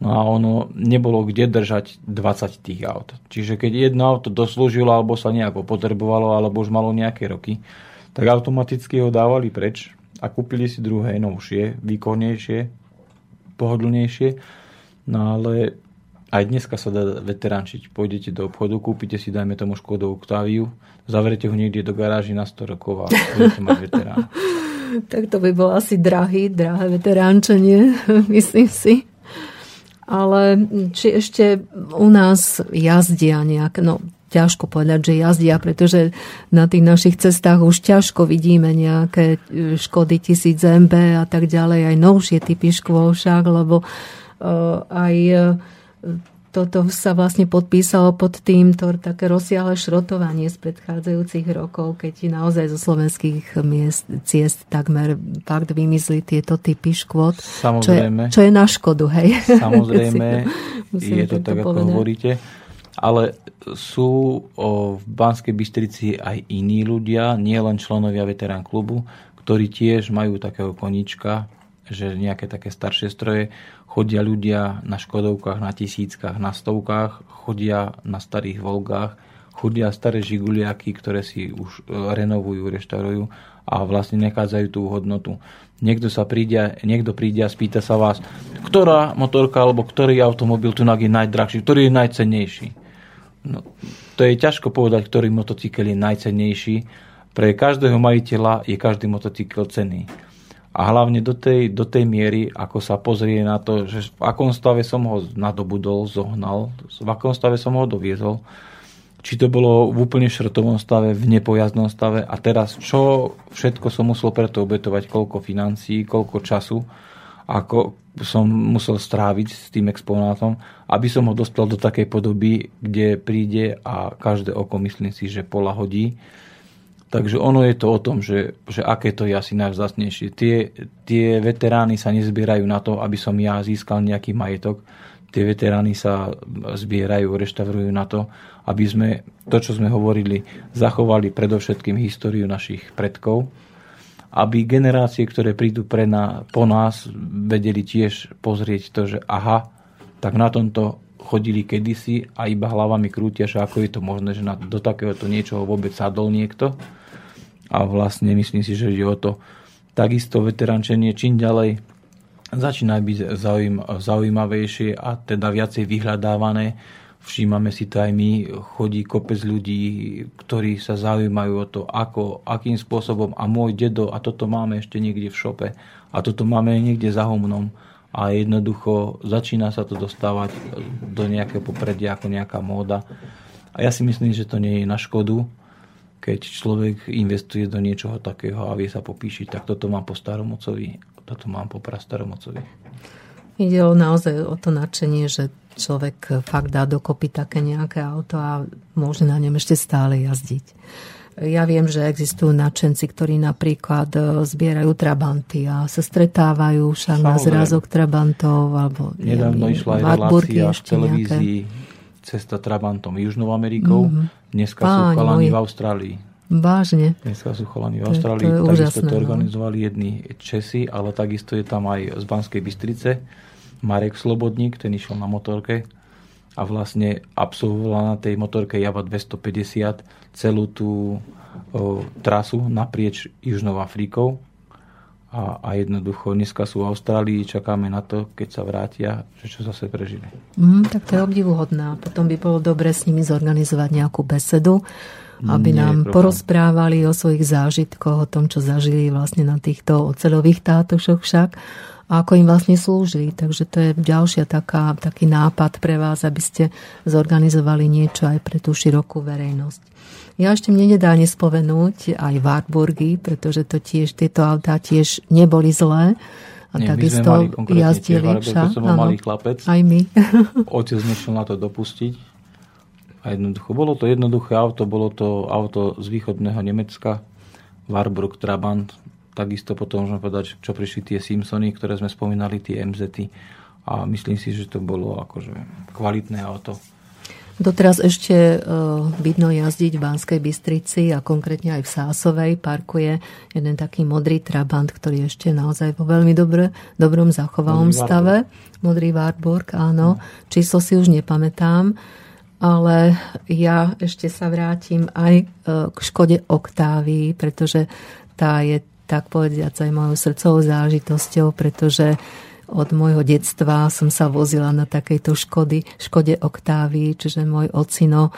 S2: no a ono nebolo kde držať 20 tých aut. Čiže keď jedno auto doslúžilo, alebo sa nejako potrebovalo, alebo už malo nejaké roky, tak automaticky ho dávali preč a kúpili si druhé, novšie, výkonnejšie, pohodlnejšie. No ale aj dneska sa dá veteránčiť. Pôjdete do obchodu, kúpite si, dajme tomu Škodu Octaviu, zavrete ho niekde do garáži na 100 rokov a budete mať veterán. (laughs)
S1: tak to by bolo asi drahý, drahé veteránčenie, (laughs) myslím si. Ale či ešte u nás jazdia nejak, no ťažko povedať, že jazdia, pretože na tých našich cestách už ťažko vidíme nejaké škody 1000 MB a tak ďalej, aj novšie typy škôl však, lebo aj toto sa vlastne podpísalo pod týmto také rozsiahle šrotovanie z predchádzajúcich rokov, keď naozaj zo slovenských miest, ciest takmer fakt vymizli tieto typy škôd.
S2: Samozrejme.
S1: Čo je, čo je na škodu, hej? (laughs)
S2: Samozrejme, je to tak, povedať. ako hovoríte. Ale sú o, v Banskej Bystrici aj iní ľudia, nie len členovia veterán klubu, ktorí tiež majú takého konička, že nejaké také staršie stroje, chodia ľudia na Škodovkách, na tisíckach, na stovkách, chodia na starých Volgách, chodia staré žiguliaky, ktoré si už e, renovujú, reštaurujú a vlastne nekádzajú tú hodnotu. Niekto, sa príde, niekto príde a spýta sa vás, ktorá motorka alebo ktorý automobil tu je najdrahší, ktorý je najcennejší. No, to je ťažko povedať, ktorý motocykel je najcennejší. Pre každého majiteľa je každý motocykel cenný a hlavne do tej, do tej miery, ako sa pozrie na to, že v akom stave som ho nadobudol, zohnal, v akom stave som ho doviezol, či to bolo v úplne šrtovom stave, v nepojazdnom stave. A teraz čo všetko som musel preto obetovať, koľko financií, koľko času, ako som musel stráviť s tým exponátom, aby som ho dostal do takej podoby, kde príde a každé oko myslím si, že polahodí Takže ono je to o tom, že, že aké to je asi najvzácnejšie. Tie, tie veterány sa nezbierajú na to, aby som ja získal nejaký majetok. Tie veterány sa zbierajú, reštaurujú na to, aby sme to, čo sme hovorili, zachovali predovšetkým históriu našich predkov, aby generácie, ktoré prídu pre na, po nás, vedeli tiež pozrieť to, že aha, tak na tomto chodili kedysi a iba hlavami krútia, že ako je to možné, že na, do takéhoto niečoho vôbec sadol niekto a vlastne myslím si, že ide o to takisto veterančenie čím ďalej začína byť zaujímavejšie a teda viacej vyhľadávané. Všímame si to aj my, chodí kopec ľudí, ktorí sa zaujímajú o to, ako, akým spôsobom a môj dedo a toto máme ešte niekde v šope a toto máme niekde za homnom a jednoducho začína sa to dostávať do nejakého popredia ako nejaká móda. A ja si myslím, že to nie je na škodu, keď človek investuje do niečoho takého a vie sa popíšiť, tak toto mám po staromocovi, toto mám po prastaromocovi.
S1: Ide o naozaj o to nadšenie, že človek fakt dá dokopy také nejaké auto a môže na ňom ešte stále jazdiť. Ja viem, že existujú nadšenci, ktorí napríklad e, zbierajú trabanty a sa stretávajú však na zrazok trabantov alebo
S2: Nedávno ja išla aj relácia v televízii nejaké cesta Trabantom Južnou Amerikou. Mm-hmm. Dneska Páň, sú chalani v Austrálii.
S1: Vážne.
S2: Dneska sú chalani v Austrálii. To, to takisto úžasné, to no. organizovali no. jedni Česi, ale takisto je tam aj z Banskej Bystrice. Marek Slobodník, ten išiel na motorke a vlastne absolvoval na tej motorke Java 250 celú tú o, trasu naprieč Južnou Afrikou a, a jednoducho dneska sú v Austrálii, čakáme na to, keď sa vrátia, že čo zase prežili.
S1: Mm, tak to je obdivuhodné. Potom by bolo dobre s nimi zorganizovať nejakú besedu, aby Nie nám porozprávali o svojich zážitkoch, o tom, čo zažili vlastne na týchto oceľových tátošoch však a ako im vlastne slúžili. Takže to je ďalšia taká, taký nápad pre vás, aby ste zorganizovali niečo aj pre tú širokú verejnosť. Ja ešte mne nedá nespovenúť aj Warburgy, pretože to tiež, tieto autá tiež neboli zlé.
S2: A Nie, takisto jazdili však. som malý chlapec.
S1: Aj my. (laughs)
S2: Otec nešiel na to dopustiť. A jednoducho, bolo to jednoduché auto, bolo to auto z východného Nemecka, Warburg Trabant. Takisto potom môžeme povedať, čo prišli tie Simpsony, ktoré sme spomínali, tie MZ. A myslím si, že to bolo akože kvalitné auto.
S1: Doteraz ešte uh, vidno jazdiť v Banskej Bystrici a konkrétne aj v Sásovej parkuje jeden taký modrý Trabant, ktorý ešte naozaj vo veľmi dobre, dobrom zachovalom modrý stave. Warburg. Modrý Warburg, áno. No. Číslo si už nepamätám. Ale ja ešte sa vrátim aj uh, k Škode Oktávii, pretože tá je tak povediac aj mojou srdcovou zážitosťou, pretože od môjho detstva som sa vozila na takejto škody, škode Oktávy, čiže môj ocino e,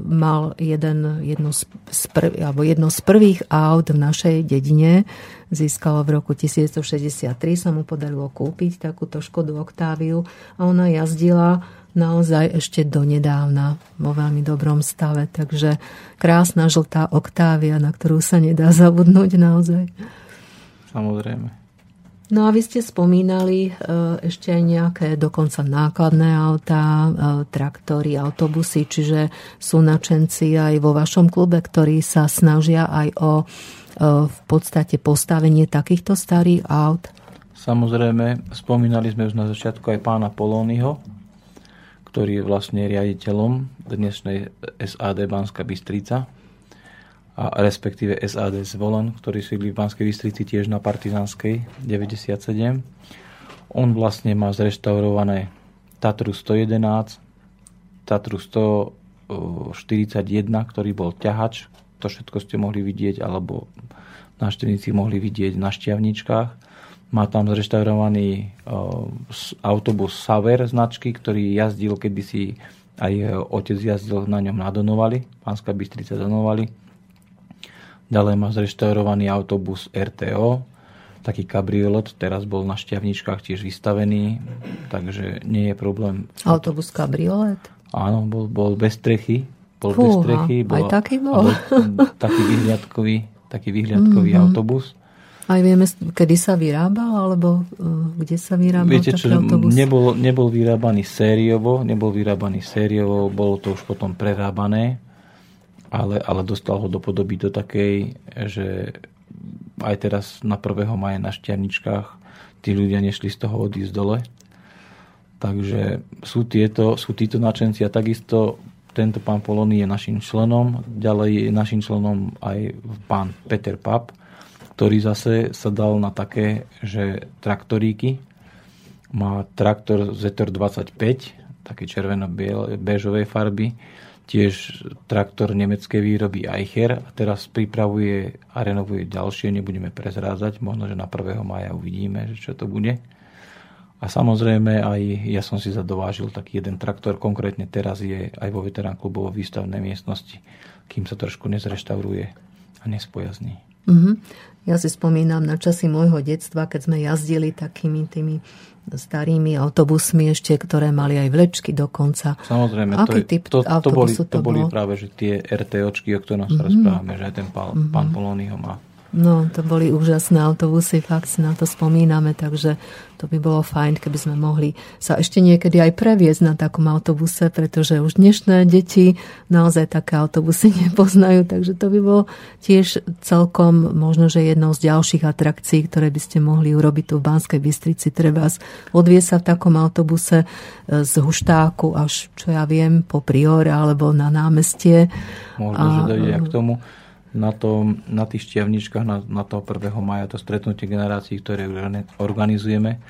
S1: mal jeden, jedno, z, prv, alebo jedno z prvých aut v našej dedine. Získalo v roku 1963, sa mu podarilo kúpiť takúto Škodu Oktáviu a ona jazdila naozaj ešte donedávna vo veľmi dobrom stave. Takže krásna žltá Oktávia, na ktorú sa nedá zabudnúť naozaj.
S2: Samozrejme.
S1: No a vy ste spomínali e, ešte aj nejaké dokonca nákladné autá, e, traktory, autobusy, čiže sú načenci aj vo vašom klube, ktorí sa snažia aj o e, v podstate postavenie takýchto starých aut?
S2: Samozrejme, spomínali sme už na začiatku aj pána Polónyho, ktorý je vlastne riaditeľom dnešnej SAD Banská Bystrica a respektíve SAD Zvolen, ktorý sídli v Banskej Bystrici tiež na Partizánskej 97. On vlastne má zreštaurované Tatru 111, Tatru 141, ktorý bol ťahač, to všetko ste mohli vidieť, alebo návštevníci mohli vidieť na šťavničkách. Má tam zreštaurovaný autobus Saver značky, ktorý jazdil kedysi aj otec jazdil na ňom na Donovali, Pánska Bystrica Donovali Ďalej má zreštaurovaný autobus RTO, taký kabriolet, teraz bol na šťavničkách tiež vystavený, takže nie je problém.
S1: Autobus kabriolet?
S2: Áno, bol, bol bez strechy. Bol
S1: Fúha,
S2: bez strechy.
S1: Bol, aj taký bol?
S2: bol taký vyhliadkový, taký vyhliadkový mm-hmm. autobus.
S1: Aj vieme, kedy sa vyrábal, alebo uh, kde sa vyrábal
S2: Viete, čo,
S1: autobus?
S2: Nebol, nebol vyrábaný sériovo, nebol vyrábaný sériovo, bolo to už potom prerábané ale, ale dostal ho do podoby do takej, že aj teraz na 1. maja na Šťavničkách tí ľudia nešli z toho odísť dole. Takže sú, tieto, sú títo načenci a takisto tento pán Polony je našim členom. Ďalej je našim členom aj pán Peter Pap, ktorý zase sa dal na také, že traktoríky. Má traktor ZR 25, také červeno-bežovej farby tiež traktor nemeckej výroby Eicher a teraz pripravuje a renovuje ďalšie, nebudeme prezrázať, možno, že na 1. maja uvidíme, že čo to bude. A samozrejme aj ja som si zadovážil taký jeden traktor, konkrétne teraz je aj vo veterán klubovo výstavnej miestnosti, kým sa trošku nezreštauruje a nespojazní.
S1: Mm-hmm. Ja si spomínam na časy môjho detstva, keď sme jazdili takými tými starými autobusmi ešte, ktoré mali aj vlečky dokonca.
S2: Samozrejme,
S1: Aký
S2: to,
S1: typ
S2: to, to, boli, to,
S1: to
S2: boli práve že tie RTOčky, o ktorých mm-hmm. sa rozprávame, že aj ten pán, mm-hmm. pán Polóny ho má.
S1: No, to boli úžasné autobusy, fakt si na to spomíname, takže to by bolo fajn, keby sme mohli sa ešte niekedy aj previesť na takom autobuse, pretože už dnešné deti naozaj také autobusy (laughs) nepoznajú, takže to by bolo tiež celkom možno, že jednou z ďalších atrakcií, ktoré by ste mohli urobiť tu v Banskej Bystrici, treba odvie sa v takom autobuse e, z Huštáku až, čo ja viem, po Priore alebo na námestie.
S2: Možno, a, že dojde k tomu na, tom, na tých šťavničkách na, na toho 1. maja, to stretnutie generácií, ktoré organizujeme,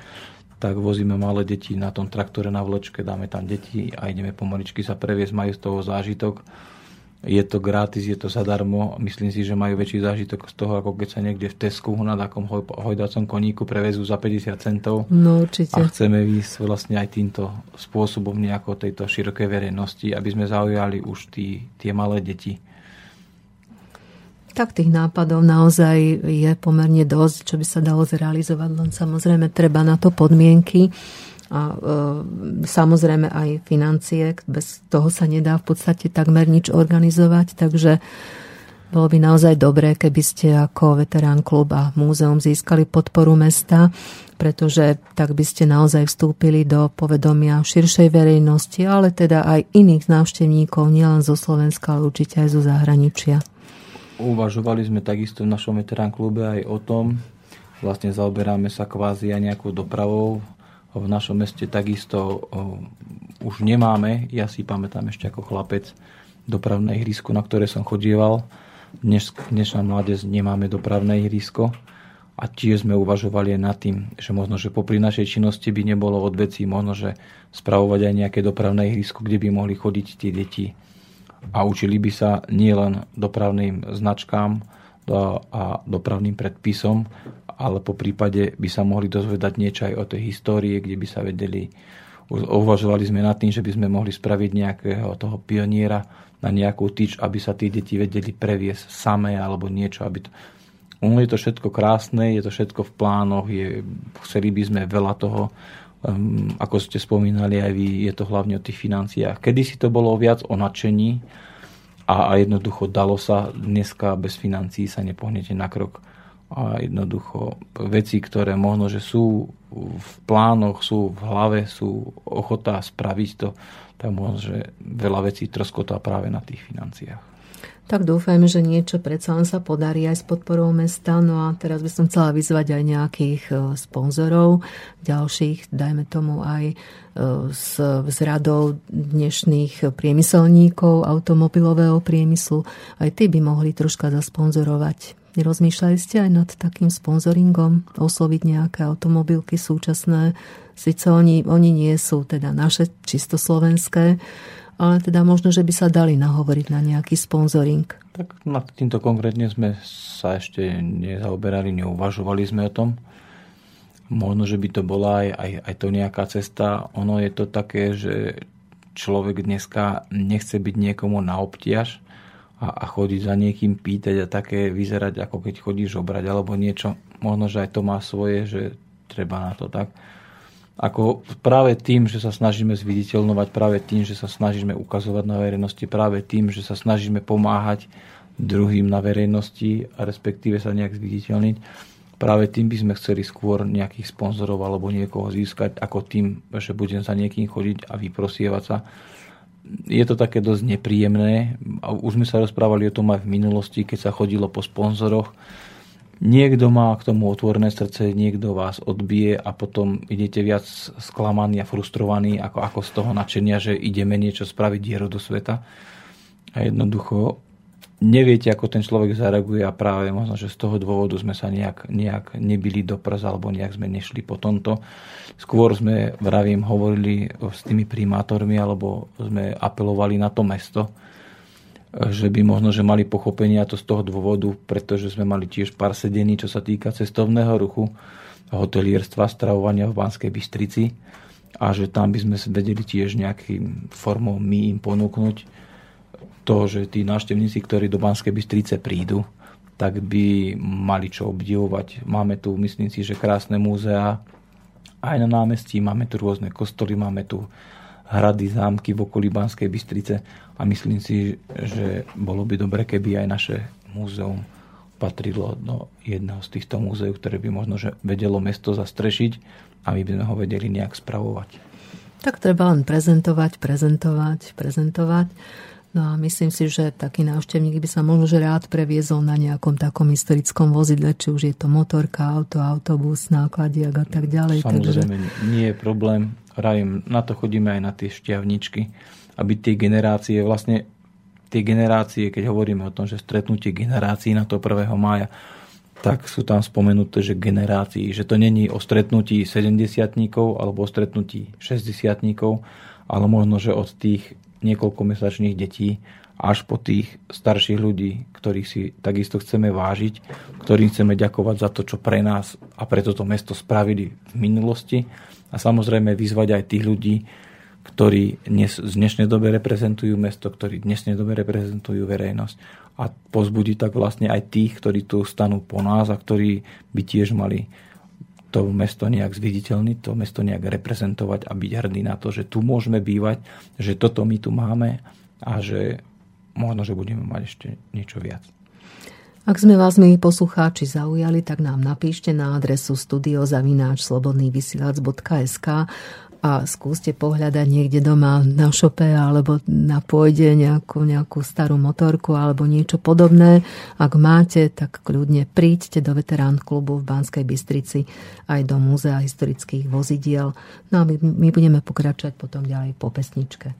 S2: tak vozíme malé deti na tom traktore na vločke, dáme tam deti a ideme pomaličky sa previesť, majú z toho zážitok. Je to gratis, je to zadarmo. Myslím si, že majú väčší zážitok z toho, ako keď sa niekde v Tesku na takom hoj, hojdacom koníku prevezú za 50 centov.
S1: No určite.
S2: A chceme ísť vlastne aj týmto spôsobom nejako tejto širokej verejnosti, aby sme zaujali už tí, tie malé deti
S1: tak tých nápadov naozaj je pomerne dosť, čo by sa dalo zrealizovať, len samozrejme treba na to podmienky a e, samozrejme aj financie, bez toho sa nedá v podstate takmer nič organizovať, takže bolo by naozaj dobré, keby ste ako veterán klub a múzeum získali podporu mesta, pretože tak by ste naozaj vstúpili do povedomia širšej verejnosti, ale teda aj iných návštevníkov, nielen zo Slovenska, ale určite aj zo zahraničia.
S2: Uvažovali sme takisto v našom veterán klube aj o tom, vlastne zaoberáme sa kvázi aj nejakou dopravou. V našom meste takisto už nemáme, ja si pamätám ešte ako chlapec, dopravné ihrisko, na ktoré som chodieval. Dnes, dnešná mládež nemáme dopravné ihrisko a tiež sme uvažovali aj nad tým, že možno, že popri našej činnosti by nebolo od vecí možno, že spravovať aj nejaké dopravné ihrisko, kde by mohli chodiť tie deti a učili by sa nielen dopravným značkám a dopravným predpisom, ale po prípade by sa mohli dozvedať niečo aj o tej histórii, kde by sa vedeli, uvažovali sme nad tým, že by sme mohli spraviť nejakého toho pioniera na nejakú tyč, aby sa tí deti vedeli previesť samé alebo niečo, aby to... Ono je to všetko krásne, je to všetko v plánoch, je, chceli by sme veľa toho, um, ako ste spomínali aj vy, je to hlavne o tých financiách. Kedy si to bolo viac o nadšení a, a jednoducho dalo sa, dneska bez financií sa nepohnete na krok. a jednoducho veci, ktoré možno, že sú v plánoch, sú v hlave, sú ochotá spraviť to, tak možno, že veľa vecí troskotá práve na tých financiách.
S1: Tak dúfajme, že niečo predsa len sa podarí aj s podporou mesta. No a teraz by som chcela vyzvať aj nejakých e, sponzorov, ďalších, dajme tomu aj s, e, s radou dnešných priemyselníkov automobilového priemyslu. Aj tí by mohli troška zasponzorovať. Nerozmýšľali ste aj nad takým sponzoringom, osloviť nejaké automobilky súčasné? Sice oni, oni nie sú teda naše čisto slovenské, ale teda možno, že by sa dali nahovoriť na nejaký sponzoring.
S2: Tak nad týmto konkrétne sme sa ešte nezaoberali, neuvažovali sme o tom. Možno, že by to bola aj, aj, aj to nejaká cesta. Ono je to také, že človek dneska nechce byť niekomu na obtiaž a, a chodiť za niekým pýtať a také vyzerať, ako keď chodíš obrať alebo niečo. Možno, že aj to má svoje, že treba na to tak ako práve tým, že sa snažíme zviditeľnovať, práve tým, že sa snažíme ukazovať na verejnosti, práve tým, že sa snažíme pomáhať druhým na verejnosti a respektíve sa nejak zviditeľniť, práve tým by sme chceli skôr nejakých sponzorov alebo niekoho získať, ako tým, že budem za niekým chodiť a vyprosievať sa. Je to také dosť nepríjemné. Už sme sa rozprávali o tom aj v minulosti, keď sa chodilo po sponzoroch, Niekto má k tomu otvorené srdce, niekto vás odbije a potom idete viac sklamaní a frustrovaní ako, ako z toho načenia, že ideme niečo spraviť dieru do sveta. A jednoducho neviete, ako ten človek zareaguje a práve možno, že z toho dôvodu sme sa nejak, nejak nebili do prs alebo nejak sme nešli po tomto. Skôr sme, vravím, hovorili s tými primátormi alebo sme apelovali na to mesto, že by možno, že mali pochopenie a to z toho dôvodu, pretože sme mali tiež pár sedení, čo sa týka cestovného ruchu, hotelierstva, stravovania v Banskej Bystrici a že tam by sme vedeli tiež nejakým formou my im ponúknuť to, že tí návštevníci, ktorí do Banskej Bystrice prídu, tak by mali čo obdivovať. Máme tu, myslím si, že krásne múzea aj na námestí, máme tu rôzne kostoly, máme tu hrady, zámky v okolí Banskej Bystrice a myslím si, že bolo by dobre, keby aj naše múzeum patrilo do jedného z týchto múzeí, ktoré by možno že vedelo mesto zastrešiť a my by sme ho vedeli nejak spravovať.
S1: Tak treba len prezentovať, prezentovať, prezentovať. No a myslím si, že taký návštevník by sa možno že rád previezol na nejakom takom historickom vozidle, či už je to motorka, auto, autobus, nákladiak a tak ďalej.
S2: Samozrejme, takže... nie je problém. Rajím, na to chodíme aj na tie šťavničky aby tie generácie, vlastne tie generácie, keď hovoríme o tom, že stretnutie generácií na to 1. mája, tak sú tam spomenuté, že generácií, že to není o stretnutí 70 alebo o stretnutí 60 ale možno, že od tých niekoľkomesačných detí až po tých starších ľudí, ktorých si takisto chceme vážiť, ktorým chceme ďakovať za to, čo pre nás a pre toto mesto spravili v minulosti. A samozrejme vyzvať aj tých ľudí, ktorí dnes, z dnešnej dobe reprezentujú mesto, ktorí dnešnej dobe reprezentujú verejnosť. A pozbudí tak vlastne aj tých, ktorí tu stanú po nás a ktorí by tiež mali to mesto nejak zviditeľniť, to mesto nejak reprezentovať a byť hrdí na to, že tu môžeme bývať, že toto my tu máme a že možno, že budeme mať ešte niečo viac.
S1: Ak sme vás, milí poslucháči, zaujali, tak nám napíšte na adresu studiozavináčslobodnývysielac.sk a skúste pohľadať niekde doma na šope alebo na pôjde nejakú, nejakú starú motorku alebo niečo podobné. Ak máte, tak kľudne príďte do veterán klubu v Banskej Bystrici aj do Múzea historických vozidiel. No a my, my budeme pokračovať potom ďalej po pesničke.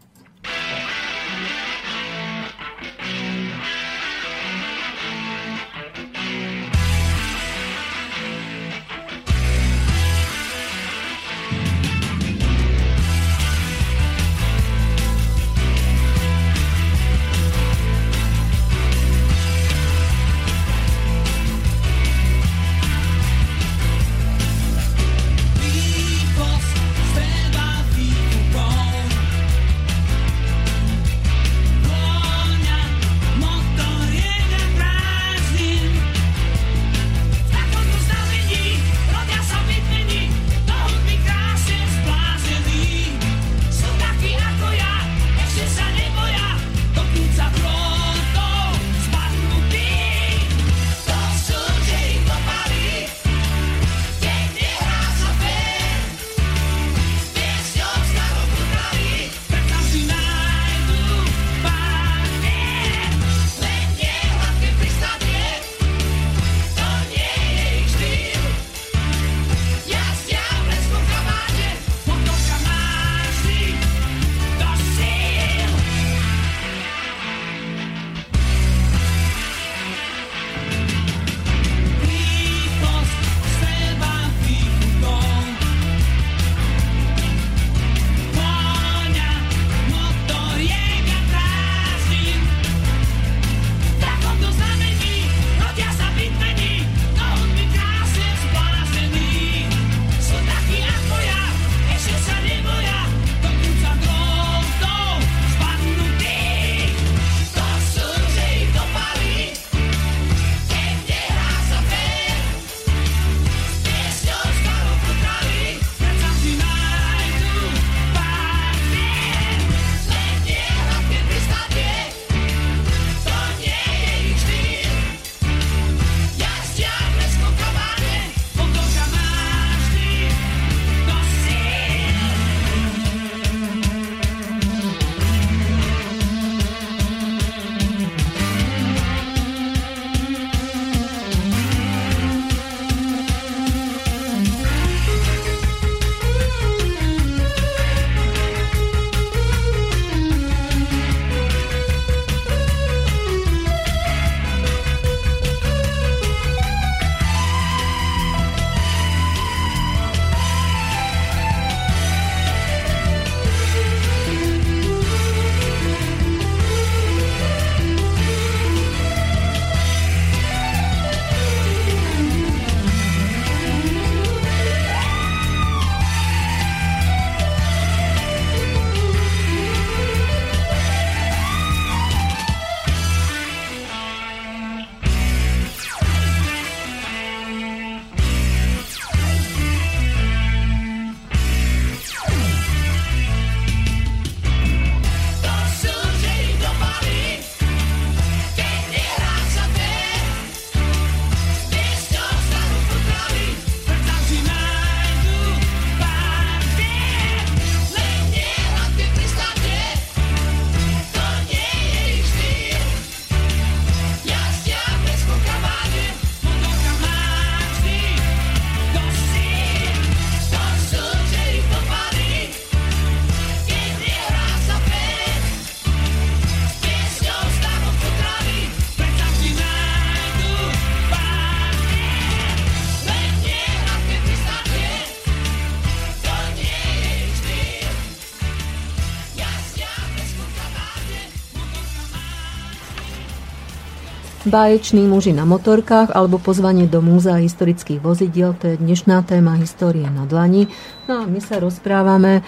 S1: Báječní muži na motorkách alebo pozvanie do múzea historických vozidiel, to je dnešná téma Histórie na dlani. No a my sa rozprávame e,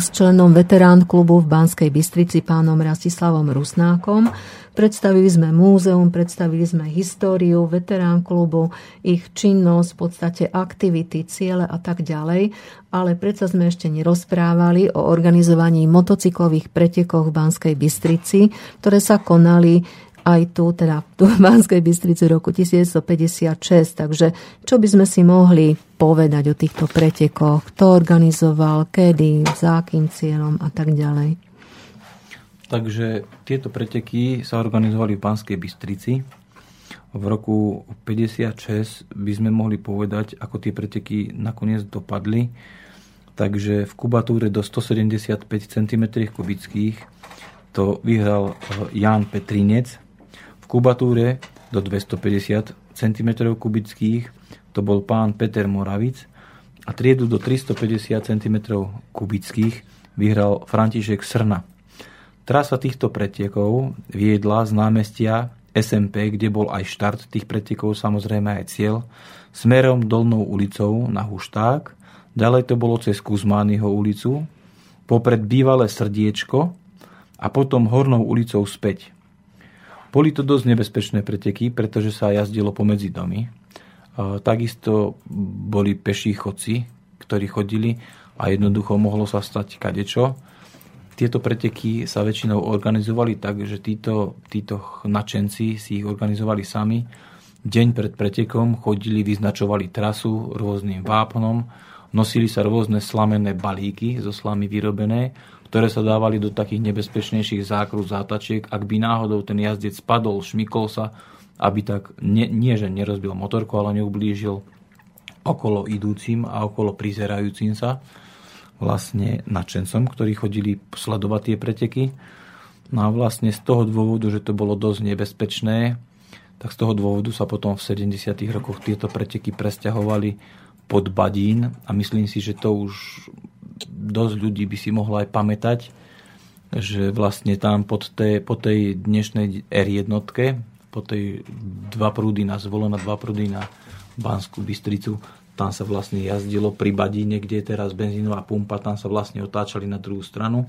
S1: s členom veterán klubu v Banskej Bystrici, pánom Rastislavom Rusnákom. Predstavili sme múzeum, predstavili sme históriu veterán klubu, ich činnosť, v podstate aktivity, ciele a tak ďalej, ale predsa sme ešte nerozprávali o organizovaní motocyklových pretekoch v Banskej Bystrici, ktoré sa konali aj tu, teda tu v Banskej Bystrici roku 1956. Takže čo by sme si mohli povedať o týchto pretekoch? Kto organizoval, kedy, za akým cieľom a tak ďalej?
S2: Takže tieto preteky sa organizovali v Banskej Bystrici. V roku 56 by sme mohli povedať, ako tie preteky nakoniec dopadli. Takže v kubatúre do 175 cm kubických to vyhral Jan Petrinec v kubatúre do 250 cm kubických to bol pán Peter Moravic a triedu do 350 cm kubických vyhral František Srna. Trasa týchto pretekov viedla z námestia SMP, kde bol aj štart tých pretekov, samozrejme aj cieľ, smerom dolnou ulicou na Hušták, ďalej to bolo cez Kuzmányho ulicu, popred bývalé srdiečko a potom hornou ulicou späť. Boli to dosť nebezpečné preteky, pretože sa jazdilo pomedzi domy. Takisto boli peší chodci, ktorí chodili a jednoducho mohlo sa stať kadečo. Tieto preteky sa väčšinou organizovali tak, že títo, títo načenci si ich organizovali sami. Deň pred pretekom chodili, vyznačovali trasu rôznym vápnom, nosili sa rôzne slamené balíky zo slamy vyrobené ktoré sa dávali do takých nebezpečnejších zákrut, zátačiek. Ak by náhodou ten jazdec spadol, šmykol sa, aby tak nie, nie že nerozbil motorku, ale neublížil okolo idúcim a okolo prizerajúcim sa vlastne nadšencom, ktorí chodili sledovať tie preteky. No a vlastne z toho dôvodu, že to bolo dosť nebezpečné, tak z toho dôvodu sa potom v 70. rokoch tieto preteky presťahovali pod Badín a myslím si, že to už dosť ľudí by si mohlo aj pamätať, že vlastne tam pod tej, po tej dnešnej R1, po tej dva prúdy na Zvolena, dva prúdy na Banskú Bystricu, tam sa vlastne jazdilo pri Badíne, kde je teraz benzínová pumpa, tam sa vlastne otáčali na druhú stranu.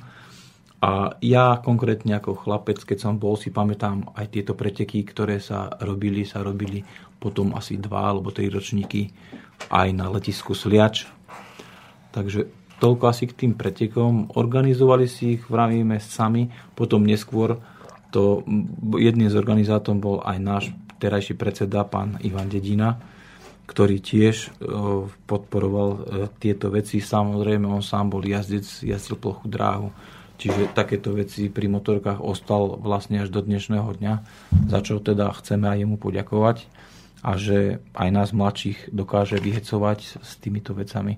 S2: A ja konkrétne ako chlapec, keď som bol, si pamätám aj tieto preteky, ktoré sa robili, sa robili potom asi dva alebo tri ročníky aj na letisku Sliač. Takže Toľko asi k tým pretekom. Organizovali si ich, vravíme, sami. Potom neskôr to jedným z organizátorov bol aj náš terajší predseda, pán Ivan Dedina, ktorý tiež e, podporoval e, tieto veci. Samozrejme, on sám bol jazdec, jazdil plochu dráhu. Čiže takéto veci pri motorkách ostal vlastne až do dnešného dňa, za čo teda chceme aj jemu poďakovať a že aj nás mladších dokáže vyhecovať s týmito vecami.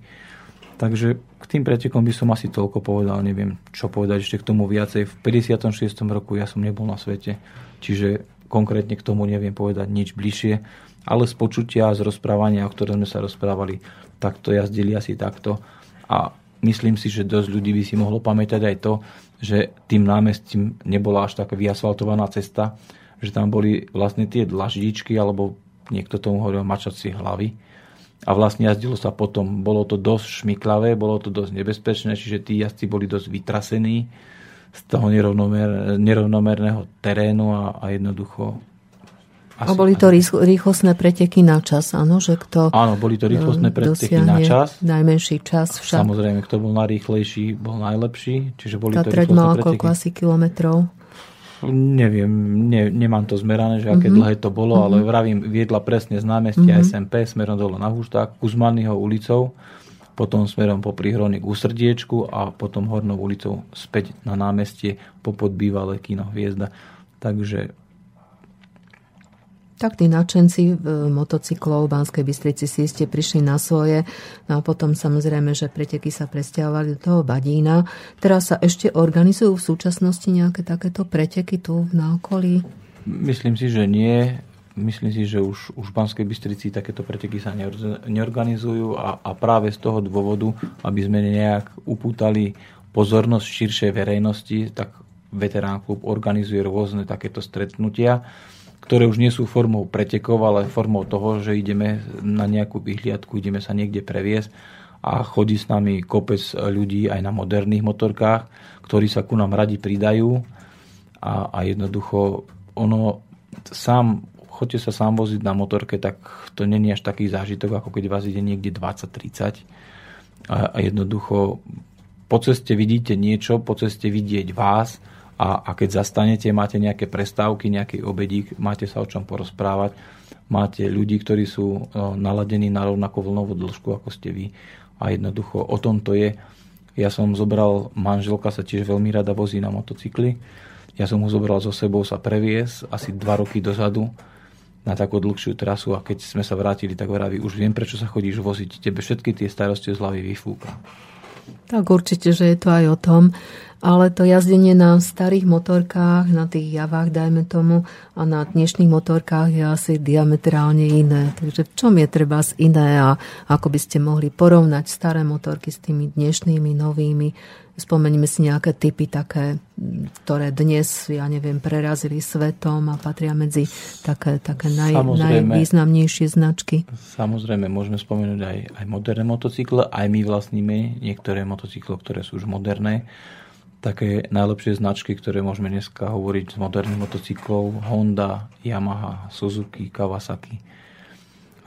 S2: Takže k tým pretekom by som asi toľko povedal, neviem čo povedať ešte k tomu viacej. V 56. roku ja som nebol na svete, čiže konkrétne k tomu neviem povedať nič bližšie, ale z počutia, z rozprávania, o ktorom sme sa rozprávali, tak to jazdili asi takto. A myslím si, že dosť ľudí by si mohlo pamätať aj to, že tým námestím nebola až taká vyasfaltovaná cesta, že tam boli vlastne tie dlaždičky, alebo niekto tomu hovoril mačacie hlavy, a vlastne jazdilo sa potom. Bolo to dosť šmiklavé, bolo to dosť nebezpečné, čiže tí jazdci boli dosť vytrasení z toho nerovnomer, nerovnomerného terénu a, a jednoducho
S1: asi, a boli to rýchlostné preteky na čas, áno, že kto
S2: Áno, boli to rýchlostné preteky na čas.
S1: najmenší čas však.
S2: Samozrejme, kto bol najrýchlejší, bol najlepší. Čiže boli
S1: Tá
S2: to
S1: treť mala koľko asi kilometrov?
S2: Neviem, ne, nemám to zmerané, že aké mm-hmm. dlhé to bolo, mm-hmm. ale vravím, viedla presne z námestia mm-hmm. SMP smerom dole na Hušták, Kuzmanyho ulicou, potom smerom po Prihrony k Úsrdiečku a potom Hornou ulicou späť na námestie po podbývalé kino Hviezda. Takže
S1: tak tí nadšenci motocyklov v Banskej Bystrici si ste prišli na svoje. No a potom samozrejme, že preteky sa presťahovali do toho Badína. Teraz sa ešte organizujú v súčasnosti nejaké takéto preteky tu na okolí?
S2: Myslím si, že nie. Myslím si, že už, už v Banskej Bystrici takéto preteky sa neorganizujú a, a práve z toho dôvodu, aby sme nejak upútali pozornosť širšej verejnosti, tak Veterán klub organizuje rôzne takéto stretnutia ktoré už nie sú formou pretekov, ale formou toho, že ideme na nejakú vyhliadku, ideme sa niekde previesť a chodí s nami kopec ľudí aj na moderných motorkách, ktorí sa ku nám radi pridajú. A, a jednoducho ono sám, chodte sa sám voziť na motorke, tak to není až taký zážitok, ako keď vás ide niekde 20-30 a, a jednoducho po ceste vidíte niečo, po ceste vidieť vás, a, a keď zastanete, máte nejaké prestávky, nejaký obedík, máte sa o čom porozprávať, máte ľudí, ktorí sú naladení na rovnakú vlnovú dĺžku, ako ste vy a jednoducho o tom to je. Ja som zobral, manželka sa tiež veľmi rada vozí na motocykli, ja som ho zobral so sebou sa previesť asi dva roky dozadu na takú dlhšiu trasu a keď sme sa vrátili, tak vraví, už viem, prečo sa chodíš voziť, tebe všetky tie starosti z hlavy vyfúka.
S1: Tak určite, že je to aj o tom, ale to jazdenie na starých motorkách, na tých javách, dajme tomu, a na dnešných motorkách je asi diametrálne iné. Takže v čom je treba z iné a ako by ste mohli porovnať staré motorky s tými dnešnými, novými? Spomeňme si nejaké typy také, ktoré dnes, ja neviem, prerazili svetom a patria medzi také, také naj, najvýznamnejšie značky.
S2: Samozrejme, môžeme spomenúť aj, aj moderné motocykle, aj my vlastníme niektoré motocykle, ktoré sú už moderné. Také najlepšie značky, ktoré môžeme dneska hovoriť z moderných motocyklov, Honda, Yamaha, Suzuki, Kawasaki,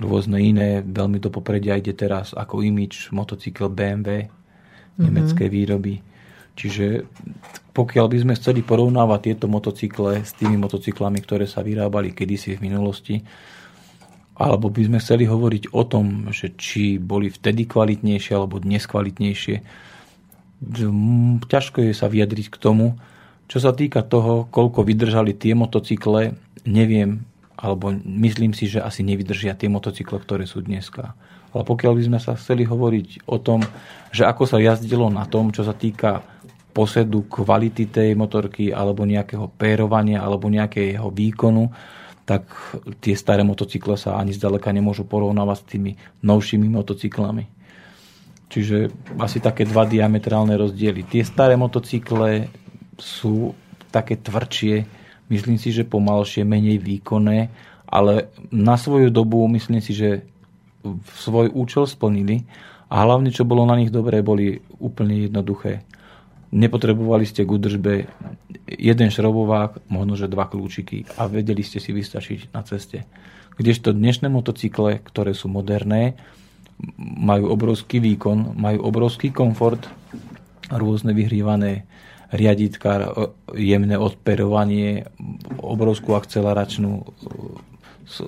S2: rôzne iné, veľmi do popredia. Ide teraz ako imič motocykel BMW, mm-hmm. nemecké výroby. Čiže pokiaľ by sme chceli porovnávať tieto motocykle s tými motocyklami, ktoré sa vyrábali kedysi v minulosti, alebo by sme chceli hovoriť o tom, že či boli vtedy kvalitnejšie alebo dnes kvalitnejšie, ťažko je sa vyjadriť k tomu. Čo sa týka toho, koľko vydržali tie motocykle, neviem, alebo myslím si, že asi nevydržia tie motocykle, ktoré sú dneska. Ale pokiaľ by sme sa chceli hovoriť o tom, že ako sa jazdilo na tom, čo sa týka posedu kvality tej motorky alebo nejakého pérovania alebo nejakého výkonu, tak tie staré motocykle sa ani zďaleka nemôžu porovnávať s tými novšími motocyklami. Čiže asi také dva diametrálne rozdiely. Tie staré motocykle sú také tvrdšie, myslím si, že pomalšie, menej výkonné, ale na svoju dobu myslím si, že svoj účel splnili a hlavne, čo bolo na nich dobré, boli úplne jednoduché. Nepotrebovali ste k údržbe jeden šrobovák, možno, že dva kľúčiky a vedeli ste si vystačiť na ceste. Kdežto dnešné motocykle, ktoré sú moderné, majú obrovský výkon, majú obrovský komfort, rôzne vyhrievané riaditka, jemné odperovanie, obrovskú akceleračnú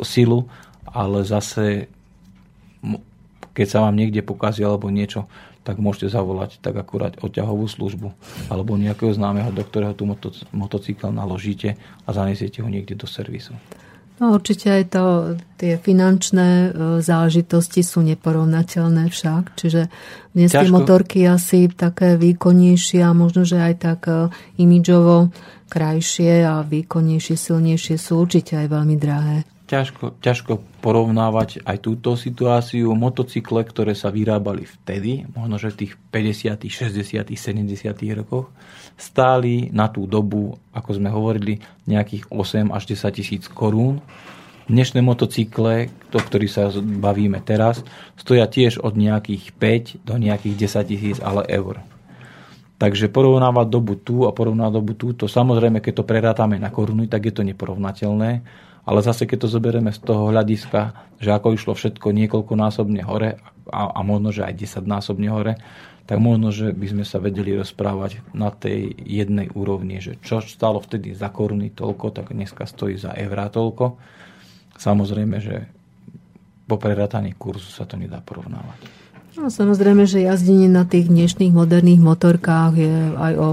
S2: silu, ale zase keď sa vám niekde pokazí alebo niečo, tak môžete zavolať tak akurát odťahovú službu alebo nejakého známeho, do ktorého tú motocykel naložíte a zanesiete ho niekde do servisu.
S1: No určite aj to, tie finančné e, záležitosti sú neporovnateľné však, čiže dnes Ťažko. tie motorky asi také výkonnejšie a možno, že aj tak e, imidžovo krajšie a výkonnejšie, silnejšie sú určite aj veľmi drahé
S2: ťažko, ťažko porovnávať aj túto situáciu. Motocykle, ktoré sa vyrábali vtedy, možno že v tých 50., 60., 70. rokoch, stáli na tú dobu, ako sme hovorili, nejakých 8 až 10 tisíc korún. Dnešné motocykle, o ktorých sa bavíme teraz, stoja tiež od nejakých 5 do nejakých 10 tisíc, ale eur. Takže porovnávať dobu tu a porovnávať dobu tu, to samozrejme, keď to prerátame na koruny, tak je to neporovnateľné ale zase keď to zoberieme z toho hľadiska, že ako išlo všetko niekoľkonásobne hore a, a možno, že aj 10 násobne hore, tak možno, že by sme sa vedeli rozprávať na tej jednej úrovni, že čo stalo vtedy za koruny toľko, tak dneska stojí za eurá toľko. Samozrejme, že po prerátaní kurzu sa to nedá porovnávať.
S1: No, samozrejme, že jazdenie na tých dnešných moderných motorkách je aj o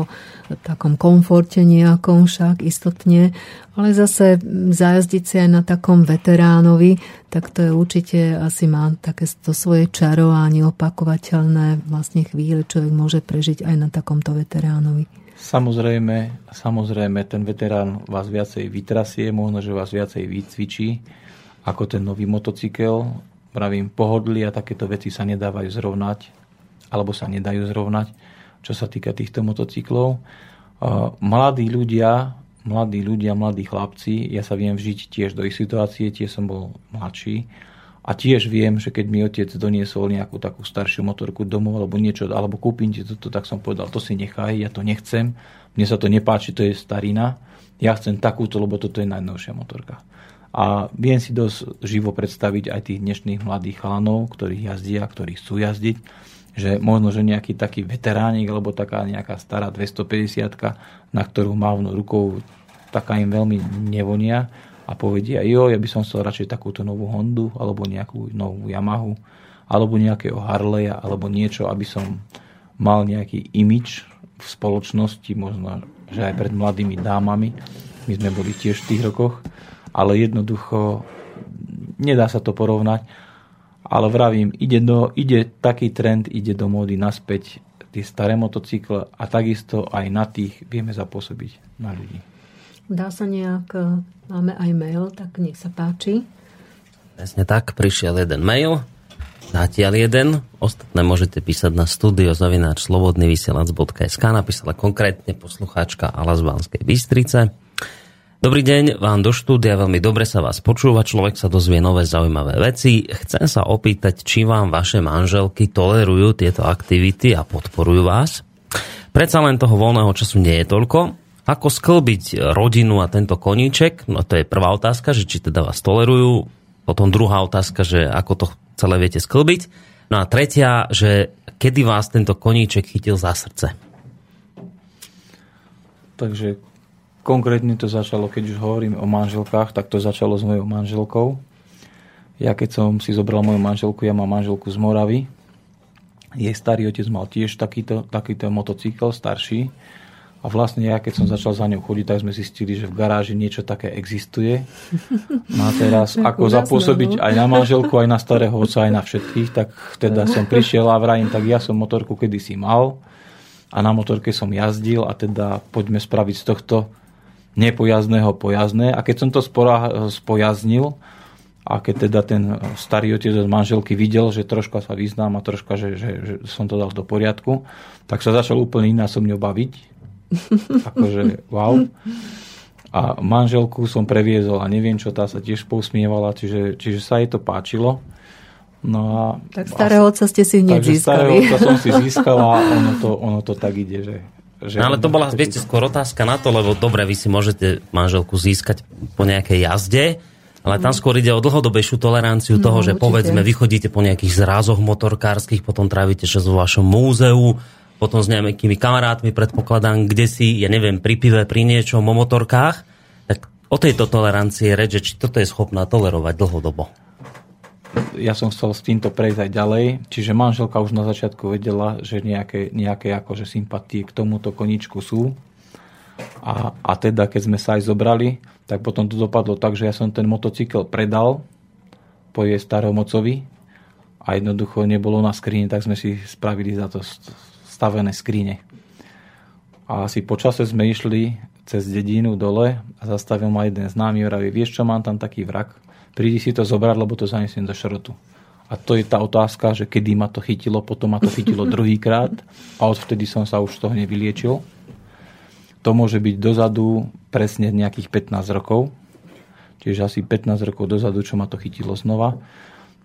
S1: takom komforte nejakom však istotne, ale zase zajazdiť si aj na takom veteránovi, tak to je určite asi má také to svoje čaro a neopakovateľné vlastne chvíle človek môže prežiť aj na takomto veteránovi.
S2: Samozrejme, samozrejme, ten veterán vás viacej vytrasie, možno, že vás viacej vycvičí ako ten nový motocykel pravím, pohodlie a takéto veci sa nedávajú zrovnať, alebo sa nedajú zrovnať, čo sa týka týchto motocyklov. Mladí ľudia mladí ľudia, mladí chlapci, ja sa viem vžiť tiež do ich situácie, tiež som bol mladší a tiež viem, že keď mi otec doniesol nejakú takú staršiu motorku domov alebo niečo, alebo kúpim ti toto, tak som povedal, to si nechaj, ja to nechcem, mne sa to nepáči, to je starina, ja chcem takúto, lebo toto je najnovšia motorka. A viem si dosť živo predstaviť aj tých dnešných mladých chalanov, ktorí jazdia, ktorí chcú jazdiť, že možno, že nejaký taký veteránik alebo taká nejaká stará 250 na ktorú mávnu rukou taká im veľmi nevonia a povedia, jo, ja by som chcel radšej takúto novú Hondu alebo nejakú novú Yamahu alebo nejakého Harleya alebo niečo, aby som mal nejaký imič v spoločnosti, možno, že aj pred mladými dámami. My sme boli tiež v tých rokoch, ale jednoducho nedá sa to porovnať ale vravím, ide, do, ide taký trend, ide do módy naspäť tie staré motocykle a takisto aj na tých vieme zapôsobiť na ľudí.
S7: Dá sa nejak, e, máme aj mail, tak nech sa páči.
S8: Presne tak, prišiel jeden mail, zatiaľ jeden, ostatné môžete písať na studio zavináč slobodnyvysielac.sk napísala konkrétne poslucháčka Ala z Banskej Bystrice. Dobrý deň, vám do štúdia, veľmi dobre sa vás počúva, človek sa dozvie nové zaujímavé veci. Chcem sa opýtať, či vám vaše manželky tolerujú tieto aktivity a podporujú vás. Predsa len toho voľného času nie je toľko. Ako sklbiť rodinu a tento koníček? No to je prvá otázka, že či teda vás tolerujú. Potom druhá otázka, že ako to celé viete sklbiť. No a tretia, že kedy vás tento koníček chytil za srdce?
S2: Takže Konkrétne to začalo, keď už hovorím o manželkách, tak to začalo s mojou manželkou. Ja keď som si zobral moju manželku, ja mám manželku z Moravy. Jej starý otec mal tiež takýto, takýto motocykl, starší. A vlastne ja, keď som začal za ňou chodiť, tak sme zistili, že v garáži niečo také existuje. No a teraz, (laughs) ako zapôsobiť no. aj na manželku, aj na starého oca, aj na všetkých, tak teda som prišiel a vrajím, tak ja som motorku kedysi mal a na motorke som jazdil a teda poďme spraviť z tohto nepojazdného pojazdné. A keď som to spojaznil, a keď teda ten starý otec od manželky videl, že troška sa vyznám a troška, že, že, že som to dal do poriadku, tak sa začal úplne iná so mňou baviť. (laughs) akože wow. A manželku som previezol a neviem čo, tá sa tiež pousmievala, čiže, čiže sa jej to páčilo. No a
S7: tak starého otca ste si hneď získali.
S2: Starého otca som si (laughs) získal a ono to, ono to tak ide, že
S8: že no ale to bola, viete, skôr otázka na to, lebo dobre, vy si môžete manželku získať po nejakej jazde, ale tam skôr ide o dlhodobejšiu toleranciu no, toho, že určite. povedzme, vy chodíte po nejakých zrázoch motorkárskych, potom trávite čas vo vašom múzeu, potom s nejakými kamarátmi predpokladám, kde si, ja neviem, pri pive, pri niečom o motorkách, tak o tejto tolerancie reč, či toto je schopná tolerovať dlhodobo
S2: ja som chcel s týmto prejsť aj ďalej, čiže manželka už na začiatku vedela, že nejaké, nejaké akože sympatie k tomuto koničku sú. A, a teda, keď sme sa aj zobrali, tak potom to dopadlo tak, že ja som ten motocykel predal po jej staromocovi a jednoducho nebolo na skríne, tak sme si spravili za to stavené skríne. A asi po čase sme išli cez dedinu dole a zastavil ma jeden známy, vraví, vieš čo, mám tam taký vrak, prídi si to zobrať, lebo to zanesiem do šrotu. A to je tá otázka, že kedy ma to chytilo, potom ma to chytilo (laughs) druhýkrát a odvtedy som sa už z toho nevyliečil. To môže byť dozadu presne nejakých 15 rokov, čiže asi 15 rokov dozadu, čo ma to chytilo znova.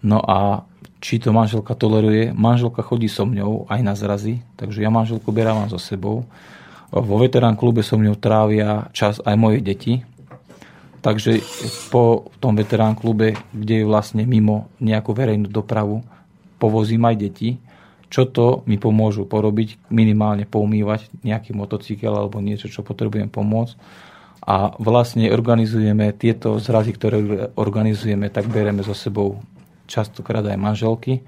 S2: No a či to manželka toleruje, manželka chodí so mňou aj na zrazy, takže ja manželku berám so sebou. Vo veterán klube so mňou trávia čas aj moje deti, Takže po tom veterán klube, kde je vlastne mimo nejakú verejnú dopravu, povozím aj deti, čo to mi pomôžu porobiť, minimálne poumývať nejaký motocykel alebo niečo, čo potrebujem pomôcť. A vlastne organizujeme tieto zrazy, ktoré organizujeme, tak bereme so sebou častokrát aj manželky.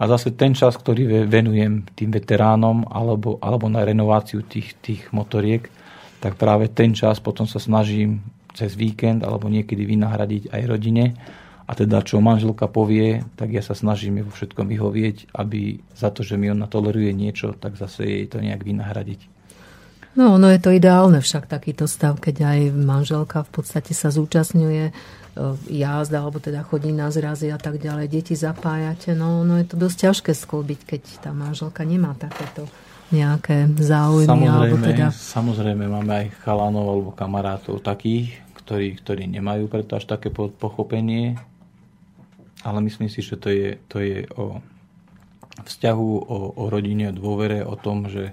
S2: A zase ten čas, ktorý venujem tým veteránom alebo, alebo na renováciu tých, tých motoriek, tak práve ten čas potom sa snažím cez víkend alebo niekedy vynahradiť aj rodine. A teda čo manželka povie, tak ja sa snažím vo všetkom vyhovieť, aby za to, že mi ona toleruje niečo, tak zase jej to nejak vynahradiť.
S7: No, no je to ideálne však takýto stav, keď aj manželka v podstate sa zúčastňuje e, jazda, alebo teda chodí na zrazy a tak ďalej, deti zapájate, no, no je to dosť ťažké sklbiť, keď tá manželka nemá takéto
S1: nejaké záujmy?
S2: Samozrejme,
S1: alebo teda...
S2: samozrejme máme aj chalanov alebo kamarátov takých, ktorí, ktorí nemajú preto až také pochopenie, ale myslím si, že to je, to je o vzťahu, o, o rodine, o dôvere, o tom, že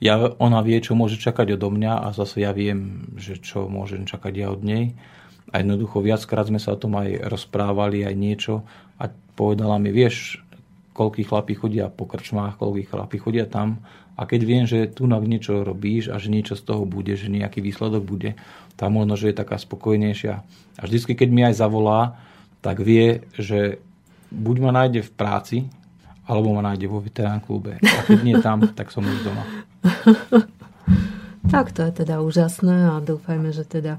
S2: ja, ona vie, čo môže čakať odo mňa a zase ja viem, že čo môžem čakať ja od nej. A jednoducho viackrát sme sa o tom aj rozprávali, aj niečo a povedala mi, vieš, koľký chlapí chodia po krčmách, koľký chlapí chodia tam a keď viem, že tu na niečo robíš a že niečo z toho bude, že nejaký výsledok bude, tam možno, že je taká spokojnejšia. A vždycky, keď mi aj zavolá, tak vie, že buď ma nájde v práci, alebo ma nájde vo veterán klube. A keď nie tam, tak som už doma.
S1: tak to je teda úžasné a dúfajme, že teda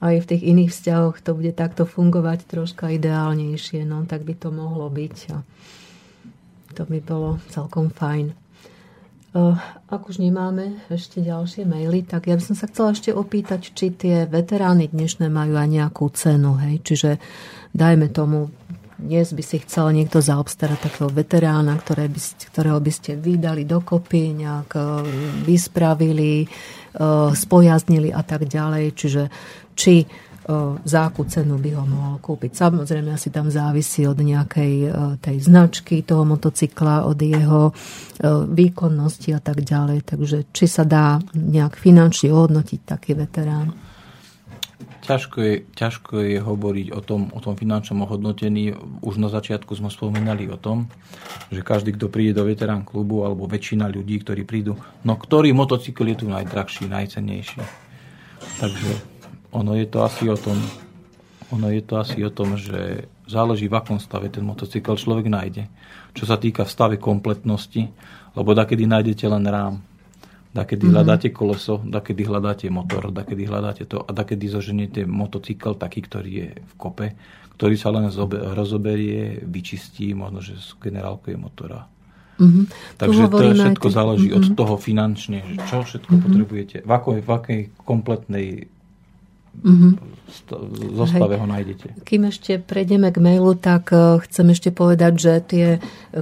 S1: aj v tých iných vzťahoch to bude takto fungovať troška ideálnejšie, no tak by to mohlo byť a to by bolo celkom fajn. Eh, ak už nemáme ešte ďalšie maily, tak ja by som sa chcela ešte opýtať, či tie veterány dnešné majú aj nejakú cenu. Hej? Čiže dajme tomu, dnes by si chcel niekto zaobstarať takého veterána, ktoré by, ktorého by ste vydali dokopy, nejak eh, vyspravili, eh, spojaznili a tak ďalej. Čiže či za akú cenu by ho mohol kúpiť. Samozrejme asi tam závisí od nejakej tej značky toho motocykla, od jeho výkonnosti a tak ďalej. Takže či sa dá nejak finančne ohodnotiť taký veterán?
S2: Ťažko je, ťažko je hovoriť o tom, o tom finančnom ohodnotení. Už na začiatku sme spomínali o tom, že každý, kto príde do veterán klubu, alebo väčšina ľudí, ktorí prídu, no ktorý motocykl je tu najdrahší, najcennejší. Takže ono je to asi o tom, ono je to asi o tom, že záleží v akom stave ten motocykl človek nájde. Čo sa týka v stave kompletnosti, lebo kedy nájdete len rám, kedy mm-hmm. hľadáte koleso, kedy hľadáte motor, kedy hľadáte to a kedy zoženiete motocykl taký, ktorý je v kope, ktorý sa len zobe, rozoberie, vyčistí, možno, že generálkuje motora. Mm-hmm. Takže to všetko záleží mm-hmm. od mhm. toho finančne, čo všetko mm-hmm. potrebujete, v akej, v akej kompletnej Mm-hmm. Zostave ho nájdete.
S1: Kým ešte prejdeme k mailu, tak e, chcem ešte povedať, že tie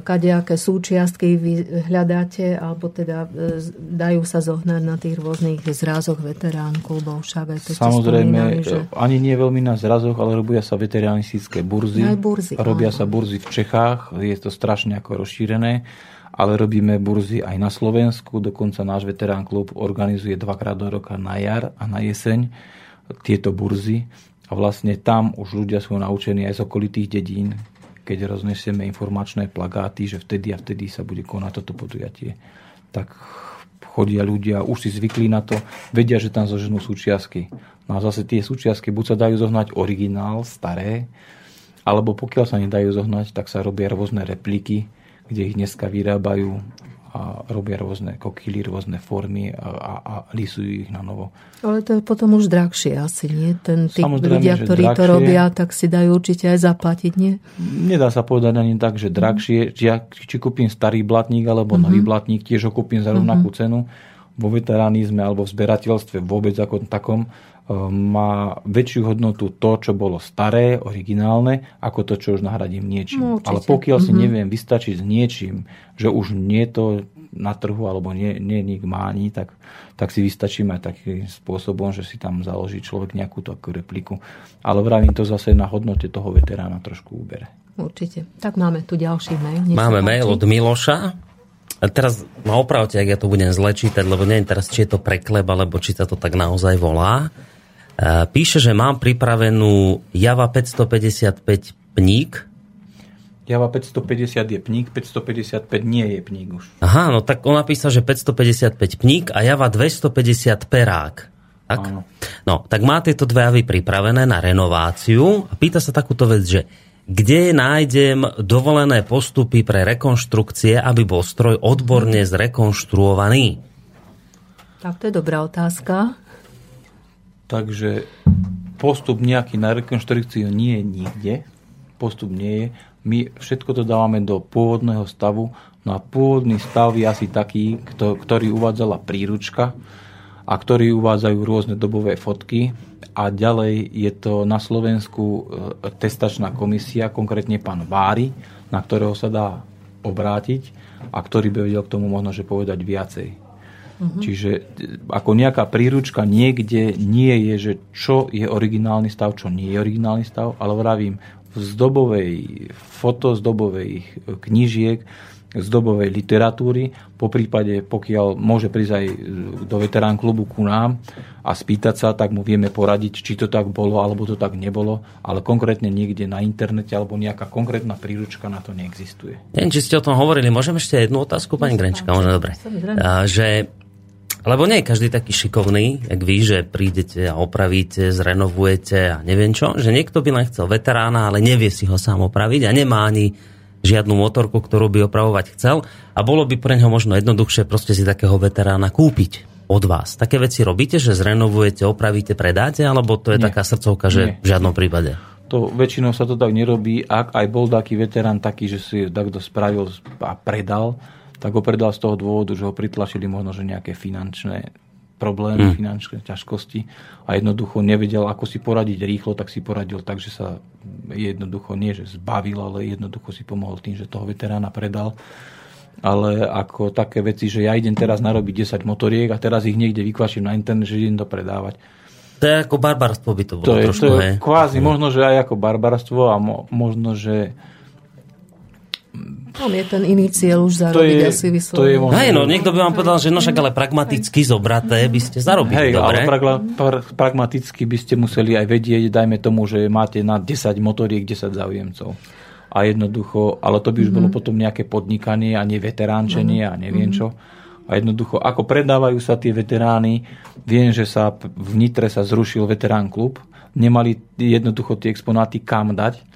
S1: kadejaké súčiastky vy hľadáte, alebo teda e, dajú sa zohnať na tých rôznych zrázoch veterán klubov. Však aj to
S2: Samozrejme, že... ani nie veľmi na zrazoch, ale robia sa veteránistické burzy.
S1: Aj burzy.
S2: Robia áno. sa burzy v Čechách, je to strašne ako rozšírené ale robíme burzy aj na Slovensku. Dokonca náš veterán klub organizuje dvakrát do roka na jar a na jeseň tieto burzy a vlastne tam už ľudia sú naučení aj z okolitých dedín, keď roznesieme informačné plagáty, že vtedy a vtedy sa bude konať toto podujatie. Tak chodia ľudia, už si zvykli na to, vedia, že tam zoženú súčiastky. No a zase tie súčiastky buď sa dajú zohnať originál, staré, alebo pokiaľ sa nedajú zohnať, tak sa robia rôzne repliky, kde ich dneska vyrábajú a robia rôzne kokily, rôzne formy a, a, a lisujú ich na novo.
S1: Ale to je potom už drahšie asi, nie? Ten tí ľudia, ktorí drahšie, to robia, tak si dajú určite aj zaplatiť, nie?
S2: Nedá sa povedať ani tak, že drahšie. Či, ja, či kúpim starý blatník alebo uh-huh. nový blatník, tiež ho kúpim za rovnakú uh-huh. cenu. Vo veteranizme alebo v zberateľstve vôbec ako takom má väčšiu hodnotu to, čo bolo staré, originálne, ako to, čo už nahradím niečím. No, Ale pokiaľ mm-hmm. si mhm. neviem vystačiť s niečím, že už nie to na trhu alebo nie, nie nik má ani, tak, tak si vystačím aj takým spôsobom, že si tam založí človek nejakú takú repliku. Ale vravím to zase na hodnote toho veterána trošku ubere.
S1: Určite. Tak máme tu ďalší mail.
S8: Nech máme mail od Miloša. A teraz ma opravte, ak ja to budem zle čítať, lebo neviem teraz, či je to prekleb, alebo či sa to tak naozaj volá. E, píše, že mám pripravenú Java 555 pník.
S2: Java 550 je pník, 555 nie je pník už.
S8: Aha, no tak on napísal, že 555 pník a Java 250 perák. Tak? Áno. No, tak má tieto dve javy pripravené na renováciu a pýta sa takúto vec, že kde nájdem dovolené postupy pre rekonštrukcie, aby bol stroj odborne zrekonštruovaný?
S1: Tak to je dobrá otázka.
S2: Takže postup nejaký na rekonštrukciu nie je nikde. Postup nie je. My všetko to dávame do pôvodného stavu. No a pôvodný stav je asi taký, ktorý uvádzala príručka a ktorý uvádzajú rôzne dobové fotky. A ďalej je to na Slovensku e, testačná komisia, konkrétne pán Vári, na ktorého sa dá obrátiť a ktorý by vedel k tomu možno, že povedať viacej. Uh-huh. Čiže e, ako nejaká príručka niekde nie je, že čo je originálny stav, čo nie je originálny stav, ale vravím, v zdobovej, fotozdobovej knižiek zdobovej literatúry, po prípade, pokiaľ môže prísť aj do veterán klubu ku nám a spýtať sa, tak mu vieme poradiť, či to tak bolo, alebo to tak nebolo, ale konkrétne niekde na internete alebo nejaká konkrétna príručka na to neexistuje.
S8: Neviem, či ste o tom hovorili. Môžem ešte jednu otázku, pani Grenčka? Možno dobre. Že lebo nie je každý taký šikovný, jak vy, že prídete a opravíte, zrenovujete a neviem čo, že niekto by len chcel veterána, ale nevie si ho sám opraviť a nemá ani žiadnu motorku, ktorú by opravovať chcel a bolo by pre neho možno jednoduchšie proste si takého veterána kúpiť od vás. Také veci robíte, že zrenovujete, opravíte, predáte, alebo to je Nie. taká srdcovka, že Nie. v žiadnom prípade?
S2: To väčšinou sa to tak nerobí. Ak aj bol taký veterán taký, že si takto spravil a predal, tak ho predal z toho dôvodu, že ho pritlačili možno, že nejaké finančné problémy, mm. finančné ťažkosti a jednoducho nevedel, ako si poradiť rýchlo, tak si poradil tak, že sa jednoducho nie, že zbavil, ale jednoducho si pomohol tým, že toho veterána predal. Ale ako také veci, že ja idem teraz narobiť 10 motoriek a teraz ich niekde vykvaším na internet, že idem to predávať.
S8: To je ako barbarstvo by to bolo
S2: to je,
S8: trošku,
S2: to je kvázi, možno, že aj ako barbarstvo a mo, možno, že
S7: tam je ten iný cieľ už zarobiť to je, asi vyslovene. To je
S8: možno... Hej, no niekto by vám povedal, že no však ale pragmaticky zobraté by ste zarobili. Hej, dobre. ale
S2: pragla, pr, pragmaticky by ste museli aj vedieť, dajme tomu, že máte na 10 motoriek 10 záujemcov. A jednoducho, ale to by už mm-hmm. bolo potom nejaké podnikanie a nie veteránčenie mm-hmm. a neviem čo. A jednoducho, ako predávajú sa tie veterány, viem, že sa v Nitre sa zrušil veterán klub, nemali jednoducho tie exponáty kam dať,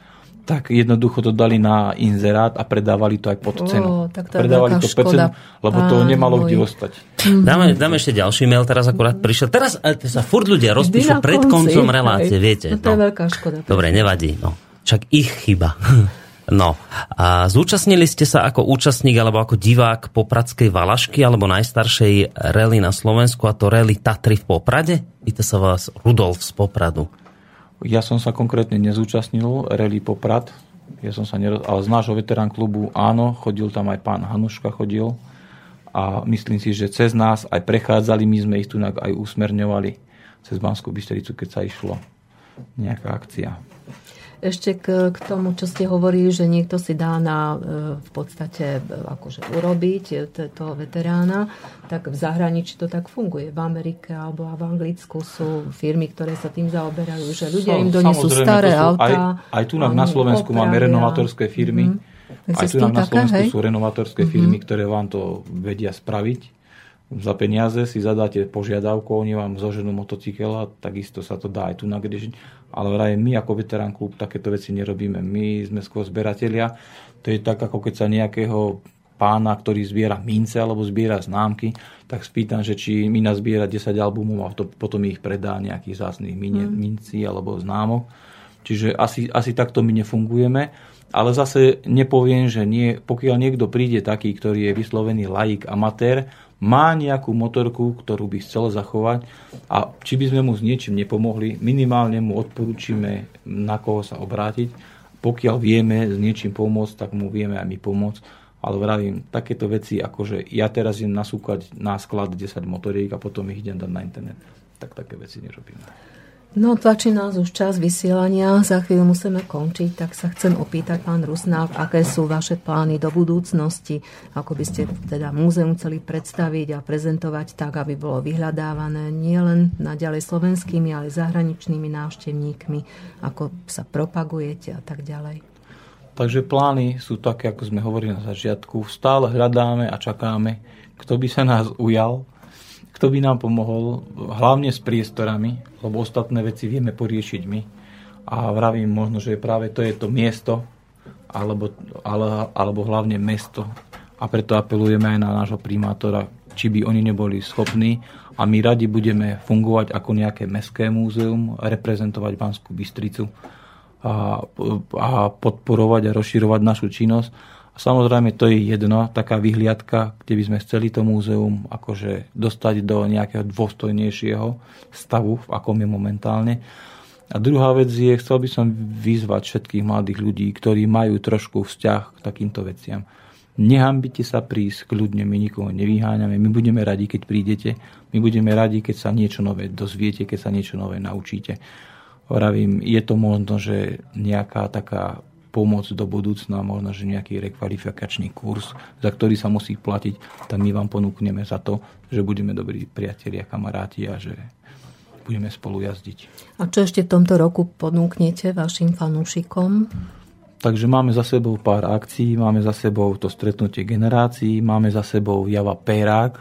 S2: tak jednoducho to dali na inzerát a predávali to aj pod cenu.
S7: Oh, tak to predávali to pod cenu,
S2: lebo to nemalo môj. kde ostať.
S8: Dáme, dáme ešte ďalší mail, teraz akurát prišiel. Teraz sa furt ľudia rozpíšu pred koncom relácie, viete.
S7: No, to je no. veľká škoda.
S8: Dobre, nevadí. No. Však ich chyba. (laughs) No, a zúčastnili ste sa ako účastník alebo ako divák Popradskej Valašky alebo najstaršej rally na Slovensku a to rally Tatry v Poprade? Víte sa vás Rudolf z Popradu.
S2: Ja som sa konkrétne nezúčastnil rally Poprad, ja som sa neroz... ale z nášho veterán klubu áno, chodil tam aj pán Hanuška chodil a myslím si, že cez nás aj prechádzali, my sme ich tu aj usmerňovali cez Banskú Bystricu, keď sa išlo nejaká akcia.
S7: Ešte k, k tomu, čo ste hovorili, že niekto si dá na e, v podstate e, akože urobiť e, toho veterána, tak v zahraničí to tak funguje. V Amerike alebo v Anglicku sú firmy, ktoré sa tým zaoberajú, že ľudia im donesú staré auta.
S2: Aj, aj tu na Slovensku opravia. máme renovatorské firmy. Mm-hmm. Aj tu na Slovensku hej? sú renovatorské mm-hmm. firmy, ktoré vám to vedia spraviť za peniaze si zadáte požiadavku, oni vám zoženú motocykel a takisto sa to dá aj tu na kde ale vraj my ako veterán klub takéto veci nerobíme. My sme skôr zberatelia. To je tak, ako keď sa nejakého pána, ktorý zbiera mince alebo zbiera známky, tak spýtam, že či mi nazbiera 10 albumov a to, potom ich predá nejakých zásnych mm. mincí alebo známok. Čiže asi, asi takto my nefungujeme. Ale zase nepoviem, že nie, pokiaľ niekto príde taký, ktorý je vyslovený laik, amatér, má nejakú motorku, ktorú by chcel zachovať a či by sme mu s niečím nepomohli, minimálne mu odporúčime, na koho sa obrátiť. Pokiaľ vieme s niečím pomôcť, tak mu vieme aj my pomôcť. Ale vravím, takéto veci, ako že ja teraz idem nasúkať na sklad 10 motoriek a potom ich idem dať na internet, tak také veci nerobíme.
S7: No, tlačí nás už čas vysielania, za chvíľu musíme končiť, tak sa chcem opýtať, pán Rusnák, aké sú vaše plány do budúcnosti, ako by ste teda múzeum chceli predstaviť a prezentovať tak, aby bolo vyhľadávané nielen naďalej slovenskými, ale zahraničnými návštevníkmi, ako sa propagujete a tak ďalej.
S2: Takže plány sú také, ako sme hovorili na začiatku. Stále hľadáme a čakáme, kto by sa nás ujal, kto by nám pomohol, hlavne s priestorami, lebo ostatné veci vieme poriešiť my. A vravím možno, že práve to je to miesto, alebo, ale, alebo hlavne mesto. A preto apelujeme aj na nášho primátora, či by oni neboli schopní a my radi budeme fungovať ako nejaké mestské múzeum, reprezentovať Banskú Bystricu a, a podporovať a rozširovať našu činnosť samozrejme to je jedno, taká vyhliadka, kde by sme chceli to múzeum akože dostať do nejakého dôstojnejšieho stavu, v akom je momentálne. A druhá vec je, chcel by som vyzvať všetkých mladých ľudí, ktorí majú trošku vzťah k takýmto veciam. Nehambite sa prísť, kľudne my nikoho nevyháňame, my budeme radi, keď prídete, my budeme radi, keď sa niečo nové dozviete, keď sa niečo nové naučíte. Hovorím, je to možno, že nejaká taká pomoc do budúcna, možno, že nejaký rekvalifikačný kurz, za ktorý sa musí platiť, tak my vám ponúkneme za to, že budeme dobrí priatelia, kamaráti a že budeme spolu jazdiť.
S7: A čo ešte v tomto roku ponúknete vašim fanúšikom?
S2: Takže máme za sebou pár akcií, máme za sebou to stretnutie generácií, máme za sebou Java Pérák,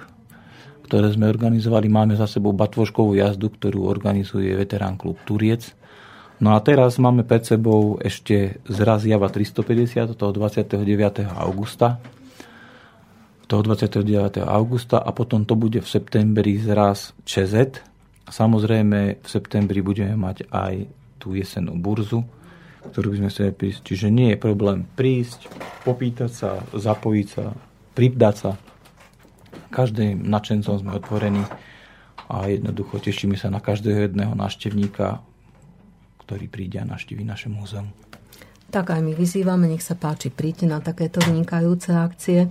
S2: ktoré sme organizovali, máme za sebou batvoškovú jazdu, ktorú organizuje veterán klub Turiec. No a teraz máme pred sebou ešte zraz Java 350, toho 29. augusta. Toho 29. augusta a potom to bude v septembri zraz ČZ. Samozrejme v septembri budeme mať aj tú jesenú burzu, ktorú by sme chceli prísť. Čiže nie je problém prísť, popýtať sa, zapojiť sa, pripdať sa. Každým načencom sme otvorení a jednoducho tešíme sa na každého jedného návštevníka, ktorý príde a naštívi naše múzeum.
S7: Tak aj my vyzývame, nech sa páči, príďte na takéto vynikajúce akcie.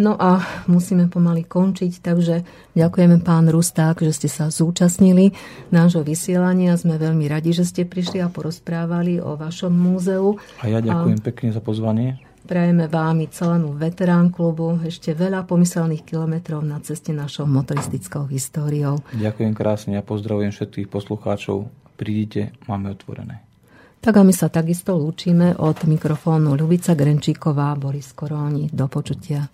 S7: No a musíme pomaly končiť, takže ďakujeme pán Rusták, že ste sa zúčastnili nášho vysielania. Sme veľmi radi, že ste prišli a porozprávali o vašom múzeu.
S2: A ja ďakujem a pekne za pozvanie.
S7: Prajeme vám i celému veterán klubu ešte veľa pomyselných kilometrov na ceste našou motoristickou históriou.
S2: Ďakujem krásne a pozdravujem všetkých poslucháčov. Prídite, máme otvorené.
S7: Tak a my sa takisto lúčime od mikrofónu Ľubica Grenčíková, Boris Koróni. Do počutia.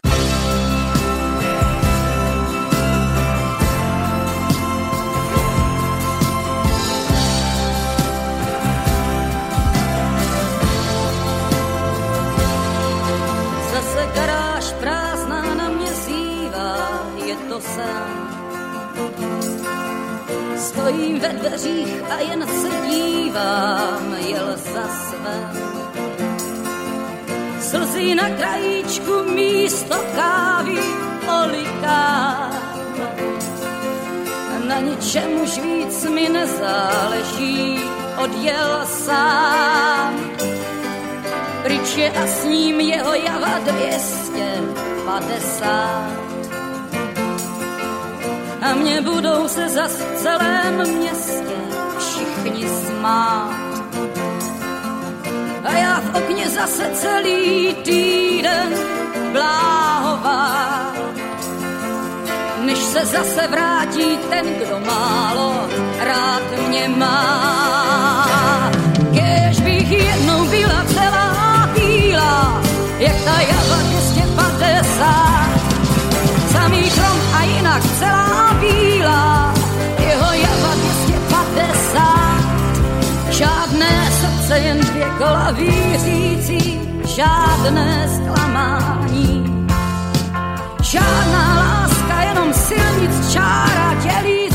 S9: Na krajíčku místo kávy olikám. Na ničem už víc mi nezáleží, odjel sám. Pryč je a s ním jeho java 250 a mě budou se zas v celém městě všichni smát. Já v okně zase celý týden bláhová, než se zase vrátí ten, kdo málo rád mě má. Kež bych jednou byla celá bílá, jak ta java 250, samý chrom a jinak celá bílá, jeho java 250. Žádné srdce, jen dvě kola vířící, žádné zklamání. Žádná láska, jenom silnic čára dělící.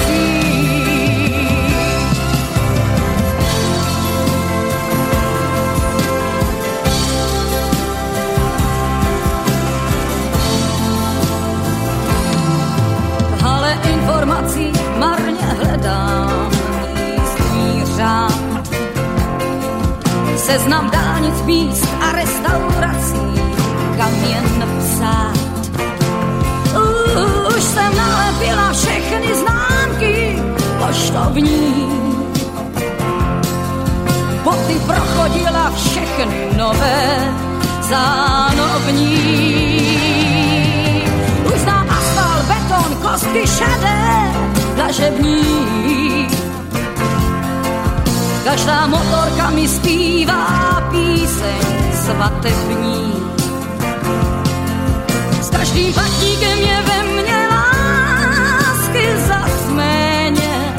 S9: Seznam dálnic, míst a restaurací, kam jen psát. Už jsem nalepila všechny známky poštovní. Boty prochodila všechny nové zánovní. Už znám asfalt, beton, kostky šedé, dlažební. Každá motorka mi zpívá píseň svatební. S každým patníkem je ve mně lásky zas méně.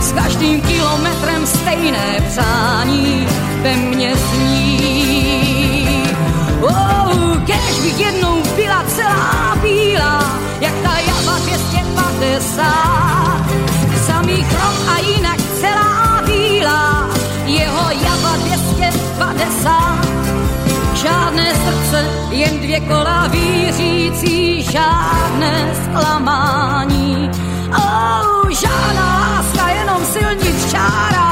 S9: S každým kilometrem stejné přání ve mně zní. Oh, kež bych jednou byla celá bílá, jak ta java 250. sám. Žádné srdce, jen dvě kola vířící, žádné zklamání. Oh, žádná láska, jenom silnic čára.